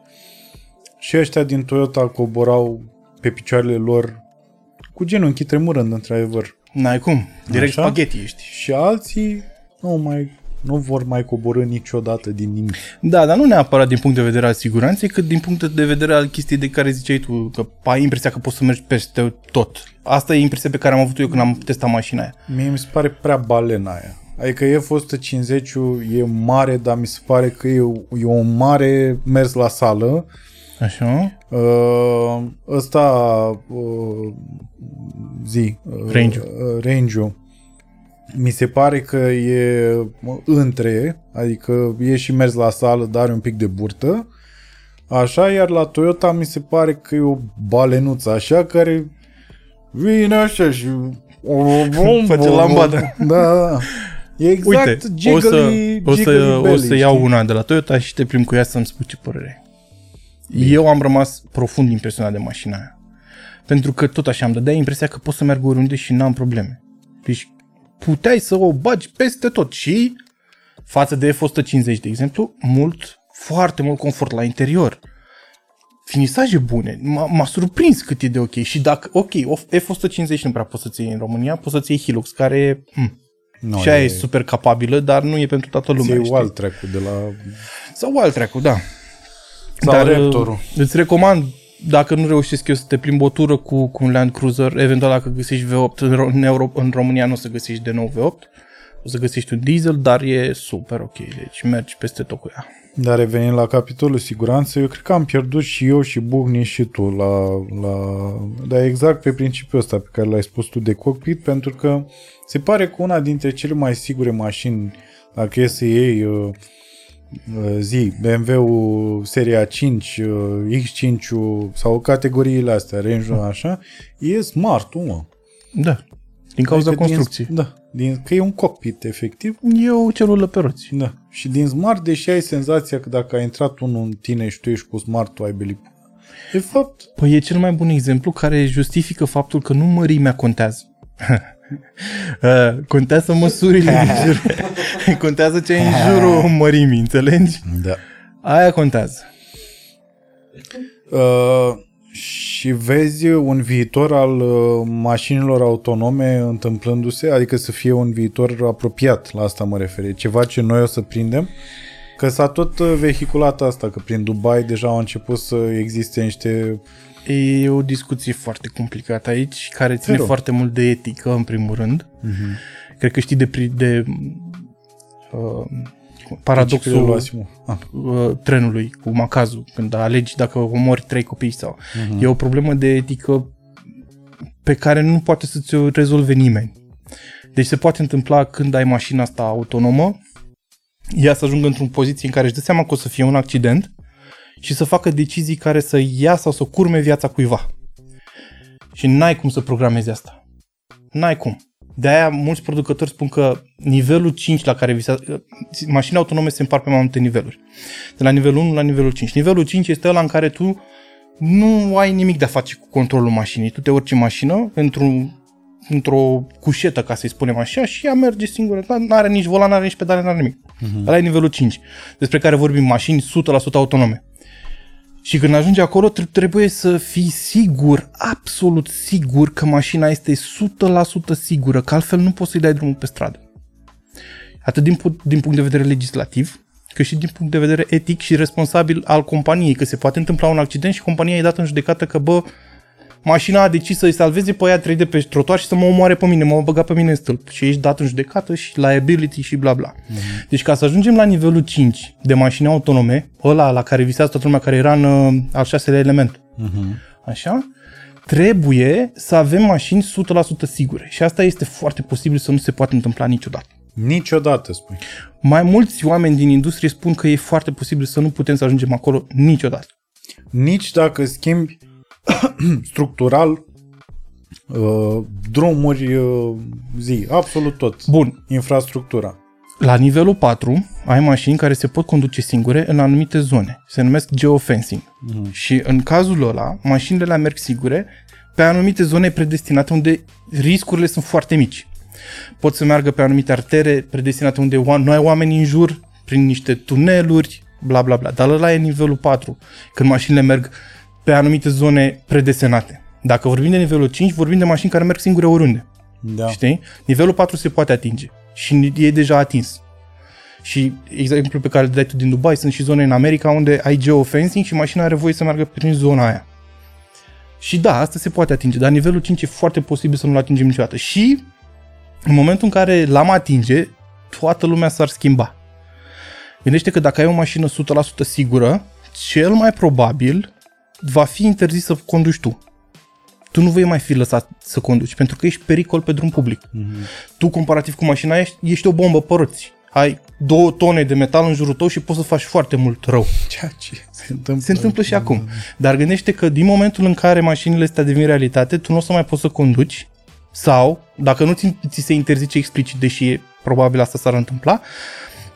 și ăștia din Toyota coborau pe picioarele lor cu genunchii tremurând, într-adevăr. N-ai cum, direct Așa? spaghetti ești. Și alții nu mai nu vor mai coborâ niciodată din nimic. Da, dar nu neapărat din punct de vedere al siguranței, cât din punct de vedere al chestiei de care ziceai tu, că ai impresia că poți să mergi peste tot. Asta e impresia pe care am avut eu când am testat mașina aia. Mie mi se pare prea balena aia. Adică F-150 e mare, dar mi se pare că e, e un mare mers la sală. Așa? Uh, ăsta uh, zi uh, Range-ul. uh, range mi se pare că e între, adică e și mers la sală, dar are un pic de burtă. Așa, iar la Toyota mi se pare că e o balenuță așa care vine așa și Face lambada. Da, da. E exact Uite, o jiggly, să, o să, jiggly o belly, să iau știi? una de la Toyota și te plimbi cu ea să-mi spui ce părere ai. Eu am rămas profund impresionat de mașina aia. Pentru că tot așa îmi dădea impresia că pot să merg oriunde și n-am probleme. Deci puteai să o bagi peste tot și față de F-150, de exemplu, mult, foarte mult confort la interior. Finisaje bune. M-a, m-a surprins cât e de ok. Și dacă, ok, o F-150 nu prea poți să-ți iei în România, poți să-ți iei Hilux, care hm, Nu, și aia e super capabilă, dar nu e pentru toată lumea. e știi? wild track de la Sau alt track da. Sau Dar Raptorul. uh, îți recomand, dacă nu reușesc eu să te plimbi o tură cu, cu un Land Cruiser, eventual dacă găsești V8 în, Ro- în, Euro- în România nu o să găsești de nou V8, o să găsești un diesel, dar e super ok, deci mergi peste tot cu ea. Dar revenind la capitolul siguranță, eu cred că am pierdut și eu și Bugni și tu la, la... Dar exact pe principiul ăsta pe care l-ai spus tu de cockpit, pentru că se pare că una dintre cele mai sigure mașini, dacă e să iei uh, uh, zi, BMW-ul seria 5, uh, X5 sau categoriile astea, range-ul așa, e smart mă. Da, din cauza Adică construcției. Din, da, din, că e un cockpit, efectiv. E o celulă pe roți. Da. Și din smart, deși ai senzația că dacă a intrat unul în tine și tu ești cu smart, tu ai belit. De fapt, Păi e cel mai bun exemplu care justifică faptul că nu mărimea contează. Uh, contează măsurile din jur. contează ce e în jurul mărimii, înțelegi? da. Aia contează. Uh, și vezi un viitor al uh, mașinilor autonome întâmplându-se, adică să fie un viitor apropiat, la asta mă refer. E ceva ce noi o să prindem, că Că s-a tot uh, vehiculat asta, că prin Dubai deja au început să existe niște... E o discuție foarte complicată aici, care ține Zero. foarte mult de etică, în primul rând. Mhm. Cred că știi de, pri- de uh, Principiul paradoxul lui Asimov. Ah. uh, trenului cu macazul, când alegi dacă omori trei copii sau... Mhm. E o problemă de etică pe care nu poate să ți-o rezolve nimeni. Deci se poate întâmpla când ai mașina asta autonomă, ea să ajungă într-o poziție în care își dă seama că o să fie un accident și să facă decizii care să ia sau să curme viața cuiva. Și n-ai cum să programezi asta. N-ai cum. De aia mulți producători spun că nivelul 5 la care visează... Mașina autonome se împart pe mai multe niveluri. De la nivelul 1 la nivelul 5. Nivelul 5 este ăla în care tu nu ai nimic de a face cu controlul mașinii. Tu te urci în mașină într-un, într-o cușetă, ca să-i spunem așa, și ea merge singură. Nu are nici volan, nu are nici pedale, nu are nimic. Uh-huh. Ăla e nivelul 5, despre care vorbim mașini 100% autonome. Și când ajungi acolo, tre- trebuie să fii sigur, absolut sigur că mașina este 100% sigură, că altfel nu poți să-i dai drumul pe stradă. Atât din, pu- din punct de vedere legislativ, cât și din punct de vedere etic și responsabil al companiei, că se poate întâmpla un accident și compania e dată în judecată că, bă, mașina a decis să-i salveze pe aia trei de pe trotuar și să mă omoare pe mine, mă băga pe mine în stâlp. Și ești dat în judecată și liability și bla bla. Mm-hmm. Deci ca să ajungem la nivelul 5 de mașini autonome, ăla la care visează toată lumea care era în uh, al șaselea element, Mhm. așa, trebuie să avem mașini 100% sigure. Și asta este foarte posibil să nu se poate întâmpla niciodată. Niciodată, spui. Mai mulți oameni din industrie spun că e foarte posibil să nu putem să ajungem acolo niciodată. Nici dacă schimbi structural uh, drumuri, uh, zi, absolut tot. Bun, Infrastructura. La nivelul 4 ai mașini care se pot conduce singure în anumite zone. Se numesc geofencing. Mm. Și în cazul ăla, mașinile alea merg sigure pe anumite zone predestinate unde riscurile sunt foarte mici. Pot să meargă pe anumite artere predestinate unde oa- nu ai oameni în jur, prin niște tuneluri, bla bla bla. Dar ăla e nivelul 4, când mașinile merg pe anumite zone predestinate. Dacă vorbim de nivelul 5, vorbim de mașini care merg singure oriunde. Da. Știi? Nivelul 4 se poate atinge și e deja atins. Și exemplul pe care îl dai tu din Dubai, sunt și zone în America unde ai geofencing și mașina are voie să meargă prin zona aia. Și da, asta se poate atinge, dar nivelul 5 e foarte posibil să nu-l atingem niciodată. Și în momentul în care l-am atinge, toată lumea s-ar schimba. Gândește că dacă ai o mașină 100% sigură, cel mai probabil va fi interzis să conduci tu. Tu nu vei mai fi lăsat să conduci, pentru că ești pericol pe drum public. Mm-hmm. Tu, comparativ cu mașina, ești, ești o bombă pe roți. Ai două tone de metal în jurul tău și poți să faci foarte mult rău. Ceea ce se întâmplă. Se întâmplă și acum. Dar gândește că din momentul în care mașinile astea devin realitate, tu nu o să mai poți să conduci sau, dacă nu ți, ți se interzice explicit, deși e, probabil asta s-ar întâmpla,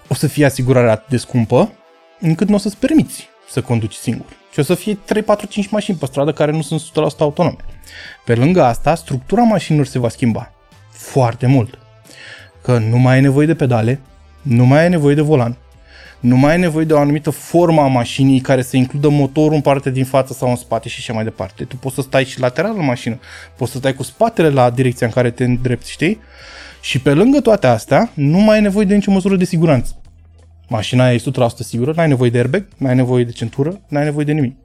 o să fie asigurarea atât de scumpă, încât nu o să-ți permiți să conduci singur. Și o să fie 3, 4, 5 mașini pe stradă care nu sunt 100% autonome. Pe lângă asta, structura mașinilor se va schimba foarte mult. Că nu mai ai nevoie de pedale, nu mai ai nevoie de volan, nu mai ai nevoie de o anumită formă a mașinii care să includă motorul în parte din față sau în spate și așa mai departe. Tu poți să stai și lateral în mașină, poți să stai cu spatele la direcția în care te îndrepti, știi? Și pe lângă toate astea, nu mai ai nevoie de nicio măsură de siguranță. Mașina e 100% sigură, n-ai nevoie de airbag, n-ai nevoie de centură, n-ai nevoie de nimic.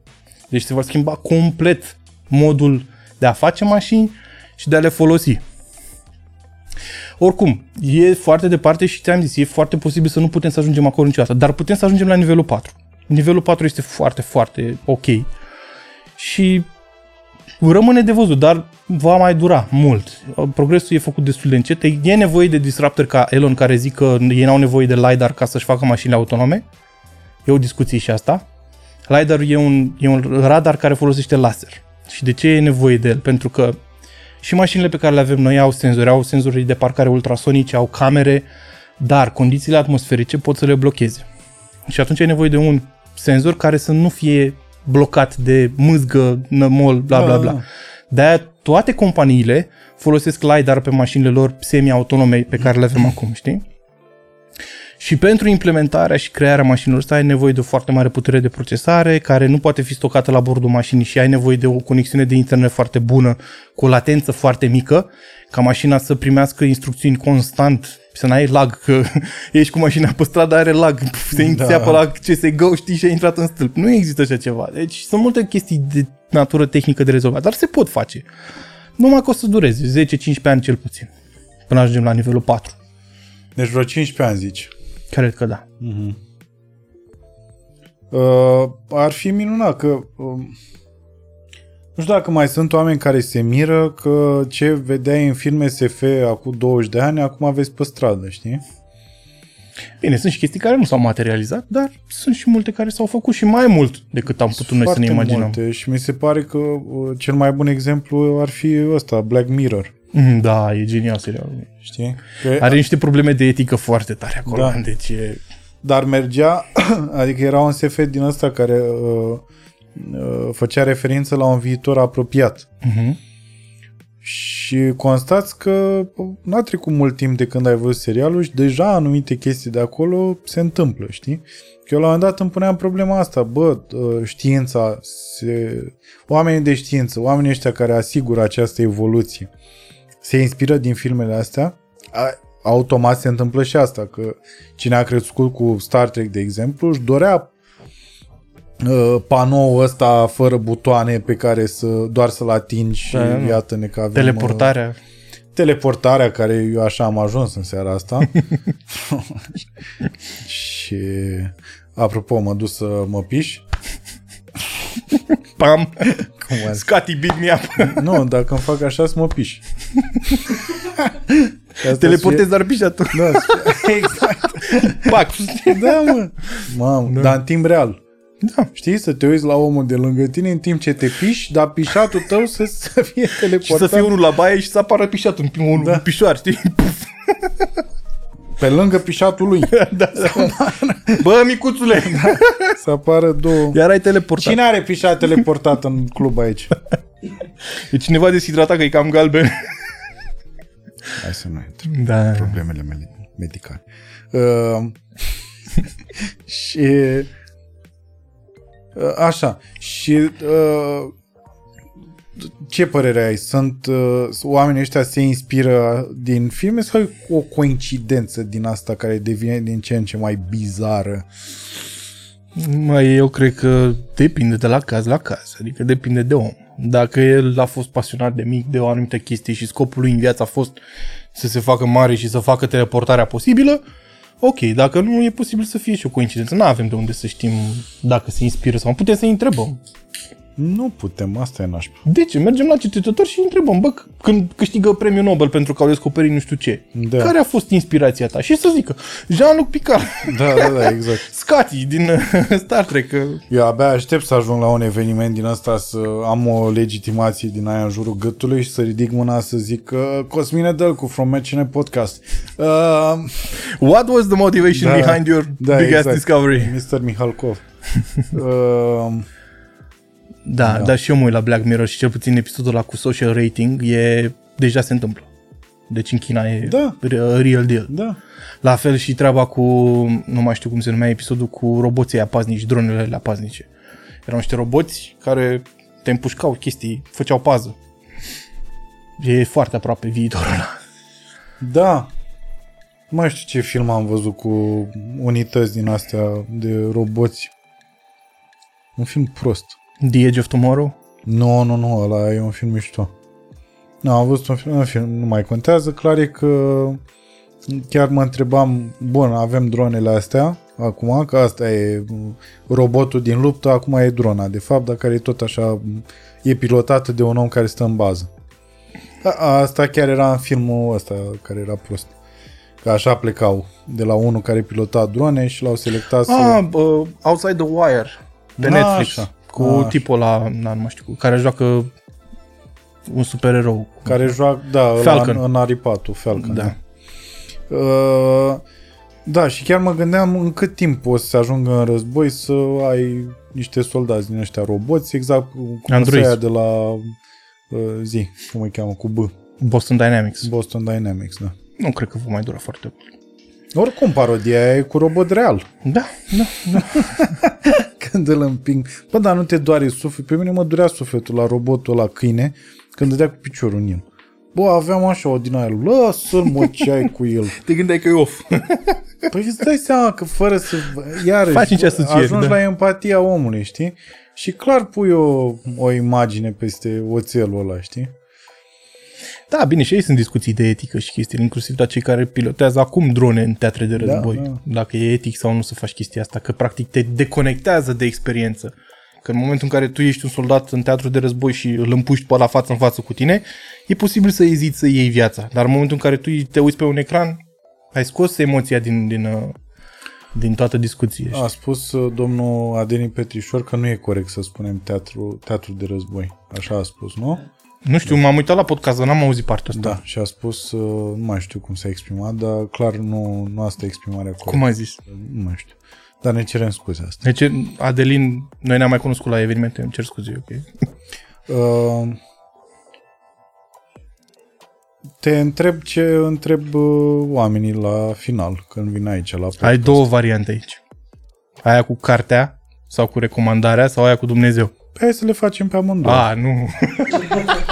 Deci se va schimba complet modul de a face mașini și de a le folosi. Oricum, e foarte departe și ți-am zis, e foarte posibil să nu putem să ajungem acolo niciodată, dar putem să ajungem la nivelul 4. Nivelul 4 este foarte, foarte ok și rămâne de văzut, dar va mai dura mult. Progresul e făcut destul de încet. E nevoie de disruptor ca Elon care zic că ei n-au nevoie de LiDAR ca să-și facă mașinile autonome. E o discuție și asta. LiDAR e un, e un radar care folosește laser. Și de ce e nevoie de el? Pentru că și mașinile pe care le avem noi au senzori, au senzori de parcare ultrasonice, au camere, dar condițiile atmosferice pot să le blocheze. Și atunci ai nevoie de un senzor care să nu fie blocat de mâzgă, nămol, bla bla bla. De-aia toate companiile folosesc LiDAR pe mașinile lor semi-autonome pe care le avem acum, știi? Și pentru implementarea și crearea mașinilor astea ai nevoie de o foarte mare putere de procesare care nu poate fi stocată la bordul mașinii și ai nevoie de o conexiune de internet foarte bună cu o latență foarte mică ca mașina să primească instrucțiuni constant Să n-ai lag, că ești cu mașina pe stradă, are lag, se Da. da. la CSGO, știi, și a intrat în stâlp. Nu există așa ceva. Deci sunt multe chestii de natură tehnică de rezolvat, dar se pot face. Numai că o să dureze 10-15 ani cel puțin, până ajungem la nivelul 4. Deci vreo 15 ani, zici. Cred că da. Uh, ar fi minunat că... Uh, nu știu dacă mai sunt oameni care se miră că ce vedeai în filme SF acum 20 de ani, acum vezi pe stradă, știi? Bine, sunt și chestii care nu s-au materializat, dar sunt și multe care s-au făcut și mai mult decât am putut noi să ne Foarte imaginăm. Multe și mi se pare că uh, cel mai bun exemplu ar fi ăsta, Black Mirror. Mm, Da, e genial serialul. Știi? Că Are niște probleme de etică foarte tare acolo, Da. da. deci e... Dar mergea, adică era un SF din ăsta care uh, uh, făcea referință la un viitor apropiat. Uh-huh. Și constați că n-a trecut mult timp de când ai văzut serialul și deja anumite chestii de acolo se întâmplă, știi? Că eu la un moment dat îmi puneam problema asta, bă, uh, știința, se... oamenii de știință, oamenii ăștia care asigură această evoluție, se inspiră din filmele astea, A- automat se întâmplă și asta, că cine a crescut cu Star Trek, de exemplu, își dorea uh, panoul ăsta fără butoane pe care să doar să-l atingi și Da, da. iată-ne că avem... uh, Teleportarea. teleportarea care eu așa am ajuns în seara asta. și apropo, mă duc să mă piș. Pam! Cum ar Scotty, beat me up! Nu, dacă îmi fac așa să mă piș. Asta Teleportezi doar pișatul. să fie- Da, să fie- exact. Pac! Da, mă. Mamă, da. dar în timp real. Da. Știi, să te uiți la omul de lângă tine în timp ce te piși, dar pișatul tău să, să fie Și să teleportat fie unul la baie și să apară pișatul în un Da. da. pișoar, știi? pe lângă pișatul lui. da, da. Bă, micuțule! Să apară două... Iar ai teleportat. Cine are pișat teleportat în club aici? E cineva deshidratat că e cam galben. Hai să nu intrăm Da. problemele mele medicale. Uh, și uh, așa. Și uh, ce părere ai? Sunt uh, oamenii ăștia se inspiră din filme sau e o coincidență din asta care devine din ce în ce mai bizară? Mai eu cred că depinde de la caz la caz, adică depinde de om. Dacă el a fost pasionat de mic de o anumită chestie și scopul lui în viață a fost să se facă mare și să facă teleportarea posibilă, ok, dacă nu e posibil să fie și o coincidență. Nu avem de unde să știm dacă se inspiră sau putem să-i întrebăm. Nu putem, asta e nașpa. De ce? Mergem la cercetători și îi întrebăm, bă, c- când câștigă premiul Nobel pentru că au descoperit nu știu ce, Da. care a fost inspirația ta? Și să zică, Jean-Luc Picard, Da, da, da, exact. Scotty din uh, Star Trek, că Eu abia aștept să ajung la un eveniment din asta să am o legitimație din aia în jurul gâtului și să ridic mâna să zic uh, Cosmine Dălcu from MCN Podcast. Uh, What was the motivation Da. da, behind your da, big exact. ass discovery? Mr. Mihalkov. uh, Da, Da. da, dar și eu mă uit la Black Mirror și cel puțin episodul ăla cu social rating e deja se întâmplă. Deci în China e Da. re- real deal. da. La fel și treaba cu, nu mai știu cum se numea episodul cu roboții aia paznici, dronele alea paznice. Erau niște roboți care te împușcau chestii, făceau pază. E foarte aproape viitorul ăla. Da. Nu mai știu ce film am văzut cu unități din astea de roboți. Un film prost. The Edge of Tomorrow? Nu, nu, nu, ăla e un film mișto. Nu, am văzut un film, un film, nu mai contează, clar e că chiar mă întrebam, bun, avem dronele astea, acum, că asta e robotul din luptă, acum e drona, de fapt, dar care e tot așa, e pilotată de un om care stă în bază. A, asta chiar era în filmul ăsta, care era prost. Că așa plecau, de la unul care pilota drone și l-au selectat să... Ah, uh, Outside the Wire, pe A, Netflix. așa. Cu A, așa. tipul ăla, na, nu mai știu, care joacă un supererou. Care joacă, da, ăla Falcon. în, în aripatul, Falcon. Da. Uh, da, și chiar mă gândeam în cât timp o să se ajungă în război să ai niște soldați din ăștia roboți, exact cum Androizi. aia de la uh, zi, cum îi cheamă, cu B, Boston Dynamics. Boston Dynamics, da. Nu cred că va mai dura foarte mult. Oricum, parodia aia e cu robot real. Da, da, da. Când îl împing. Bă, dar nu te doare sufletul. Pe mine mă durea sufletul la robotul la câine când dădea cu piciorul în el. Bă, aveam așa o din aia, lasă-l mă ce ai cu el. Te gândeai că e off. Păi îți dai seama că fără să... Iarăși, Faci niște asocieri, ajungi da. la empatia omului, știi? Și clar pui o, o imagine peste oțelul ăla, știi? Da, bine, și ei sunt discuții de etică și chestii, inclusiv la cei care pilotează acum drone în teatre de război. da. Dacă e etic sau nu să faci chestia asta, că practic te deconectează de experiență. Că în momentul în care tu ești un soldat în teatru de război și îl împuști pe la față în față cu tine, e posibil să eziți să iei viața. Dar în momentul în care tu te uiți pe un ecran, ai scos emoția din, din, uh, din toată discuție. A spus uh, domnul Adeni Petrișor că nu e corect să spunem teatru, teatru de război. Așa a spus, nu? Nu știu, m-am uitat la podcast, dar n-am auzit partea asta. Da, și a spus, uh, nu mai știu cum s-a exprimat, dar clar nu, nu asta e exprimarea corectă. Cum ai zis? Nu mai știu. Dar ne cerem scuze asta. Deci, Adelin, noi ne-am mai cunoscut la evenimente, îmi cer scuze, ok? Uh, te întreb ce întreb uh, oamenii la final, când vin aici la podcast. Ai două variante aici. Aia cu cartea sau cu recomandarea sau aia cu Dumnezeu. Hai să le facem pe amândouă. A, nu.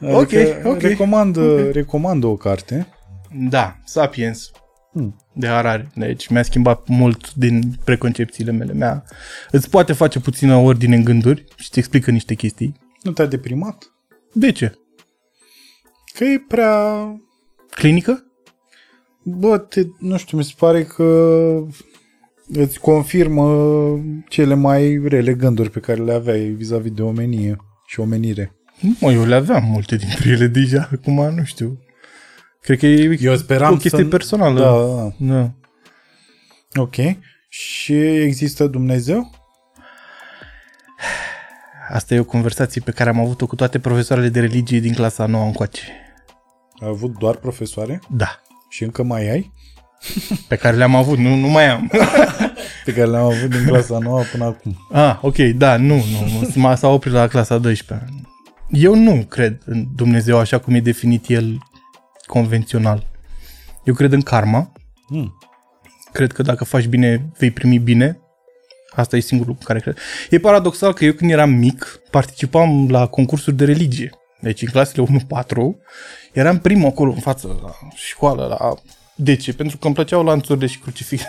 Adică ok, ok. Recomand, okay. recomand o carte. Da, Sapiens. Hmm. De Harari. Deci mi-a schimbat mult din preconcepțiile mele. Mea. Îți poate face puțină ordine în gânduri și îți explică niște chestii. Nu te-a deprimat? De ce? Că e prea... Clinică? Bă, te, nu știu, mi se pare că îți confirmă cele mai rele gânduri pe care le aveai vis-a-vis de omenie și omenire. Nu, mă, eu le aveam multe dintre ele deja. Acum nu știu. Cred că e Eu speram o chestie să... personală. Da, da, da. ok. Și există Dumnezeu? Asta e o conversație pe care am avut-o cu toate profesoarele de religie din clasa 9 încoace. Ai avut doar profesoare? Da. Și încă mai ai? Pe care le-am avut, nu, nu mai am. Pe care le-am avut din clasa 9 până acum. ah, ok, da, nu, nu, m- s-a oprit la clasa 12. Eu nu cred în Dumnezeu așa cum e definit el convențional. Eu cred în karma. Hmm. Cred că dacă faci bine, vei primi bine. Asta e singurul lucru în care cred. E paradoxal că eu când eram mic, participam la concursuri de religie. Deci în clasele 1-4 eram primul acolo în față la școală. La... De ce? Pentru că îmi plăceau lanțurile și crucifix.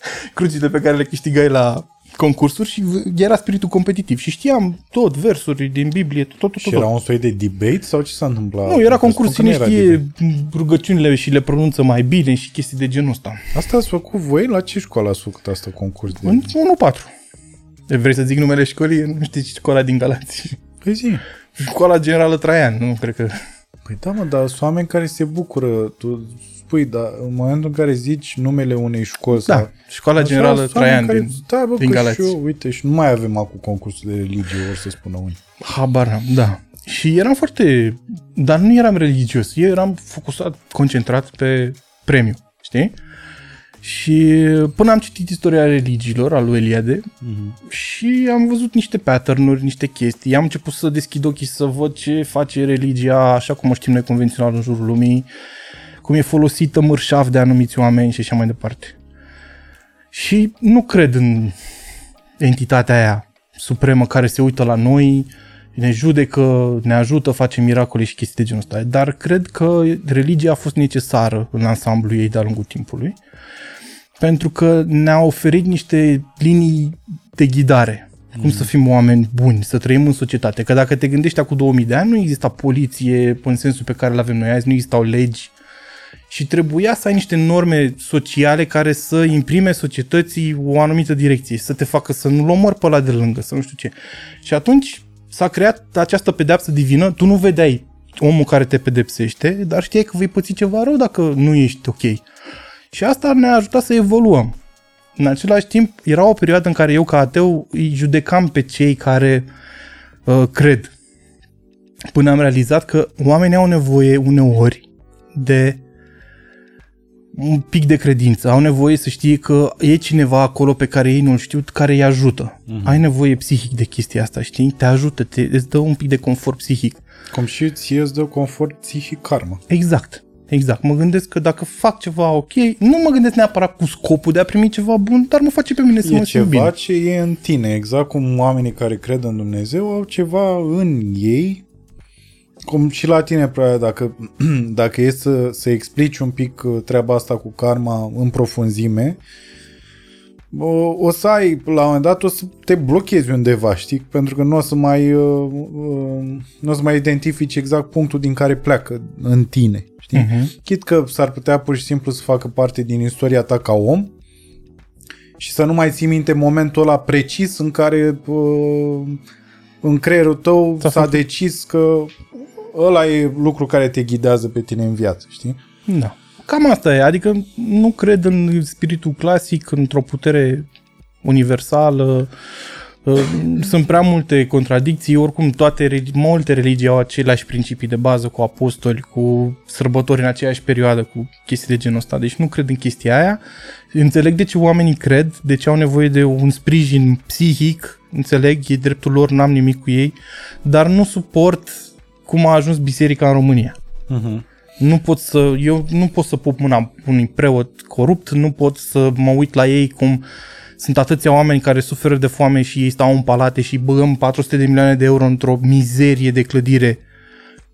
crucile pe care le câștigai la concursuri și v- era spiritul competitiv. Și știam tot, versuri din Biblie, tot, tot, tot. Și tot. era un soi de debate sau ce s-a întâmplat? Nu, era Că concurs, spun că cine nu era debate. știe rugăciunile și le pronunță mai bine și chestii de genul ăsta. Asta ați făcut voi? La ce școală ați făcut asta concurs? De... În 1-4. Vrei să zic numele școlii? Nu știi școala din Galați. Păi zi. Școala Generală Traian, nu cred că... Păi da, mă, dar sunt oameni care se bucură. Tu spui, dar în momentul în care zici numele unei școli Da, sau... școala Așa, Generală sunt Traian oameni care, din... Da, bă, din că Galați. și eu, uite, și nu mai avem acum concursul de religie, or să spună unii. Habar n-am, da. Și eram foarte... Dar nu eram religios. Eu eram focusat, concentrat pe premiu, știi? Și până am citit istoria religiilor al lui Eliade Mm-hmm. și am văzut niște pattern-uri, niște chestii. Am început să deschid ochii să văd ce face religia așa cum o știm noi convențional în jurul lumii, cum e folosită mărșav de anumiți oameni și așa mai departe. Și nu cred în entitatea aia supremă care se uită la noi, ne judecă, ne ajută, face miracole și chestii de genul ăsta. Dar cred că religia a fost necesară în ansamblu ei de-a lungul timpului, pentru că ne-a oferit niște linii de ghidare. Cum să fim oameni buni, să trăim în societate. Că dacă te gândești acum 2000 de ani, nu exista poliție în sensul pe care îl avem noi azi, nu existau legi și trebuia să ai niște norme sociale care să imprime societății o anumită direcție, să te facă să nu-l omori pe ăla de lângă, să nu știu ce. Și atunci s-a creat această pedeapsă divină, tu nu vedeai omul care te pedepsește, dar știai că vei păți ceva rău dacă nu ești ok. Și asta ne-a ajutat să evoluăm. În același timp, era o perioadă în care eu, ca ateu, îi judecam pe cei care uh, cred. Până am realizat că oamenii au nevoie uneori de un pic de credință. Au nevoie să știe că e cineva acolo pe care ei nu-l știu, care îi ajută. Uh-huh. Ai nevoie psihic de chestia asta, știi? Te ajută, te, îți dă un pic de confort psihic. Cum și ție îți dă confort psihic karma. Exact. Exact. Mă gândesc că dacă fac ceva ok, nu mă gândesc neapărat cu scopul de a primi ceva bun, dar mă face pe mine să E mă simt ceva bine. ce e în tine, exact cum oamenii care cred în Dumnezeu au ceva în ei cum și la tine, probabil, dacă, dacă e să, să explici un pic uh, treaba asta cu karma în profunzime, o, o să ai, la un moment dat, o să te blochezi undeva, știi? Pentru că nu o să mai, uh, uh, nu o să mai identifici exact punctul din care pleacă în tine, știi? Uh-huh. Chit că s-ar putea pur și simplu să facă parte din istoria ta ca om și să nu mai ții minte momentul ăla precis în care uh, în creierul tău s-a, s-a decis că ăla e lucru care te ghidează pe tine în viață, știi? Da. Cam asta e, adică nu cred în spiritul clasic, într-o putere universală, uh, sunt prea multe contradicții, oricum toate, multe religii au aceleași principii de bază cu apostoli, cu sărbători în aceeași perioadă, cu chestii de genul ăsta, deci nu cred în chestia aia. Înțeleg de ce oamenii cred, de ce au nevoie de un sprijin psihic, înțeleg, e dreptul lor, n-am nimic cu ei, dar nu suport cum a ajuns biserica în România. Uh-huh. Nu pot să, eu nu pot să pup mâna unui preot corupt, nu pot să mă uit la ei cum sunt atâția oameni care suferă de foame și ei stau în palate și băgăm 400 de milioane de euro într-o mizerie de clădire.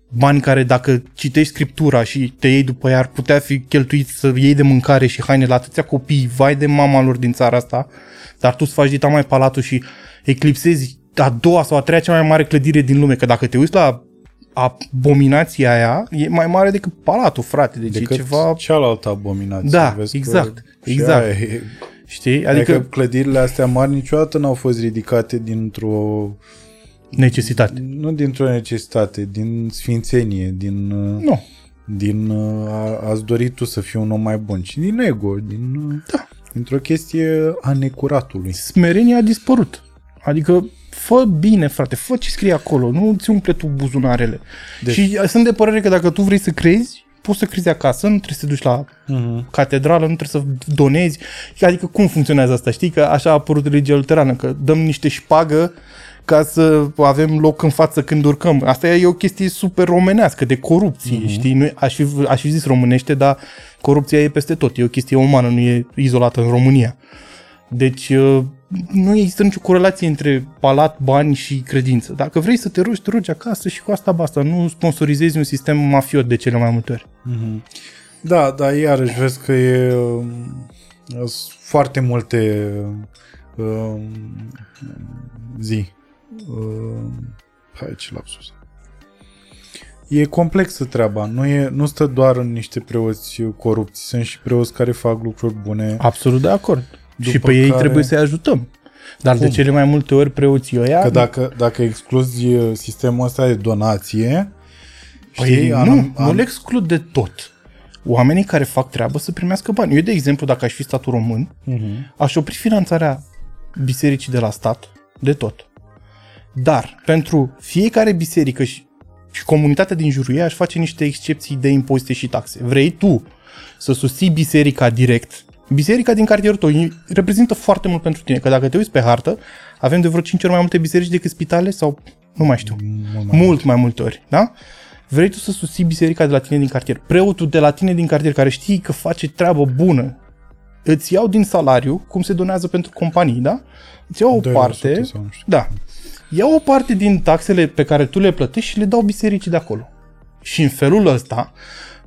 Bani care dacă citești scriptura și te iei după ea ar putea fi cheltuit să iei de mâncare și haine la atâția copii, vai de mama lor din țara asta, dar tu să faci dita mai palatul și eclipsezi a doua sau a treia cea mai mare clădire din lume, că dacă te uiți la abominația aia e mai mare decât palatul, frate. Deci decât e ceva... cealaltă abominație. Da, Vezi exact. Exact. E... Știi? Adică... adică clădirile astea mari niciodată n-au fost ridicate dintr-o necesitate. Nu dintr-o necesitate, din sfințenie, din... Nu. Din a, ați dorit tu să fii un om mai bun, ci din ego, din... Da. Dintr-o chestie a necuratului. Smerenia a dispărut. Adică fă bine, frate, fă ce scrie acolo, nu ți umple tu buzunarele. Deci... Și sunt de părere că dacă tu vrei să crezi, poți să crezi acasă, nu trebuie să te duci la uh-huh. catedrală, nu trebuie să donezi. Adică cum funcționează asta? Știi că așa a apărut religia luterană, că dăm niște șpagă ca să avem loc în față când urcăm. Asta e o chestie super românească, de corupție, uh-huh. știi? Nu, aș, fi, aș fi zis românește, dar corupția e peste tot. E o chestie umană, nu e izolată în România. Deci uh, nu există nicio corelație între palat, bani și credință. Dacă vrei să te rogi, te rogi acasă și cu asta basta. Nu sponsorizezi un sistem mafiot de cele mai multe ori. Mm-hmm. Da, dar iarăși vezi că e uh, foarte multe uh, zi. Uh, hai ce lapsus. E complexă treaba, nu, e, nu stă doar în niște preoți corupți, sunt și preoți care fac lucruri bune. Absolut de acord. După și pe care... ei trebuie să-i ajutăm. Dar Cum? de cele mai multe ori preoții ăia... Că dacă, dacă excluzi uh, sistemul ăsta de donație... Păi știi, nu, am, nu le exclud de tot. Oamenii care fac treabă să primească bani. Eu, de exemplu, dacă aș fi statul român, uh-huh. aș opri finanțarea bisericii de la stat de tot. Dar pentru fiecare biserică și, și comunitatea din jurul ei aș face niște excepții de impozite și taxe. Vrei tu să susții biserica direct Biserica din cartierul tău reprezintă foarte mult pentru tine, că dacă te uiți pe hartă, avem de vreo 5 ori mai multe biserici decât spitale sau nu mai știu, mult mai, mult mai multe ori, da? Vrei tu să susții biserica de la tine din cartier, preotul de la tine din cartier care știi că face treabă bună, îți iau din salariu, cum se donează pentru companii, da? Îți iau o parte, da, iau o parte din taxele pe care tu le plătești și le dau bisericii de acolo. Și în felul ăsta,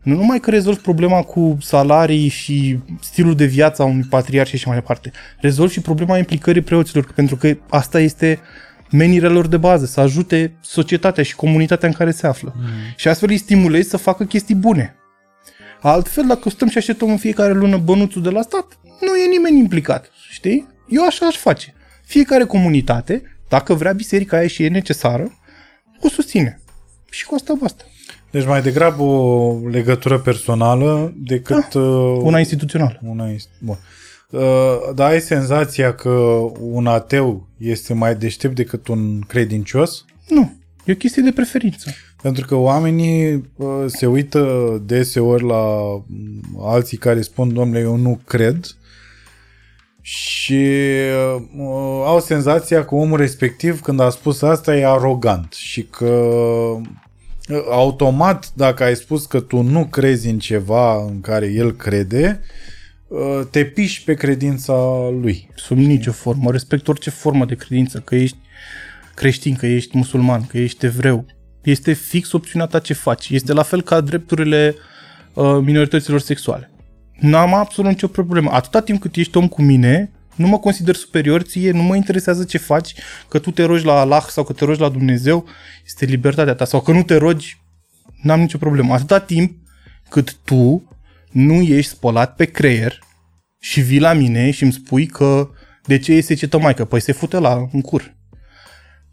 nu numai că rezolvi problema cu salarii și stilul de viață a unui patriar și așa mai departe, rezolvi și problema implicării preoților, pentru că asta este menirea lor de bază, să ajute societatea și comunitatea în care se află. Mm. Și astfel îi stimulezi să facă chestii bune. Altfel, dacă stăm și așteptăm în fiecare lună bănuțul de la stat, nu e nimeni implicat, știi? Eu așa aș face. Fiecare comunitate, dacă vrea biserica aia și e necesară, o susține. Și cu asta basta. Deci mai degrabă o legătură personală decât... Da, una instituțională. Una Bun. Uh, dar ai senzația că un ateu este mai deștept decât un credincios? Nu. E o chestie de preferință. Pentru că oamenii uh, se uită deseori la alții care spun, domnule, eu nu cred și uh, au senzația că omul respectiv, când a spus asta, e arogant și că automat, dacă ai spus că tu nu crezi în ceva în care el crede, uh, te piși pe credința lui. Sub nicio formă. Respect orice formă de credință, că ești creștin, că ești musulman, că ești evreu. Este fix opțiunea ta ce faci. Este la fel ca drepturile uh, minorităților sexuale. N-am absolut nicio problemă. Atâta timp cât ești om cu mine, nu mă consider superior ție, nu mă interesează ce faci, că tu te rogi la Allah sau că te rogi la Dumnezeu, este libertatea ta. Sau că nu te rogi, n-am nicio problemă. Atâta timp cât tu nu ești spălat pe creier și vii la mine și îmi spui că de ce este ce tămaică? Păi se fute la un cur.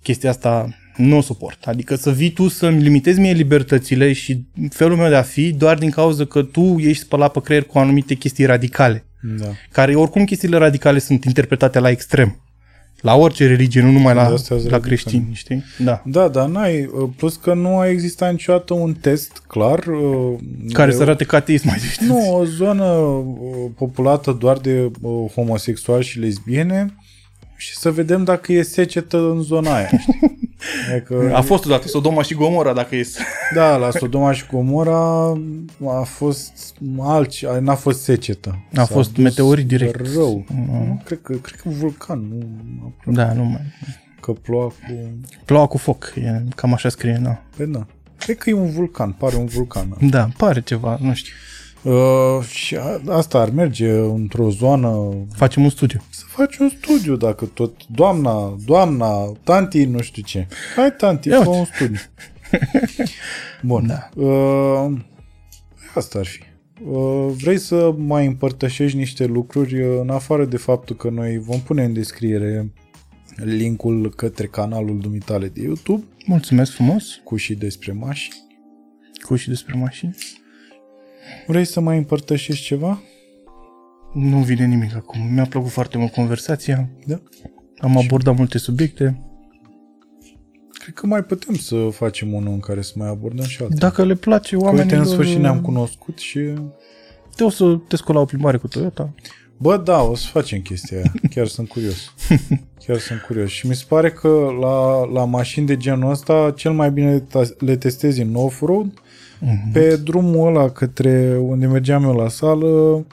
Chestia asta nu o suport. Adică să vii tu să-mi limitezi mie libertățile și felul meu de a fi doar din cauza că tu ești spălat pe creier cu anumite chestii radicale. Da. Care oricum chestiile radicale sunt interpretate la extrem. La orice religie, nu numai la, Astea sunt la radicale. creștini, știi? Da. Da, dar n-ai, plus că nu a existat niciodată un test clar. uh, Care de- să arate ca ateism mai deștept. Nu, o zonă uh, populată doar de uh, homosexuali și lesbiene și să vedem dacă e secetă în zona aia. știi? Adică, A fost odată Sodoma și Gomora, dacă e să... da, la Sodoma și Gomora a fost alți, n-a fost secetă. A S-a fost dus meteorit direct. Rău. Nu, cred că, cred că vulcan, nu Da, nu mai... că ploua cu... Ploua cu foc, e, cam așa scrie, da. Păi da. Cred că e un vulcan, pare un vulcan. Da, pare ceva, nu știu. Uh, și a, asta ar merge într-o zonă Facem un studiu. să faci un studiu dacă tot doamna, doamna, tanti, nu știu ce. Hai tanti, Ia fă uite. un studiu. Bun. Da. Uh, asta ar fi. Uh, vrei să mai împărtășești niște lucruri uh, în afară de faptul că noi vom pune în descriere linkul către canalul dumitale de YouTube Mulțumesc frumos. cu și despre mașini. Cu și despre mașini. Vrei să mai împărtășești ceva? Nu vine nimic acum. Mi-a plăcut foarte mult conversația. Da. Am abordat multe subiecte. Cred că mai putem să facem unul în care să mai abordăm și altele. Dacă le place Că Uite, oamenilor... în sfârșit ne-am cunoscut și... Te o să te scoli la o plimbare cu Toyota. Bă, da, o să facem chestia aia. Chiar sunt curios. Chiar sunt curios. Și mi se pare că la, la mașini de genul ăsta cel mai bine ta- le testezi în off-road Mhm. pe drumul ăla către unde mergeam eu la sală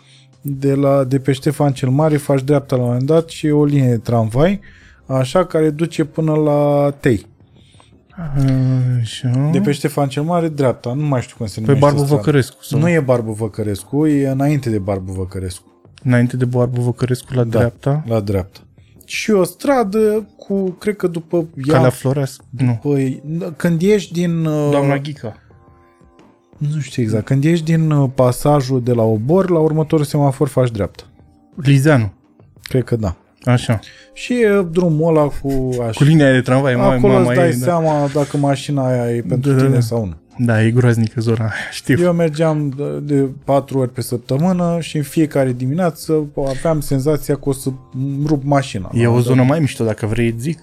de, la, de pe Ștefan cel Mare faci dreapta la un moment dat și e o linie de tramvai așa care duce până la Tei. Așa. De pe Ștefan cel Mare dreapta, nu mai știu cum se Pe numește Barbu strada. Văcărescu. Sau... Nu e Barbu Văcărescu, e înainte de Barbu Văcărescu. Înainte de Barbu Văcărescu la Da. dreapta. La dreapta. Și o stradă cu, cred că după ea, Calea Floreas. Nu. păi, când ieși din, uh, Doamna Ghica. Nu știu exact, când ieși din uh, pasajul de la Obor, la următorul semafor faci dreapta. Lizeanu. Cred că da. Așa. Și e drumul ăla cu așa. Cu linia de tramvai. Mai, Acolo mama îți dai e, da. seama dacă mașina aia e pentru Da, da, tine da. sau nu. da, e groaznică zona aia, știu. Eu mergeam de, de patru ori pe săptămână și în fiecare dimineață aveam senzația că o să îmi rup mașina. E o zonă mai mișto, dacă vrei, îți zic.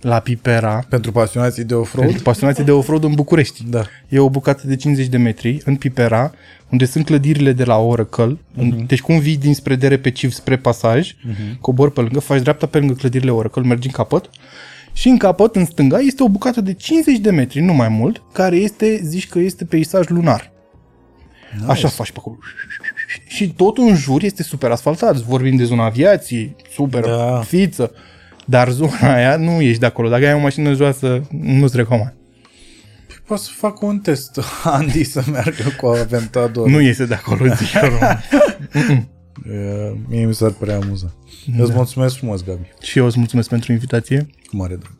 La Pipera. Pentru pasionații de off-road? Pentru pasionații de off-road în București. Da. E o bucată de 50 de metri în Pipera, unde sunt clădirile de la Oracle. Uh-huh. Deci cum vii dinspre DRP spre pasaj, uh-huh. cobori pe lângă, faci dreapta pe lângă clădirile Oracle, mergi în capăt și în capăt, în stânga, este o bucată de 50 de metri, nu mai mult, care este, zici că este peisaj lunar. Nice. Așa faci pe acolo. Și totul în jur este super asfaltat. Vorbim de zona aviației, super Da. da. fiță. Dar zona aia nu ești de acolo. Dacă ai o mașină joasă, nu-ți recomand. Poate să fac un test, Andy, să meargă cu Aventador. Nu iese de acolo, zic eu. E, Mie mi s-ar părea amuzant. Da. Îți mulțumesc frumos, Gabi. Și eu îți mulțumesc pentru invitație. Cu mare drag.